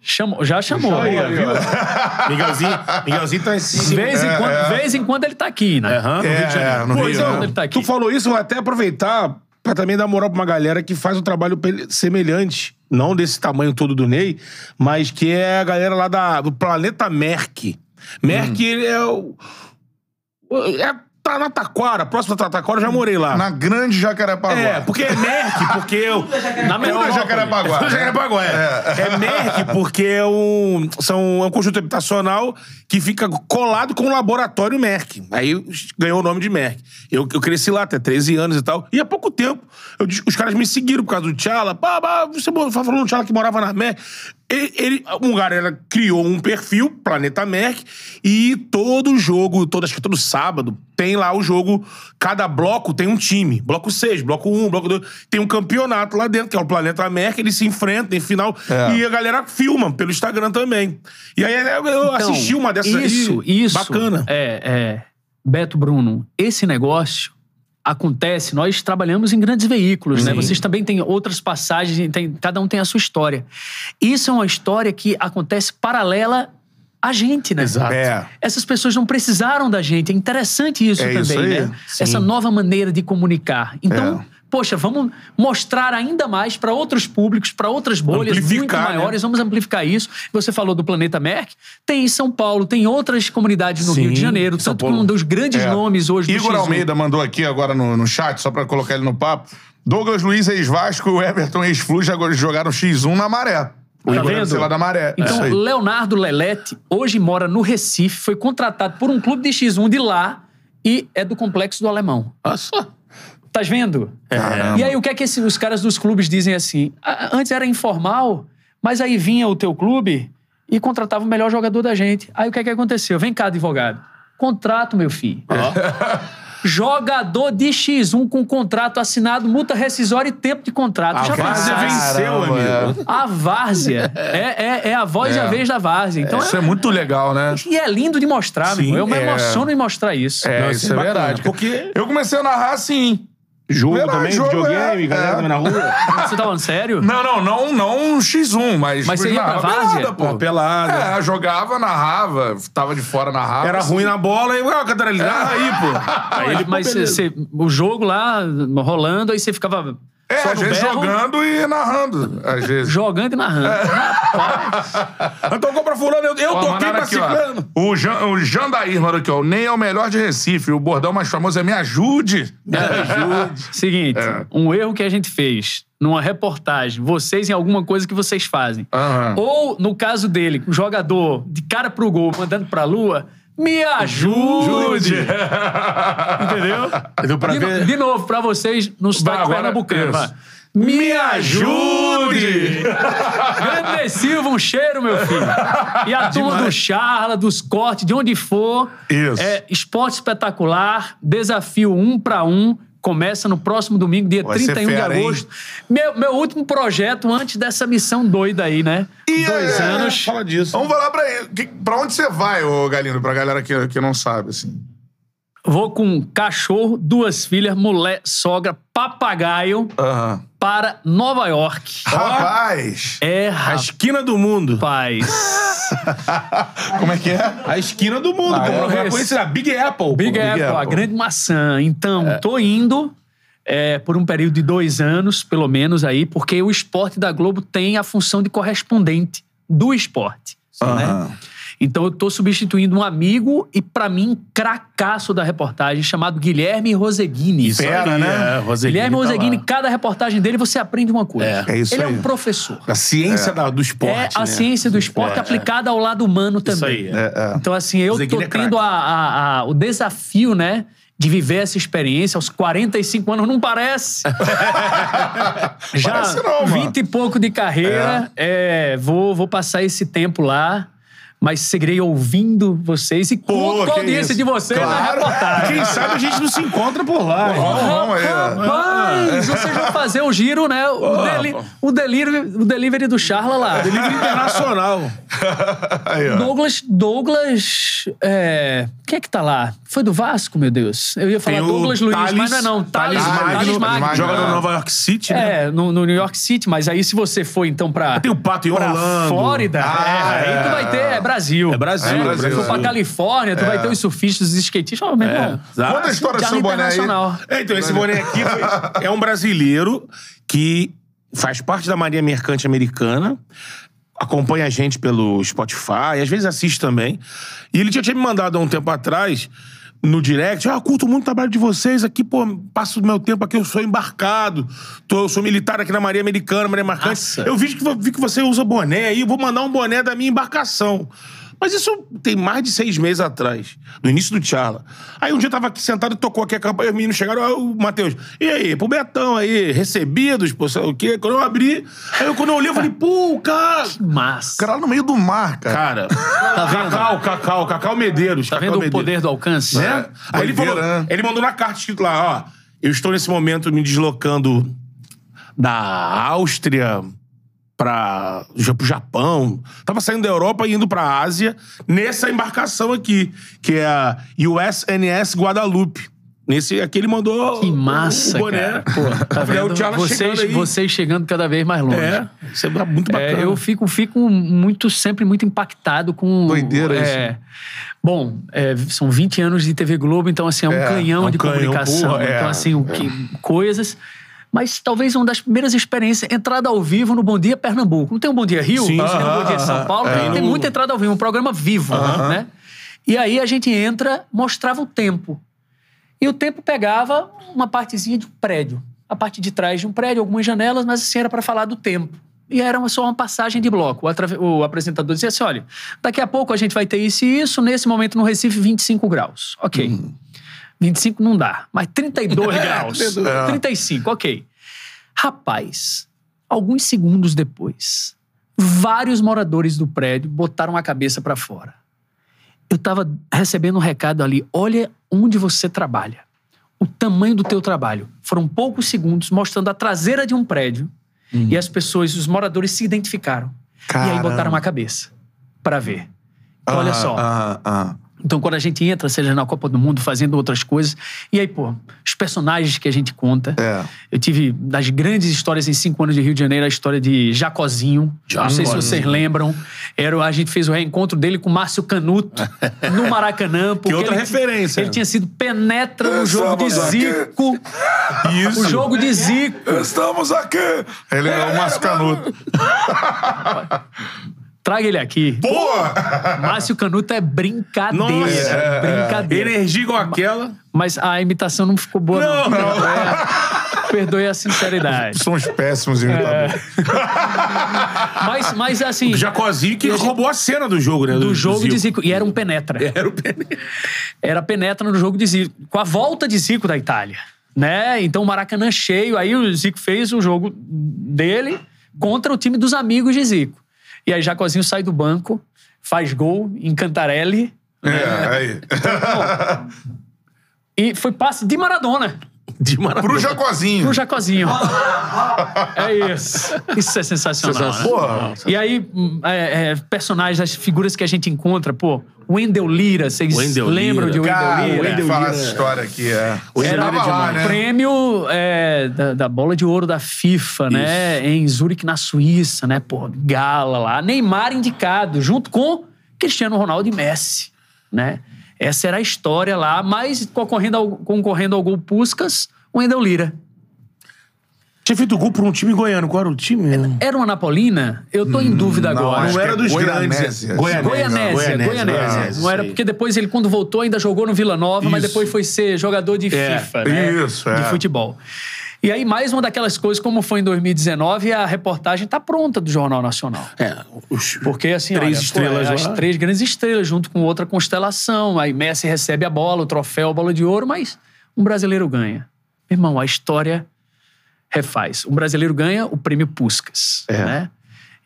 Chamou, já chamou. Aí, ó, viu? Miguelzinho, Miguelzinho tá em cima. vez em, quando, vez em quando ele tá aqui, né? Aham, no É, Rio de Janeiro. é, no Pô, Rio, então, né? Ele tá aqui. Tu falou isso, vou até aproveitar pra também dar moral pra uma galera que faz um trabalho semelhante. Não desse tamanho todo do Ney, mas que é a galera lá da, do planeta Merck. Merck, Hum. ele é o. o- É, tá na Taquara, próximo da Taquara, eu já morei lá. Na grande Jacarepaguá. É, porque é Merck, porque eu. Na Tudo metrópole. Jacarepaguá. Tudo Jacarepaguá, é. É Merck porque é um, são, é um conjunto habitacional que fica colado com o laboratório Merck. Aí ganhou o nome de Merck. Eu, eu cresci lá até 13 anos e tal. E há pouco tempo, eu os caras me seguiram por causa do Tchala. Pá, pá, você falou do Tchala que morava na Merck. Ele, ele, um galera criou um perfil, Planeta Merck, e todo jogo, todo, acho que todo sábado, tem lá o jogo. Cada bloco tem um time. Bloco 6, bloco 1, bloco 2. Tem um campeonato lá dentro, que é o Planeta Merck, eles se enfrentam em final. É. E a galera filma pelo Instagram também. E aí eu, eu Então, assisti uma dessas Isso, aí. isso. Bacana. É, é. Beto Bruno, esse negócio acontece, nós trabalhamos em grandes veículos, né? Sim. Vocês também têm outras passagens, tem, cada um tem a sua história. Isso é uma história que acontece paralela a gente, né? Exato. É. Essas pessoas não precisaram da gente. É interessante isso É também, isso né? Sim. Essa nova maneira de comunicar. Então, É. poxa, vamos mostrar ainda mais para outros públicos, para outras bolhas muito Amplificar, né? maiores. Vamos amplificar isso. Você falou do Planeta Merck. Tem em São Paulo, tem outras comunidades no Sim, Rio de Janeiro. São Tanto que Paulo. um dos grandes É. nomes hoje do Igor X1. Almeida mandou aqui agora no, no chat, só pra colocar ele no papo. Douglas Luiz, ex-Vasco, e o Everton, ex-Flu, já jogaram X1 na Maré. O Tá Igor vendo? lá da Maré. Então, Isso aí. Leonardo Lelete hoje mora no Recife, foi contratado por um clube de X1 de lá e é do Complexo do Alemão. Olha Tá vendo? Caramba. E aí, o que é que esse- os caras dos clubes dizem assim? "Ah, Antes era informal, mas aí vinha o teu clube e contratava o melhor jogador da gente. Aí o que é que aconteceu? Vem cá, advogado. Contrato, meu filho. (laughs) Jogador de X1 com contrato assinado, multa rescisória e tempo de contrato. A Já Várzea venceu, amigo. A várzea. É, é, é a voz e a É. vez da várzea. Então, Isso é, é muito legal, né? e é lindo de mostrar, Sim, meu. Eu me é. emociono em mostrar isso. É, Não, isso isso é é bacana, verdade. porque- Eu comecei a narrar assim. Jogo Verdade, também, jogo, videogame, é, galera é. também na rua. (laughs) Você tá falando sério? Não, não, não, não um X1, mas. Mas você ia pra várzea? pelada, pô. Pelada. É, jogava, narrava, tava de fora, narrava. Era ruim na bola e, ó, Catarina, narra aí, pô. Aí ele, pô, mas beleza. você, o jogo lá rolando, aí você ficava É, só às vezes berro, jogando e narrando. Às vezes. jogando e narrando. (laughs) Então compra fulano, eu, eu Ó, toquei pra ciclano. O, Jan, o Jandair mandou aqui, ó. O Ney é o melhor de Recife. O bordão mais famoso é Me Ajude. (laughs) Me ajude. Seguinte, É. um erro que a gente fez numa reportagem, vocês em alguma coisa que vocês fazem. Aham. Ou, no caso dele, o jogador de cara pro gol, mandando pra lua, me ajude! (laughs) Entendeu? Deu pra de, ver? de novo, pra vocês no sotaque agora- pernambucano. Me ajude! Grande Silva, um cheiro, meu filho. E a turma do Charla, dos cortes, de onde for. Isso. É esporte espetacular, desafio um pra um, começa no próximo domingo, dia Vai ser 31 fera, de hein? agosto. Meu, meu último projeto antes dessa missão doida aí, né? E Dois é, anos. Fala disso. Vamos falar pra ele. Pra onde você vai, ô Galindo? Pra galera que, que não sabe, assim. Vou com cachorro, duas filhas, mulher, sogra, papagaio para Nova York. Rapaz! É, A esquina do mundo. rapaz. (laughs) Como é que é? A esquina do mundo. Ah, como é? é conhecida? Big Apple. Big pô. Apple, a Apple. grande maçã. Então, tô indo é, por um período de dois anos, pelo menos aí, porque o esporte da Globo tem a função de correspondente do esporte. né? Então eu tô substituindo um amigo e, pra mim, cracaço da reportagem, chamado Guilherme Roseguini. Isso Fera, aí, né? É, Roseguini Guilherme tá lá. Roseguini, cada reportagem dele você aprende uma coisa. É. É isso Ele é aí. um professor. A ciência da- do esporte. É a né? ciência do esporte É, aplicada ao lado humano também. Isso aí. É, é. Então, assim, eu Zeguini tô é tendo a- a- a- o desafio, né? De viver essa experiência aos 45 anos, não parece? (laughs) Já Parece não, mano. 20 e pouco de carreira, é, vou, vou passar esse tempo lá, mas seguirei ouvindo vocês e conto com que a audiência isso. de vocês na Claro. reportagem. Quem sabe a gente não se encontra por lá. hein? Vamos, vamos aí, ó. Rapaz, vocês vão fazer o giro, né? O, deli o, delivery, o delivery do Charla lá. Livre (laughs) internacional. Douglas. Douglas. é, Quem é que tá lá? Foi do Vasco, meu Deus. Eu ia falar Tem Douglas Luiz, Thales- mas não é não. Thales, Thales Thales, Magno, Magno. Magno. Joga no Nova York City, né? É, no, no New York City, mas aí se você for então pra. Tem o Pato em pra Orlando. Flórida, Ah, é, aí tu vai ter. É Brasil. É Brasil, É, é Brasil, Se for pra é. Califórnia, tu vai ter os surfistas, os skatistas. Ó, meu irmão. exato. Conta a história seu boné aí. É, então, esse boné aqui foi- é um brasileiro que faz parte da Marinha Mercante Americana, acompanha a gente pelo Spotify, às vezes assiste também. E ele já tinha me mandado há um tempo atrás no direct, ah, curto muito o trabalho de vocês aqui, pô, passo o meu tempo aqui, eu sou embarcado, tô, eu sou militar aqui na Marinha Americana, Marinha Mercante. Nossa. Eu vi que, vi que você usa boné aí, vou mandar um boné da minha embarcação. Mas isso tem mais de seis meses atrás, no início do Charla. Aí um dia eu tava aqui sentado e tocou aqui a campanha, os meninos chegaram, ah, o Matheus, e aí, pro Betão aí, recebidos, pô, sei o quê? Quando eu abri, aí eu, quando eu olhei, eu falei, pô, cara... Massa. O cara lá no meio do mar, cara. Cara, (laughs) Tá vendo? Cacau, Cacau, Cacau Medeiros. Tá Cacau vendo o Medeiros. poder do alcance? Né? Aí ele, falou, né? ele mandou na carta escrito lá, ó. Eu estou nesse momento me deslocando da Áustria para pro Japão. Tava saindo da Europa e indo pra Ásia nessa embarcação aqui, que é a USNS Guadalupe. Nesse aqui ele mandou Que massa, o boné. cara. Pô, tá vendo? o vocês, chegando aí. vocês chegando cada vez mais longe. É, isso é muito bacana. É, eu fico, fico muito, sempre muito impactado com. Doideira é, Bom, é, são 20 anos de TV Globo, então assim, é um É, canhão é um de canhão, comunicação. porra, é, então, assim, o que, coisas. Mas talvez uma das primeiras experiências, entrada ao vivo no Bom Dia Pernambuco. Não tem um Bom Dia Rio? Sim, Não tem um Bom Dia São Paulo? é. Tem No- muita entrada ao vivo, um programa vivo, né? E aí a gente entra, mostrava o tempo. E o tempo pegava uma partezinha de um prédio. A parte de trás de um prédio, algumas janelas, mas assim era para falar do tempo. E era só uma passagem de bloco. O, o apresentador dizia assim: olha, daqui a pouco a gente vai ter isso e isso, nesse momento no Recife, 25 graus. Ok. 25 não dá, mas 32 (laughs) graus. 35, ok. Rapaz, alguns segundos depois, vários moradores do prédio botaram a cabeça para fora. Eu tava recebendo um recado ali: olha onde você trabalha. O tamanho do teu trabalho. Foram poucos segundos mostrando a traseira de um prédio e as pessoas, os moradores se identificaram. E aí Caramba. botaram a cabeça para ver. Então, olha Aham, só. aham, aham. Então, quando a gente entra, seja na Copa do Mundo, fazendo outras coisas, e aí, pô, os personagens que a gente conta. É. Eu tive, das grandes histórias em cinco anos de Rio de Janeiro, a história de Jacozinho. Não sei se vocês lembram. Era, a gente fez o reencontro dele com Márcio Canuto no Maracanã. (laughs) porque outra ele- referência. Ele tinha sido penetra no jogo de aqui. Zico. Isso. O jogo de Zico. Estamos aqui! Ele é o Márcio Canuto. (laughs) Traga ele aqui. Boa! Márcio Canuto é brincadeira. Nossa, é brincadeira. Energia igual aquela. Mas a imitação não ficou boa, não. Não, não. É, perdoe a sinceridade. São os péssimos imitadores. Mas, mas assim. O Jacozinho que roubou a cena do jogo, né? do jogo de Zico. Zico. E era um penetra. (laughs) Era o Pené. Era penetra no jogo de Zico. Com a volta de Zico da Itália. Né? Então o Maracanã cheio. Aí o Zico fez o jogo dele contra o time dos amigos de Zico. E aí Jacozinho sai do banco, faz gol em Cantarelli. É, aí. (laughs) E foi passe de Maradona. De Maradona. Pro Jacozinho. Pro Jacozinho. (laughs) é isso. Isso é sensacional. né? Porra. E aí, hum, é, é, personagens, as figuras que a gente encontra, pô, Wendell Lira, vocês Wendell lembram Lira. de Wendell Cara, Lira? Wendell fala essa história aqui, é. Era Tava lá, um né? prêmio é, da, da bola de ouro da FIFA, né? Em Zurique, na Suíça, né? Pô, gala lá. Neymar indicado, junto com Cristiano Ronaldo e Messi, né? Essa era a história lá, mas concorrendo ao, concorrendo ao gol Puskas, o Wendell Lira. Tinha feito gol por um time goiano. Qual era o time? Era uma Napolina? Eu tô em dúvida não, agora. acho Não era é dos Goianésia. grandes. Goianésia, Goianésia, Goianésia. Goianésia, Não era porque depois ele, quando voltou, ainda jogou no Vila Nova, mas Isso. depois foi ser jogador de É, FIFA, né? isso, é. De futebol. E aí, mais uma daquelas coisas, como foi em 2019, a reportagem tá pronta do Jornal Nacional. É, os Porque, assim, três olha, estrelas pô, as lá. três grandes estrelas, junto com outra constelação. Aí Messi recebe a bola, o troféu, a bola de ouro, mas um brasileiro ganha. Irmão, a história refaz. Um brasileiro ganha o prêmio Puskas, É. né?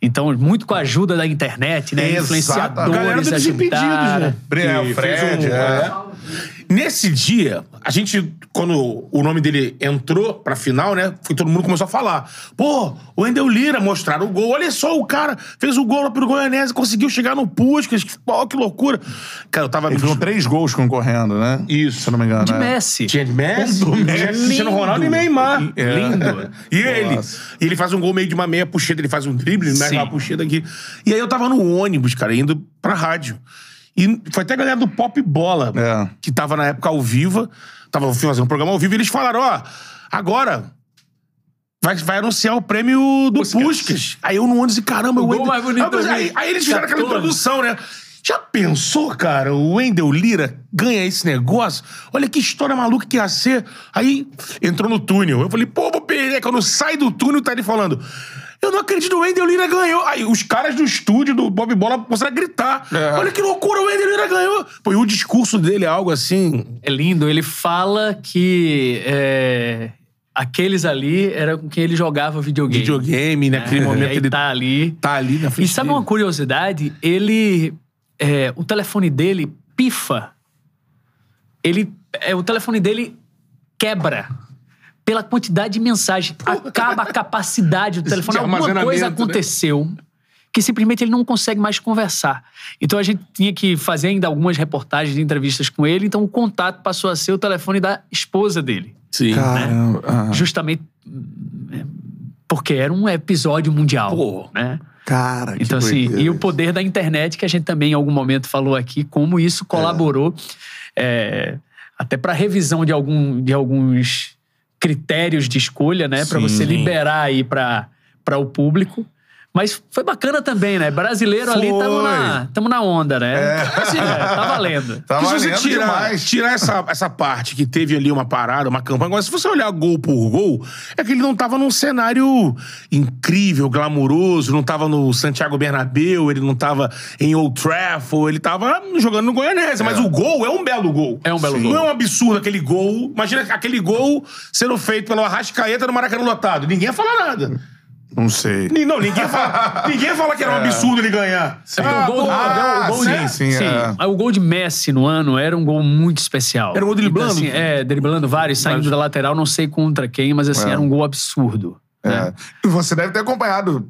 Então, muito com a ajuda da internet, né? Exato. A galera Influenciadores do Desimpedidos, ajudaram. né? É, Fred, um- é. Nesse dia, a gente, quando o nome dele entrou pra final, né? Foi, todo mundo começou a falar. Pô, o Wendel Lira mostraram o gol. Olha só, o cara fez o gol lá pro Goianese, conseguiu chegar no Puskas. Que, pô, que loucura. Cara, eu tava... Ele ficou três gols concorrendo, né? Isso. Se eu não me engano. De né? Messi. Tinha de Messi, Do Messi. Cristiano Ronaldo e Neymar. É. Lindo. E ele? E ele faz um gol meio de uma meia puxeta, ele faz um drible, uma puxeta aqui. E aí eu tava no ônibus, cara, indo pra rádio. E foi até a galera do Pop Bola, É. que tava na época ao vivo, tava fazendo um programa ao vivo, e eles falaram, ó, agora... Vai, vai anunciar o prêmio do Puskas. Aí eu no ônibus e caramba, O gol Wendel- mais bonito Aí, aí, aí eles fizeram aquela 14. introdução, né? Já pensou, cara, o Wendel Lira ganha esse negócio? Olha que história maluca que ia ser. Aí entrou no túnel. Eu falei, pô, Pereira, quando sai do túnel, tá ele falando. Eu não acredito, o Wendel Lira ganhou. Aí os caras do estúdio do Bob Bola começaram a gritar. É. Olha que loucura, o Wendel Lira ganhou. Pô, e o discurso dele é algo assim. É lindo. Ele fala que é, aqueles ali eram com quem ele jogava videogame. Videogame, naquele É, momento e aí ele tá ali. tá ali na E frente. sabe dele. uma curiosidade? Ele. é, o telefone dele pifa. Ele. é, o telefone dele quebra. Pela quantidade de mensagem. Acaba a capacidade do telefone. De Alguma coisa né? aconteceu que simplesmente ele não consegue mais conversar. Então a gente tinha que fazer ainda algumas reportagens de entrevistas com ele. Então o contato passou a ser o telefone da esposa dele. Sim. Caramba. ah. Justamente é, porque era um episódio mundial. Pô. né? Cara, que Então, assim, e o poder da internet, que a gente também em algum momento falou aqui, como isso colaborou é, até para revisão de, algum, de alguns critérios de escolha, né? Para você liberar aí para o público. Mas foi bacana também, né? Brasileiro ali, Foi. tamo na, tamo na onda, né? (laughs) Assim, é, tá valendo. Tá Porque se você valendo tirar, demais. tirar essa, essa parte que teve ali uma parada, uma campanha, agora se você olhar gol por gol, é que ele não tava num cenário incrível, glamuroso, não tava no Santiago Bernabéu, ele não tava em Old Trafford, ele tava jogando no Goianese, mas o gol é um belo gol. É um belo Não gol. é um absurdo aquele gol. Imagina aquele gol sendo feito pelo Arrascaeta no Maracanã lotado. Ninguém ia falar nada. Não sei. Ni- Não, ninguém ia falar, (laughs) ninguém ia falar que era um absurdo ele ganhar. o gol do ah, o gol sim, de, sim, é. O gol de Messi no ano era um gol muito especial. Era um gol driblando? Então, assim, é, driblando vários, saindo da lateral, não sei contra quem, mas assim, É. era um gol absurdo. né? É. E você deve ter acompanhado,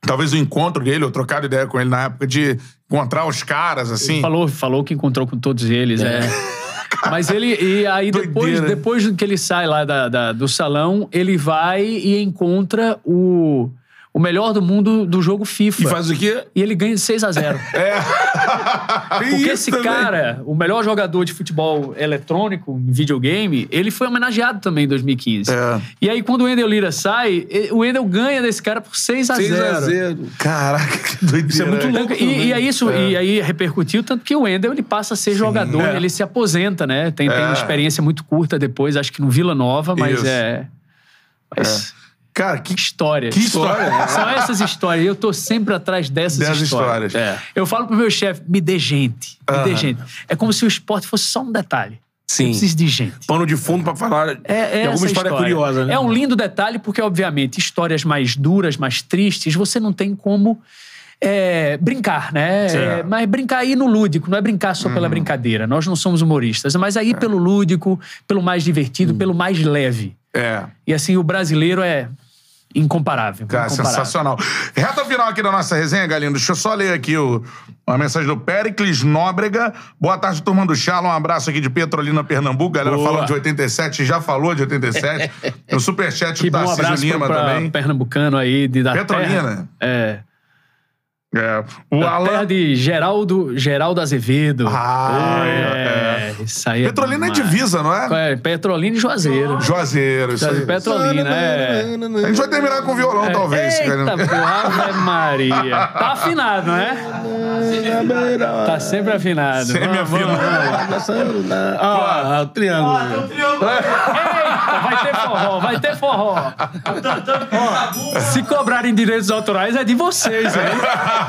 talvez o encontro dele, ou trocado ideia com ele na época de encontrar os caras, assim. Falou, falou que encontrou com todos eles, é. (laughs) Mas ele. E aí, depois, depois que ele sai lá da- da- do salão, ele vai e encontra o, o melhor do mundo do jogo FIFA. E faz o quê? E ele ganha de 6 a 0 (laughs) Porque Isso esse também. cara, o melhor jogador de futebol eletrônico, em videogame, ele foi homenageado também em 2015. É. E aí, quando o Wendel Lira sai, o Wendel ganha desse cara por 6 a 0 6 a 0. Caraca, que doideira. Isso é muito louco. E, e aí isso, É. e aí repercutiu, tanto que o Wendel ele passa a ser jogador, é. ele se aposenta, né? Tem, tem É. uma experiência muito curta depois, acho que no Vila Nova, mas Isso. é. Mas Cara, que história. Que história. São essas histórias. Eu tô sempre atrás dessas, Dessas histórias. histórias. É. Eu falo pro meu chefe, me dê gente. Me dê Aham. gente. É como se o esporte fosse só um detalhe. Sim. Eu preciso de gente. Pano de fundo pra falar É, é de alguma essa história, curiosa, né? É um lindo detalhe, porque, obviamente, histórias mais duras, mais tristes, você não tem como é, brincar, né? É, mas brincar aí no lúdico, não é brincar só pela brincadeira. Nós não somos humoristas, mas aí pelo lúdico, pelo mais divertido, pelo mais leve. É. E assim, o brasileiro é incomparável. Cara, incomparável. sensacional. Reta final aqui da nossa resenha, Galindo. Deixa eu só ler aqui o, uma mensagem do Pericles Nóbrega. Boa tarde, turma do Chala. Um abraço aqui de Petrolina, Pernambuco. Galera Boa. falando de 87, já falou de 87. no (laughs) superchat o bom Tarcísio Lima pra, também. pernambucano aí de da Petrolina. terra. É. É. O Da terra Alan... de Geraldo, Geraldo Azevedo. Ah, é, Isso aí é Petrolina é demais. divisa, não é? É, Petrolina e Juazeiro. Juazeiro, isso aí. Petrolina, é. A gente vai terminar com violão, talvez. Eita, porra, Ave Maria. Tá afinado, não é? Tá sempre afinado. Vamos, vamos. Ah, o triângulo. Eita, vai ter forró, vai ter forró. Ó, se cobrarem direitos autorais é de vocês, hein?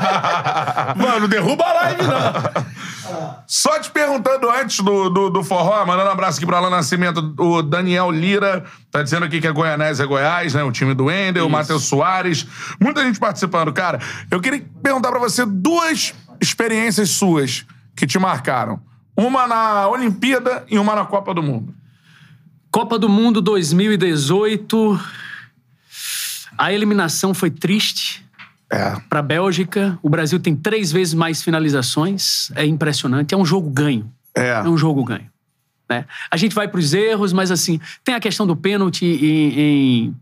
(laughs) Mano, derruba a live, não. Só te perguntando antes do, do, do forró, mandando um abraço aqui pra Alan Nascimento, o Daniel Lira, tá dizendo aqui que é Goianese é Goiás, né? O time do Wendel, o Matheus Soares. Muita gente participando. Cara, eu queria perguntar pra você duas experiências suas que te marcaram. Uma na Olimpíada e uma na Copa do Mundo. Copa do Mundo 2018. A eliminação foi triste É. para a Bélgica. O Brasil tem três vezes mais finalizações. É impressionante. É um jogo ganho. É. É um jogo ganho. Né? A gente vai para os erros, mas assim, tem a questão do pênalti em, em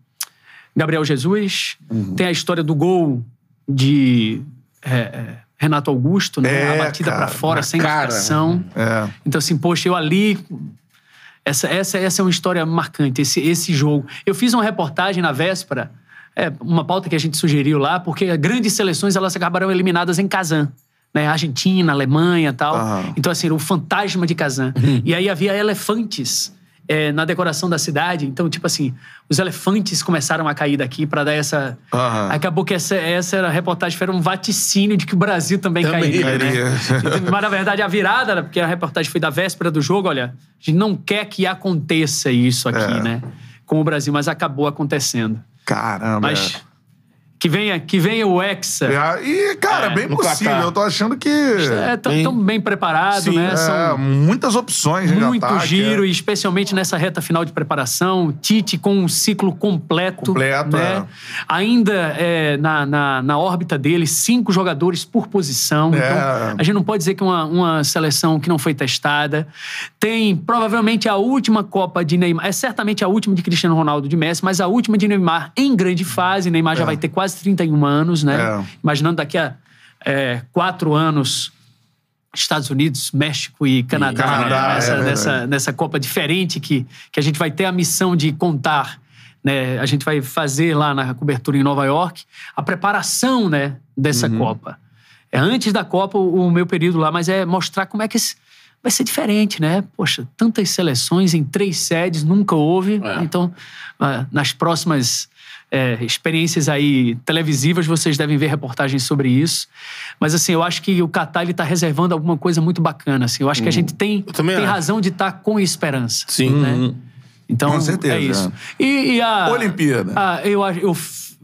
Gabriel Jesus, Uhum. tem a história do gol de é, é, Renato Augusto, né? É, a batida para fora sem cara. marcação. É. Então, assim, poxa, eu ali. Essa, essa, essa é uma história marcante, esse, esse jogo. Eu fiz uma reportagem na véspera, é, uma pauta que a gente sugeriu lá, porque grandes seleções elas acabaram eliminadas em Kazan. Né? Argentina, Alemanha e tal. Aham. Então, assim, era o fantasma de Kazan. e aí havia elefantes é, na decoração da cidade. Então, tipo assim, os elefantes começaram a cair daqui para dar essa. Aham. Acabou que essa, essa era a reportagem foi um vaticínio de que o Brasil também, Também cairia. cairia. Né? Então, Mas, na verdade, a virada, né, porque a reportagem foi da véspera do jogo, olha, a gente não quer que aconteça isso aqui, É. né? Com o Brasil, mas acabou acontecendo. Caramba. Mas que venha, que venha o Hexa. é. E, cara, É, bem possível. Catar. Eu tô achando que. É, tão, Bem- bem preparado, Sim, né? É, São muitas opções muito ataque, giro, é. e especialmente nessa reta final de preparação. Tite com um ciclo completo. Completo, né? é. Ainda é, na, na, na órbita dele, cinco jogadores por posição. É. Então, a gente não pode dizer que uma, uma seleção que não foi testada. Tem provavelmente a última Copa de Neymar. É certamente a última de Cristiano Ronaldo de Messi, mas a última de Neymar em grande fase. Neymar já vai ter quase 31 anos, né? É. Imaginando daqui a é, quatro anos. Estados Unidos, México e Canadá, Canadá, né? é nessa, verdade. nessa, nessa Copa diferente que, que a gente vai ter a missão de contar. Né? A gente vai fazer lá na cobertura em Nova York a preparação né, dessa Uhum. Copa. É antes da Copa o, o meu período lá, mas é mostrar como é que esse- vai ser diferente, né? Poxa, tantas seleções em três sedes, nunca houve. É. Então, ah, nas próximas é, experiências aí televisivas, vocês devem ver reportagens sobre isso. Mas assim, eu acho que o Catar ele está reservando alguma coisa muito bacana. Assim. Eu acho que a gente tem, tem acho. razão de estar com esperança. Sim. Né? Então, Com certeza, é isso. E, e a Olimpíada. a- eu, eu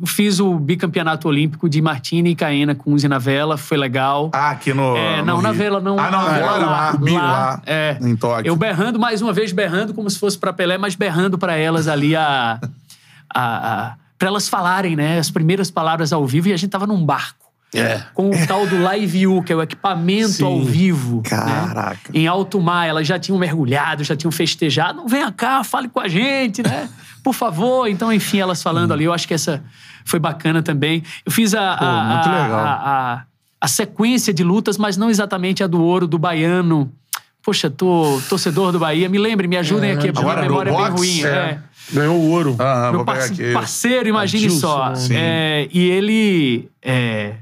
fiz o bicampeonato olímpico de Martina e Caena com Uzi na vela, foi legal. Ah, aqui no. É, no não, na Rio. vela não. Ah, não, na agora lá, Rio, lá, é. em Tóquio. Eu berrando, mais uma vez, berrando como se fosse pra Pelé, mas berrando pra elas ali a. a, a pra elas falarem, né? As primeiras palavras ao vivo e a gente tava num barco. É. Com o tal do Live View, que é o equipamento Sim. ao vivo. Caraca. Né? Em alto mar, elas já tinham mergulhado, já tinham festejado. Não, venha cá, fale com a gente, né? Por favor. Então, enfim, elas falando ali. Eu acho que essa foi bacana também. Eu fiz a, a, muito a- legal. a- a- a sequência de lutas, mas não exatamente a do ouro do baiano. Poxa, tô torcedor do Bahia. Me lembre, me ajudem aqui, porque minha do memória é bem ruim. é. É. Ganhou o ouro. Ah, Meu vou pegar parce- aqui. parceiro, imagine Adilson, só. sim. É, e ele. é,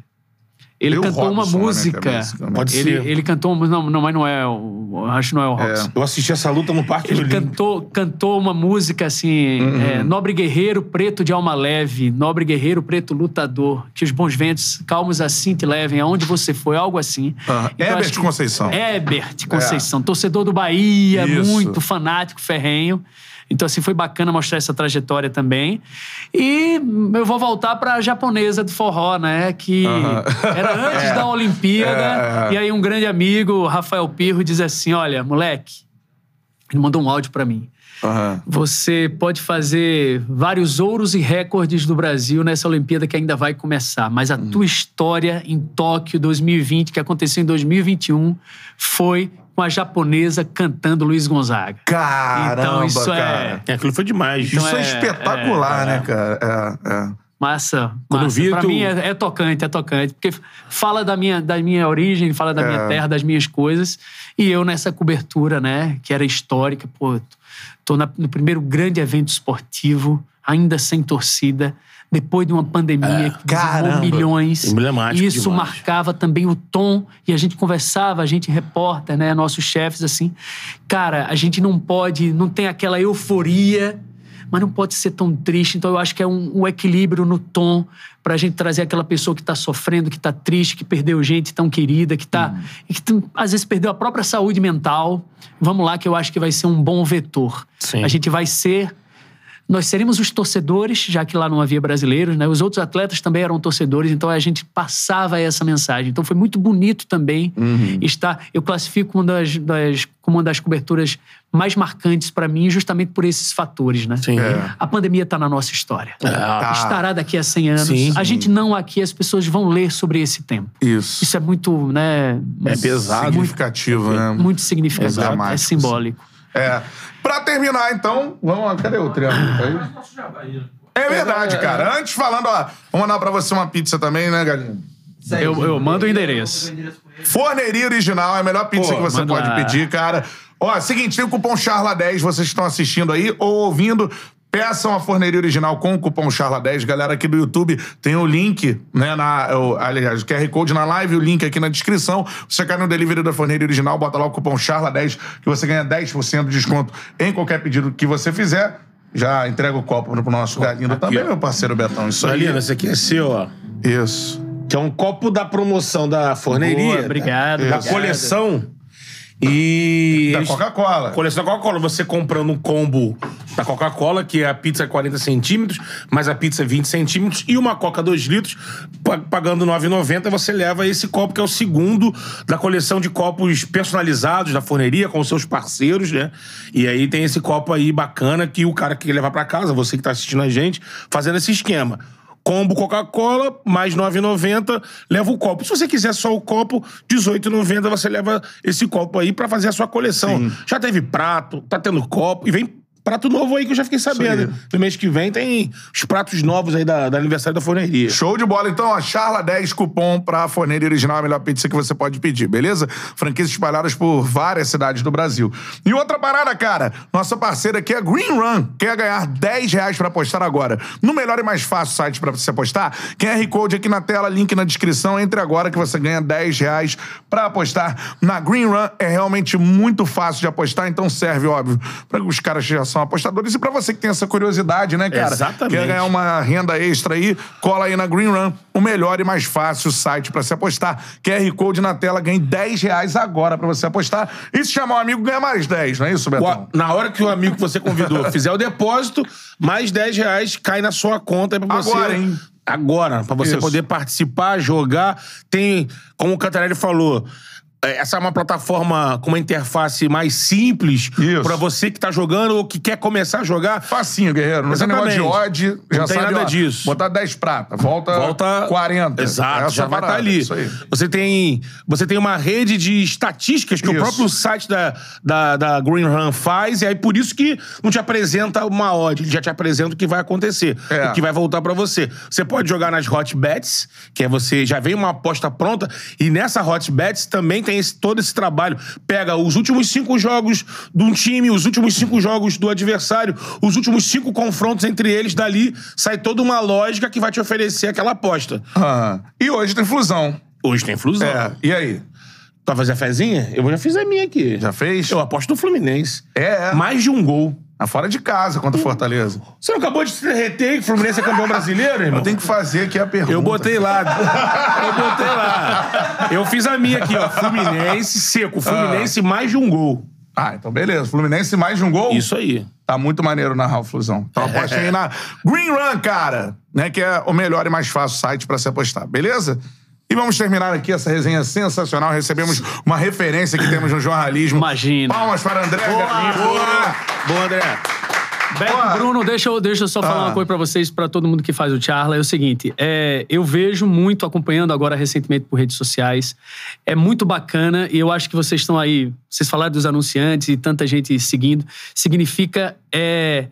ele o cantou uma Robson, né, música. cabeça também. Pode ele, ser. ele cantou. Não, não, mas não é. o- Acho que não é o Robson. Eu assisti essa luta no Parque Ele Olímpico. cantou, cantou uma música assim: Uhum. é, Nobre guerreiro preto de alma leve, nobre guerreiro preto lutador, que os bons ventos calmos assim te levem aonde você foi, algo assim. Aham. Então, Herbert acho que- Conceição. Herbert Conceição, torcedor do Bahia, Isso. muito fanático, ferrenho. Então, assim, foi bacana mostrar essa trajetória também. E eu vou voltar pra japonesa do forró, né? Que era antes (laughs) da Olimpíada. É, é. E aí um grande amigo, Rafael Pirro, diz assim, olha, moleque, ele mandou um áudio pra mim. Aham. Você pode fazer vários ouros e recordes do Brasil nessa Olimpíada que ainda vai começar, mas a tua história em Tóquio 2020, que aconteceu em 2021, foi com a japonesa cantando Luiz Gonzaga. Caramba, Então, isso é- cara. É, aquilo foi demais. Isso é, é- espetacular, é- né, cara? É, é. Massa. Quando massa. vi, pra tu- mim é, é tocante, é tocante. Porque fala da minha, da minha origem, fala da É. minha terra, das minhas coisas. E eu nessa cobertura, né, que era histórica, pô, tô na- no primeiro grande evento esportivo, ainda sem torcida, depois de uma pandemia que dizimou Caramba. milhões. Emblemático E isso demais. marcava também o tom. E a gente conversava, a gente repórter, né, nossos chefes, assim. Cara, a gente não pode, não tem aquela euforia mas não pode ser tão triste. Então eu acho que é um, um equilíbrio no tom pra gente trazer aquela pessoa que tá sofrendo, que tá triste, que perdeu gente tão querida, que tá. e que às vezes perdeu a própria saúde mental. Vamos lá, que eu acho que vai ser um bom vetor. Sim. A gente vai ser. Nós seremos os torcedores, já que lá não havia brasileiros, né? Os outros atletas também eram torcedores, então a gente passava essa mensagem. Então foi muito bonito também estar. Eu classifico uma das, das- como uma das coberturas mais marcantes para mim, justamente por esses fatores, né? Sim. É. A pandemia está na nossa história. Tá. Estará daqui a 100 anos. Sim. A gente não aqui, as pessoas vão ler sobre esse tempo. Isso. Isso é muito, né? É pesado. Muito, Significativo, né? muito significativo. É Dramático, simbólico. É. Pra terminar, então, vamos lá. Cadê o triângulo? Aí? É verdade, cara. Antes falando, ó, vamos mandar pra você uma pizza também, né, Galinha? Eu, eu mando o endereço. Forneria Original é a melhor pizza Pô, que você pode lá. pedir, cara. Ó, seguinte, tem o cupom CHARLA10, vocês que estão assistindo aí ou ouvindo. Peçam a forneria original com o cupom CHARLA10. Galera aqui do YouTube tem o link, né? Na, o, aliás, o QR Code na live, o link aqui na descrição. Você cai no delivery da forneria original, bota lá o cupom CHARLA10, que você ganha 10% de desconto em qualquer pedido que você fizer. Já entrega o copo pro nosso galinho também, ó. meu parceiro Betão. Isso aí. Alina, esse aqui é seu, ó. Isso. Que é um copo da promoção da forneria. Boa, obrigado. Da obrigado. coleção. E. Da Coca-Cola. Coleção da Coca-Cola. Você comprando um combo da Coca-Cola, que é a pizza 40 centímetros, mais a pizza 20 centímetros, e uma Coca 2 litros, pa- pagando R$ 9,90, você leva esse copo, que é o segundo da coleção de copos personalizados da forneria, com seus parceiros, né? E aí tem esse copo aí bacana que o cara quer levar pra casa, você que tá assistindo a gente, fazendo esse esquema. Combo Coca-Cola, mais R$ 9,90, leva o copo. Se você quiser só o copo, R$ 18,90, você leva esse copo aí pra fazer a sua coleção. Já teve prato, tá tendo copo, e vem prato novo aí que eu já fiquei sabendo. No mês que vem tem os pratos novos aí da, da aniversário da forneria. Show de bola, então, ó, Charla 10 cupom pra forneira original, a melhor pizza que você pode pedir, beleza? Franquias espalhadas por várias cidades do Brasil. E outra parada, cara, nossa parceira aqui é a Green Run, quer ganhar 10 reais pra apostar agora. No melhor e mais fácil site pra você apostar, QR Code aqui na tela, link na descrição, entre agora que você ganha 10 reais pra apostar na Green Run. É realmente muito fácil de apostar, então serve, óbvio, pra os caras já são apostadores e pra você que tem essa curiosidade, né, cara? Exatamente. Quer ganhar uma renda extra aí, cola aí na Green Run, o melhor e mais fácil site pra se apostar. QR Code na tela, ganhe 10 reais agora pra você apostar. E se chamar um amigo, ganha mais 10, não é isso, Betão? Na hora que o amigo que você convidou (laughs) fizer o depósito, mais 10 reais cai na sua conta pra você. Agora, hein? Agora, pra você Isso. poder participar, jogar. Tem, como o Cantarelli falou. É, Essa é uma plataforma com uma interface mais simples pra você que tá jogando ou que quer começar a jogar. Facinho, guerreiro. Não tem negócio de Exatamente. odd, já Não tem sabe, nada ó, disso. Botar 10 prata, volta, Volta 40. Exato, já vai estar parada, ali. Isso aí. Você tem, você tem uma rede de estatísticas que Isso. o próprio site da, da, da Green Run faz, e aí por isso que não te apresenta uma odd, ele já te apresenta o que vai acontecer, É. o que vai voltar pra você. Você pode jogar nas hot bets, que é você já vem uma aposta pronta, e nessa hot bets também tem esse- todo esse trabalho. Pega os últimos cinco jogos de um time, os últimos cinco jogos do adversário, os últimos cinco confrontos entre eles, dali sai toda uma lógica que vai te oferecer aquela aposta. Ah, E hoje tem fusão. Hoje tem flusão. É. E aí? Pra fazer a fezinha? Eu já fiz a minha aqui. Já fez? Eu aposto no Fluminense. É, é. Mais de um gol. Ah, Fora de casa contra o Fortaleza. Você não acabou de se derreter que o Fluminense é campeão brasileiro, irmão? Eu tenho que fazer aqui a pergunta. Eu botei lá. Eu botei lá. Eu fiz a minha aqui, ó. Fluminense seco. Fluminense mais de um gol. Ah, então beleza. Fluminense mais de um gol? Isso aí. Tá muito maneiro narrar o Flusão. Então apostem aí na Green Run, cara, né? Que é o melhor e mais fácil site pra se apostar, beleza? E vamos terminar aqui essa resenha sensacional. Recebemos uma referência que temos no jornalismo. Imagina. Palmas para André Galinho. Boa! Boa, André. Beto, Boa. Bruno, deixa eu, deixa eu só falar Ah. uma coisa pra vocês, pra todo mundo que faz o Charla. É o seguinte, é, eu vejo muito acompanhando agora recentemente por redes sociais. É muito bacana e eu acho que vocês estão aí. Vocês falaram dos anunciantes e tanta gente seguindo. Significa é,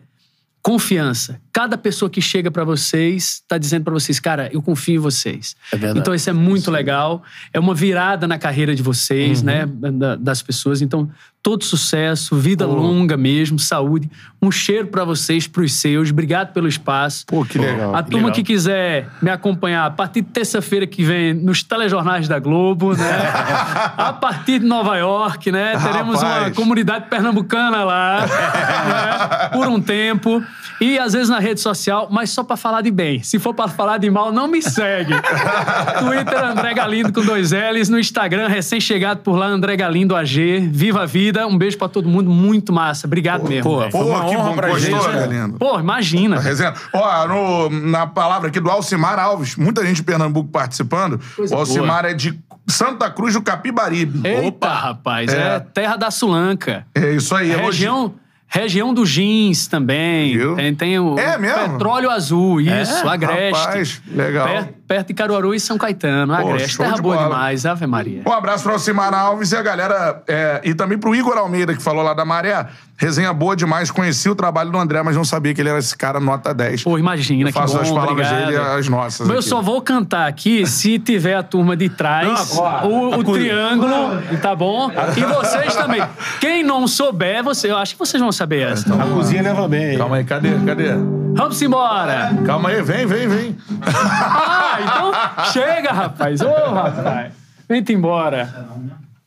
confiança. Cada pessoa que chega pra vocês tá dizendo pra vocês, cara, eu confio em vocês. É verdade. Então isso é muito legal. É uma virada na carreira de vocês, Uhum. né, da- das pessoas. Então todo sucesso, vida longa mesmo, saúde. Um cheiro pra vocês, pros seus. Obrigado pelo espaço. Pô, que legal. A que turma legal. que quiser me acompanhar a partir de terça-feira que vem nos telejornais da Globo, né? (laughs) a partir de Nova York, né? Teremos uma Rapaz. comunidade pernambucana lá, né? por um tempo. E às vezes na rede social, mas só pra falar de bem. Se for pra falar de mal, não me segue. (laughs) Twitter André Galindo com dois L's, no Instagram recém-chegado por lá André Galindo AG. Viva a vida. Um beijo pra todo mundo, muito massa. Obrigado mesmo. pô, velho. Foi uma Pô, que honra bom. pra Gostou, gente, né? Galindo? Pô, imagina. Resenha. Ó, no- na palavra aqui do Alcimar Alves, muita gente de Pernambuco participando. Coisa o Alcimar é de Santa Cruz do Capibaribe. Eita, Opa! rapaz. É. É. terra da Sulanca. É isso aí. elogi- Região, região do jeans também. Viu? Tem, tem o É mesmo? petróleo azul, isso, É? Agreste. Rapaz, legal. Perto, perto de Caruaru e São Caetano, Pô, Agreste. Terra de boa bola. demais, Ave Maria. Um abraço para o Alcimar Alves e a galera. é, e também pro Igor Almeida, que falou lá da Maré. Resenha boa demais. Conheci o trabalho do André, mas não sabia que ele era esse cara nota 10. Pô, imagina, que Faço bom, as palavras obrigado. dele as nossas. Eu aqui. só vou cantar aqui se tiver a turma de trás, Não, agora. o, o triângulo, tá bom? E vocês também. Quem não souber, você, eu acho que vocês vão saber essa. A cozinha leva bem. Calma aí, cadê? Cadê? Vamos embora! Calma aí, vem, vem, vem. Ah, então chega, rapaz. Ô, rapaz. Vem-te embora.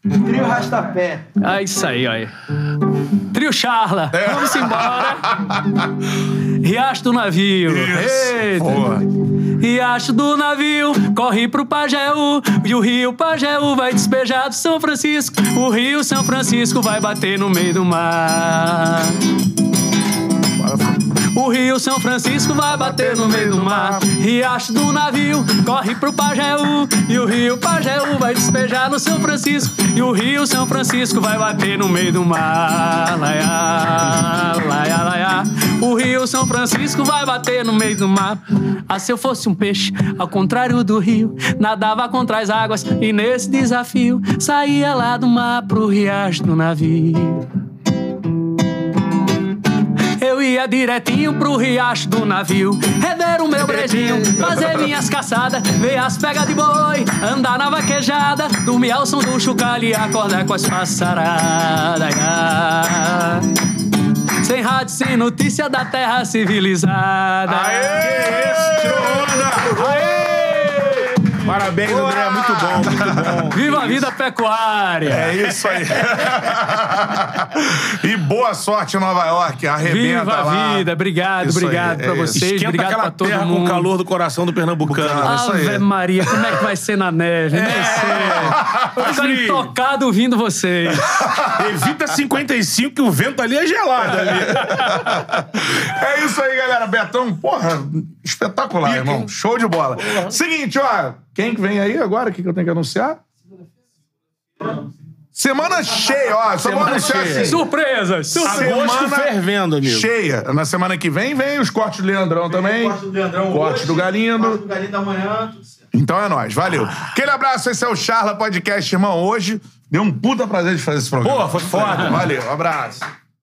Trio Rastapé. Ah, isso aí, olha. Trio Charla. Vamos embora. Riacho do navio. Isso. Eita. Boa. Riacho do navio, corre pro Pajeú. E o rio Pajeú vai despejar do São Francisco. O rio São Francisco vai bater no meio do mar. O rio São Francisco vai bater no meio do mar. Riacho do navio corre pro Pajeú. E o rio Pajeú vai despejar no São Francisco. E o rio São Francisco vai bater no meio do mar. Laiá, laiá, laiá. O rio São Francisco vai bater no meio do mar. Ah, se eu fosse um peixe, ao contrário do rio, nadava contra as águas. E nesse desafio, saía lá do mar pro riacho do navio. Eu ia direitinho pro riacho do navio, rever o meu brejinho, fazer minhas caçadas, ver as pegas de boi, andar na vaquejada, dormir ao som do chocalho e acordar com as passaradas. Sem rádio, sem notícia da terra civilizada. Aê! Onda! Parabéns, André. Muito bom, muito bom. (laughs) Viva a vida pecuária! É isso aí. (laughs) e boa sorte em Nova York. Arrebenta Viva lá. a vida! Obrigado, Isso aí, obrigado é pra isso. vocês, Esquenta obrigado aquela pra todo terra mundo. com o calor do coração do pernambucano. Ah, isso aí. Ave Maria, como é que vai ser na neve? Nem sei. Vou ficar Frio. intocado ouvindo vocês. (laughs) Evita 55, que o vento ali é gelado. Ali. É isso aí, galera. Betão, porra, espetacular, irmão. Show de bola. Seguinte, ó. Quem que vem aí agora? O que, que eu tenho que anunciar? Semana cheia, ó. Só vou anunciar cheia. assim. Surpresas! surpresas. Agosto fervendo, amigo. Cheia. Na semana que vem, vem os cortes do Leandrão também. Corte do Leandrão Corte hoje, do Galindo. Corte do Galindo amanhã, tudo certo. Então é nóis, valeu. Aquele abraço, esse é o Charla Podcast, irmão. Hoje deu um puta prazer de fazer esse programa. Pô, foi foda. Valeu, abraço.